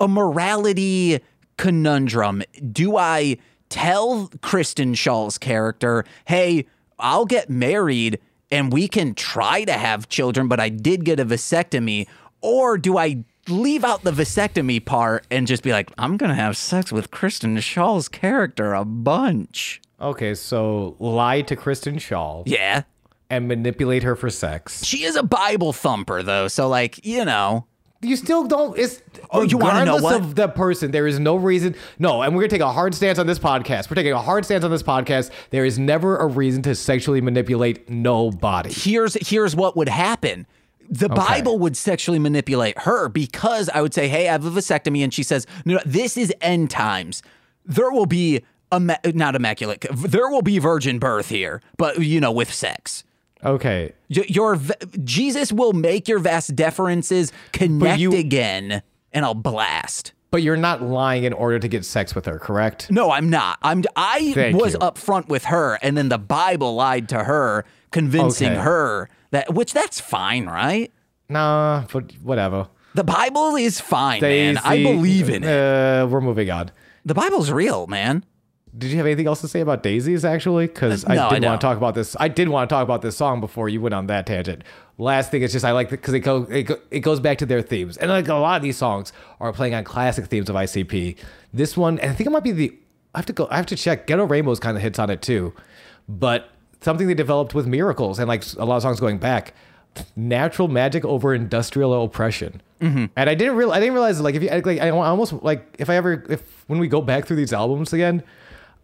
a morality conundrum. Do I tell Kristen Schaal's character, "Hey, I'll get married and we can try to have children, but I did get a vasectomy," or do I leave out the vasectomy part and just be like, I'm gonna have sex with Kristen Schaal's character a bunch. Okay, so lie to Kristen Schaal Yeah. and manipulate her for sex. She is a Bible thumper though, so like, you know. You still don't. It's Oh, you wanna know regardless what? of the person. There is no reason. No, and we're gonna take a hard stance on this podcast. We're taking a hard stance on this podcast. There is never a reason to sexually manipulate nobody. Here's here's what would happen. The Bible would sexually manipulate her because I would say, "Hey, I have a vasectomy," and she says, "No, no this is end times. There will be a not immaculate. There will be virgin birth here, but you know, with sex." Okay, Your Jesus will make your vas deferences connect you- again, and I'll blast. but you're not lying in order to get sex with her, correct? No, I'm not. I'm. I Thank was you. upfront with her, and then the Bible lied to her, convincing Okay. her that. Which that's fine, right? Nah, but whatever. The Bible is fine, man. I believe in it. Uh, we're moving on. The Bible's real, man. Did you have anything else to say about daisies? Actually, because Uh, no, I did want to talk about this. I did want to talk about this song before you went on that tangent. Last thing is just I like because it, go, it go it goes back to their themes, and like a lot of these songs are playing on classic themes of ICP. This one, and I think it might be the. I have to go. I have to check. Ghetto Rainbows kind of hits on it too, but something they developed with Miracles and like a lot of songs going back. Natural magic over industrial oppression, Mm-hmm. and I didn't real I didn't realize like if you like I almost like if I ever if when we go back through these albums again,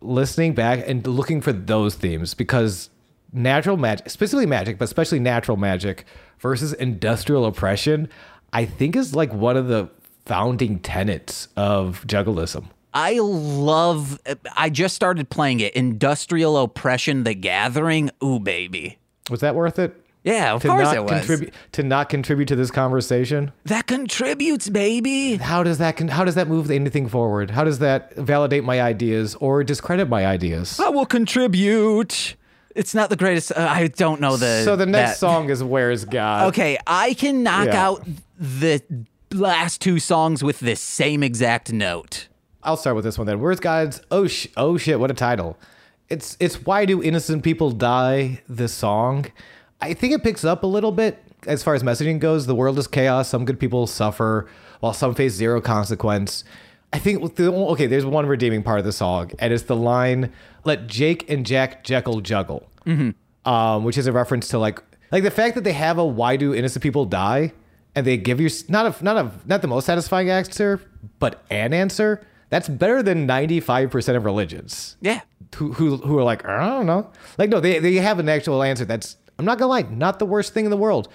listening back and looking for those themes because natural magic, specifically magic, but especially natural magic versus industrial oppression, I think is like one of the founding tenets of juggalism. I love. I just started playing it. Industrial Oppression: The Gathering. Ooh, baby. Was that worth it? Yeah, of To course not it was. contribute to not contribute to this conversation. that contributes, baby. How does that con- how does that move anything forward? How does that validate my ideas or discredit my ideas? I will contribute. It's not the greatest. Uh, I don't know the. so the next that- song is "Where's God." Okay, I can knock Yeah. out the last two songs with the same exact note. I'll start with this one then. Where's God's? Oh sh- oh shit! What a title! It's it's why do innocent people die? This song, I think it picks up a little bit as far as messaging goes. The world is chaos. Some good people suffer while some face zero consequence. I think okay, there's one redeeming part of the song, and it's the line "Let Jake and Jack Jekyll juggle," um, which is a reference to like like the fact that they have a "Why do innocent people die?" and they give you not a not a not the most satisfying answer, but an answer that's better than ninety five percent of religions Yeah. who who who are like I don't know. Like no, they they have an actual answer. That's I'm not gonna lie, not the worst thing in the world.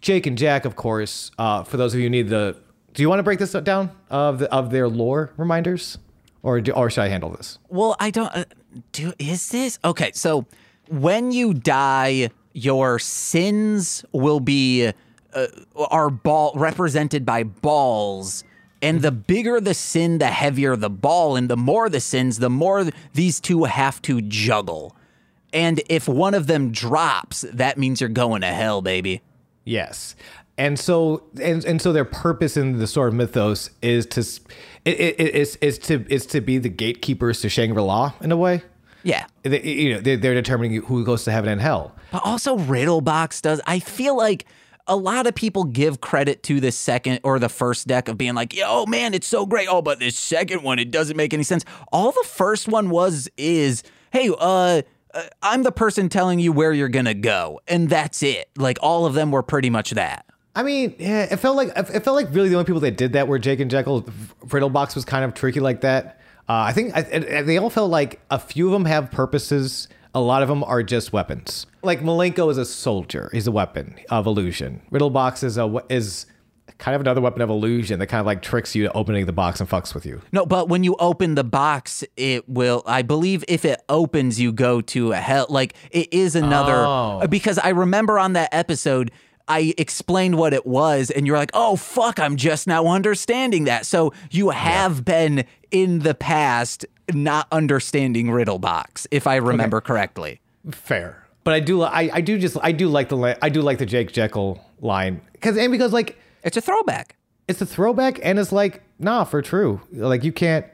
Jake and Jack, of course. Uh, for those of you who need the, do you want to break this down of the, of their lore reminders, or do, or should I handle this? Well, I don't. Uh, do is this okay? So when you die, your sins will be uh, are ball represented by balls. And the bigger the sin, the heavier the ball, and the more the sins, the more th- these two have to juggle. And if one of them drops, that means you're going to hell, baby. Yes. And so and, and so their purpose in the sort of mythos is to it, it, it- is is to is to be the gatekeepers to Shangri-La in a way. Yeah. They, you know, they're, they're determining who goes to heaven and hell. But also Riddlebox does. I feel like a lot of people give credit to the second or the first deck of being like, "Yo, man, it's so great." Oh, but this second one, it doesn't make any sense. All the first one was is, "Hey, uh." Uh, I'm the person telling you where you're gonna go, and that's it. Like all of them were pretty much that. I mean, yeah, it felt like it felt like really the only people that did that were Jake and Jekyll. Riddlebox was kind of tricky like that. Uh, I think I, they all felt like a few of them have purposes. A lot of them are just weapons. Like Milenko is a soldier; he's a weapon of illusion. Riddlebox is a is kind of another weapon of illusion that kind of like tricks you to opening the box and fucks with you. No, but when you open the box, it will. I believe if it opens, you go to a hell. Like it is another. Oh. Because I remember on that episode, I explained what it was, and you're like, "Oh fuck, I'm just now understanding that." So you have been in the past not understanding Riddle Box, if I remember correctly. Fair. But I do, I, I do just, I do like the, I do like the Jake Jekyll line because, and because like It's a throwback. it's a throwback and it's like nah for true. Like you can't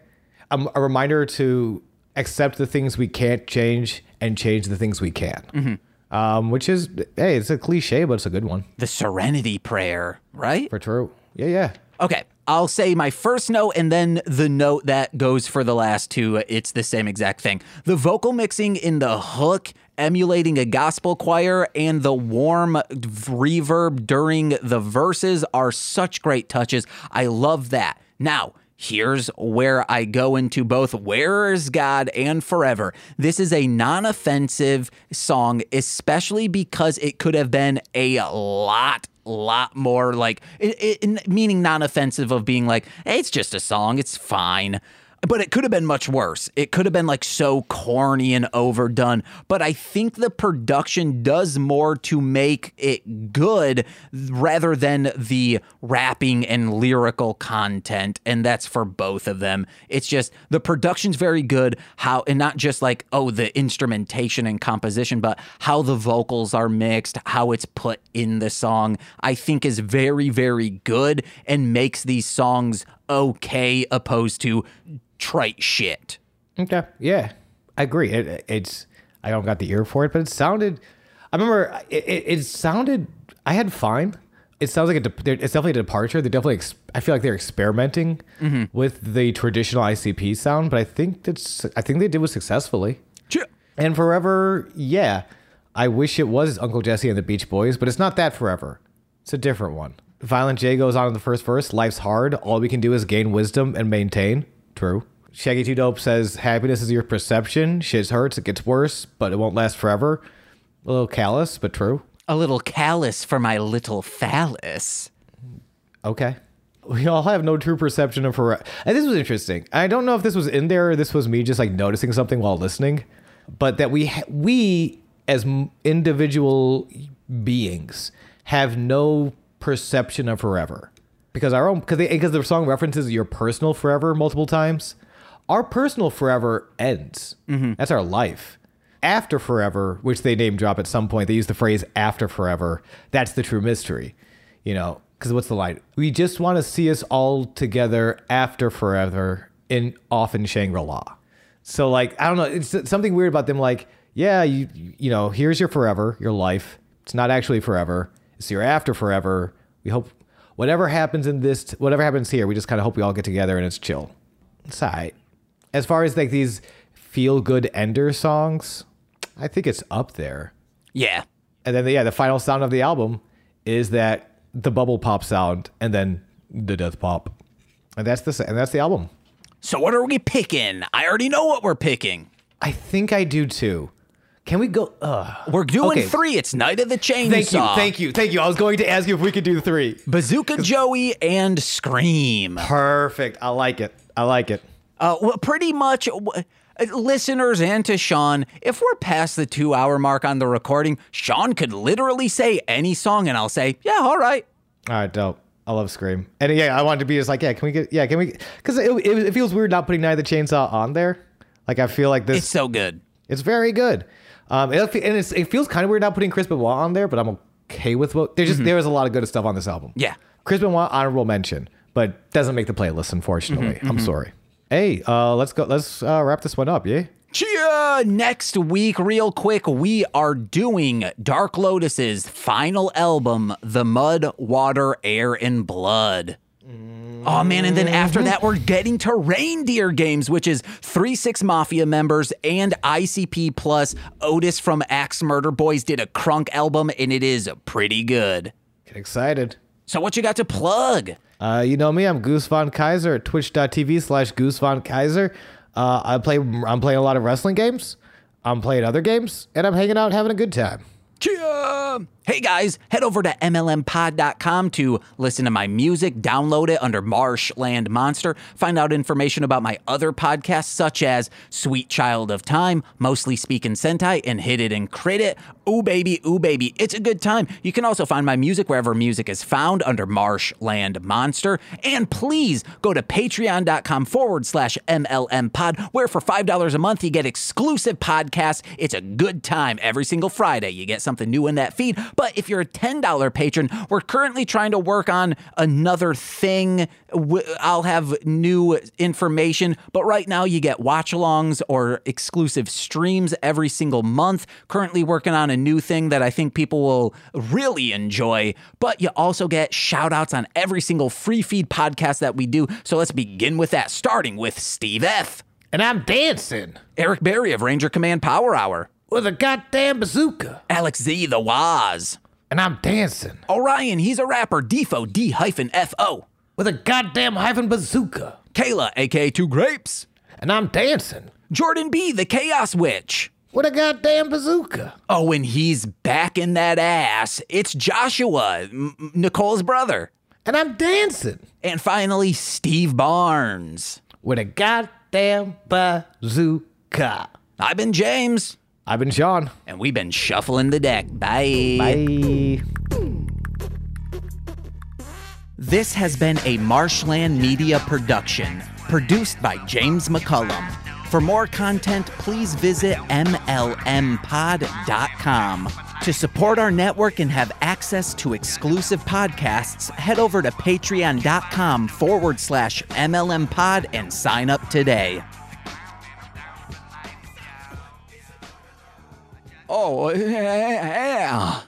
um, a reminder to accept the things we can't change and change the things we can. Um, which is hey it's a cliche but it's a good one. The Serenity Prayer, right? for true. Yeah yeah. Okay, I'll say my first note and then the note that goes for the last two. It's the same exact thing. The vocal mixing in the hook, emulating a gospel choir, and the warm reverb during the verses are such great touches. I love that. Now, Here's where I go into both Where is God and Forever. This is a non offensive song, especially because it could have been a lot lot more like it, it, meaning non-offensive of being like hey, it's just a song. It's fine but it could have been much worse. It could have been like so corny and overdone. But I think the production does more to make it good rather than the rapping and lyrical content. And that's for both of them. It's just the production's very good. How, and not just like, oh, the instrumentation and composition, but how the vocals are mixed, how it's put in the song, I think is very, very good and makes these songs okay opposed to trite shit. Okay. Yeah, I agree. It, it's I don't got the ear for it, but it sounded. I remember it, it, it sounded. I had fine. It sounds like a de- it's definitely a departure. They definitely. Ex- I feel like they're experimenting mm-hmm. with the traditional ICP sound, but I think that's. I think they did it successfully. Sure. And forever, yeah. I wish it was Uncle Jesse and the Beach Boys, but it's not that forever. It's a different one. Violent J goes on in the first verse. Life's hard. All we can do is gain wisdom and maintain. True. Shaggy Two Dope says happiness is your perception. Shit hurts. It gets worse, but it won't last forever. A little callous, but true. A little callous for my little phallus. Okay. We all have no true perception of forever. And this was interesting. I don't know if this was in there or this was me just like noticing something while listening, but that we ha- we as individual beings have no perception of forever because our own because because the song references your personal forever multiple times. Our personal forever ends. Mm-hmm. That's our life. After forever, which they name drop at some point, they use the phrase after forever. That's the true mystery. You know, because what's the line? We just want to see us all together after forever in off in Shangri-La. So like, I don't know, it's something weird about them like, yeah, you you know, here's your forever, your life. It's not actually forever. It's your after forever. We hope whatever happens in this whatever happens here, we just kind of hope we all get together and it's chill. It's all right. As far as like these feel good ender songs, I think it's up there. Yeah. And then yeah, the final sound of the album is that the bubble pop sound and then the death pop. And that's the and that's the album. So what are we picking? I already know what we're picking. I think I do too. Can we go? Uh, We're doing Okay. three. It's Night of the Chainsaw. thank you, thank you, thank you. I was going to ask you if we could do three. Bazooka Joey and Scream. Perfect. I like it. I like it. Uh, well, pretty much, w- uh, listeners and to Sean, if we're past the two hour mark on the recording, Sean could literally say any song and I'll say, yeah, all right. All right, dope. I love Scream. And yeah, I wanted to be just like, yeah, can we get, yeah, can we, because it, it, it feels weird not putting Night of the Chainsaw on there. Like, I feel like this, It's so good. It's very good. Um, it, and it's, it feels kind of weird not putting Chris Benoit on there, but I'm okay with what. There's just there is a lot of good stuff on this album. Yeah. Chris Benoit honorable mention, but doesn't make the playlist. Unfortunately, I'm sorry. Hey, uh, let's go. Let's uh, wrap this one up. Yeah. Chia! Next week, real quick, we are doing Dark Lotus's final album, The Mud, Water, Air, and Blood. Oh man, and then after that, we're getting to Reindeer Games, which is 3 6 Mafia members and ICP plus Otis from Axe Murder Boys did a crunk album, and it is pretty good. Get excited. So, what you got to plug? Uh, you know me. I'm Goose Von Kaiser at twitch.tv slash Goose Von Kaiser. Uh, I play. I'm playing a lot of wrestling games. I'm playing other games, and I'm hanging out, having a good time. Chia! Hey guys, head over to MLMpod.com to listen to my music, download it under Marshland Monster, find out information about my other podcasts such as Sweet Child of Time, Mostly Speaking Sentai, and Hit It and Crit It. Ooh baby, ooh baby, it's a good time. You can also find my music wherever music is found under Marshland Monster. And please go to patreon.com forward slash MLM pod, where for $5 a month you get exclusive podcasts. It's a good time every single Friday. You get something new in that feed. But if you're a $10 patron, we're currently trying to work on another thing. I'll have new information, but right now you get watch alongs or exclusive streams every single month. Currently working on a new thing that I think people will really enjoy, but you also get shout outs on every single free feed podcast that we do. So let's begin with that, starting with Steve F. And I'm dancing Eric Berry of Ranger Command Power Hour, with a goddamn bazooka. Alex Z, the Waz, And I'm dancing Orion, he's a rapper, Defo, D hyphen F O, with a goddamn hyphen bazooka. Kayla, aka Two Grapes, And I'm dancing Jordan B, the Chaos Witch. with a goddamn bazooka. Oh, and he's back in that ass. It's Joshua, M- Nicole's brother. And I'm dancing And finally, Steve Barnes. with a goddamn bazooka. I've been James, I've been Sean. and we've been shuffling the deck. Bye. Bye. This has been a Marshland Media production, produced by James McCollum. For more content, please visit MLMpod.com. To support our network and have access to exclusive podcasts, head over to patreon.com forward slash MLMpod and sign up today. Oh, yeah.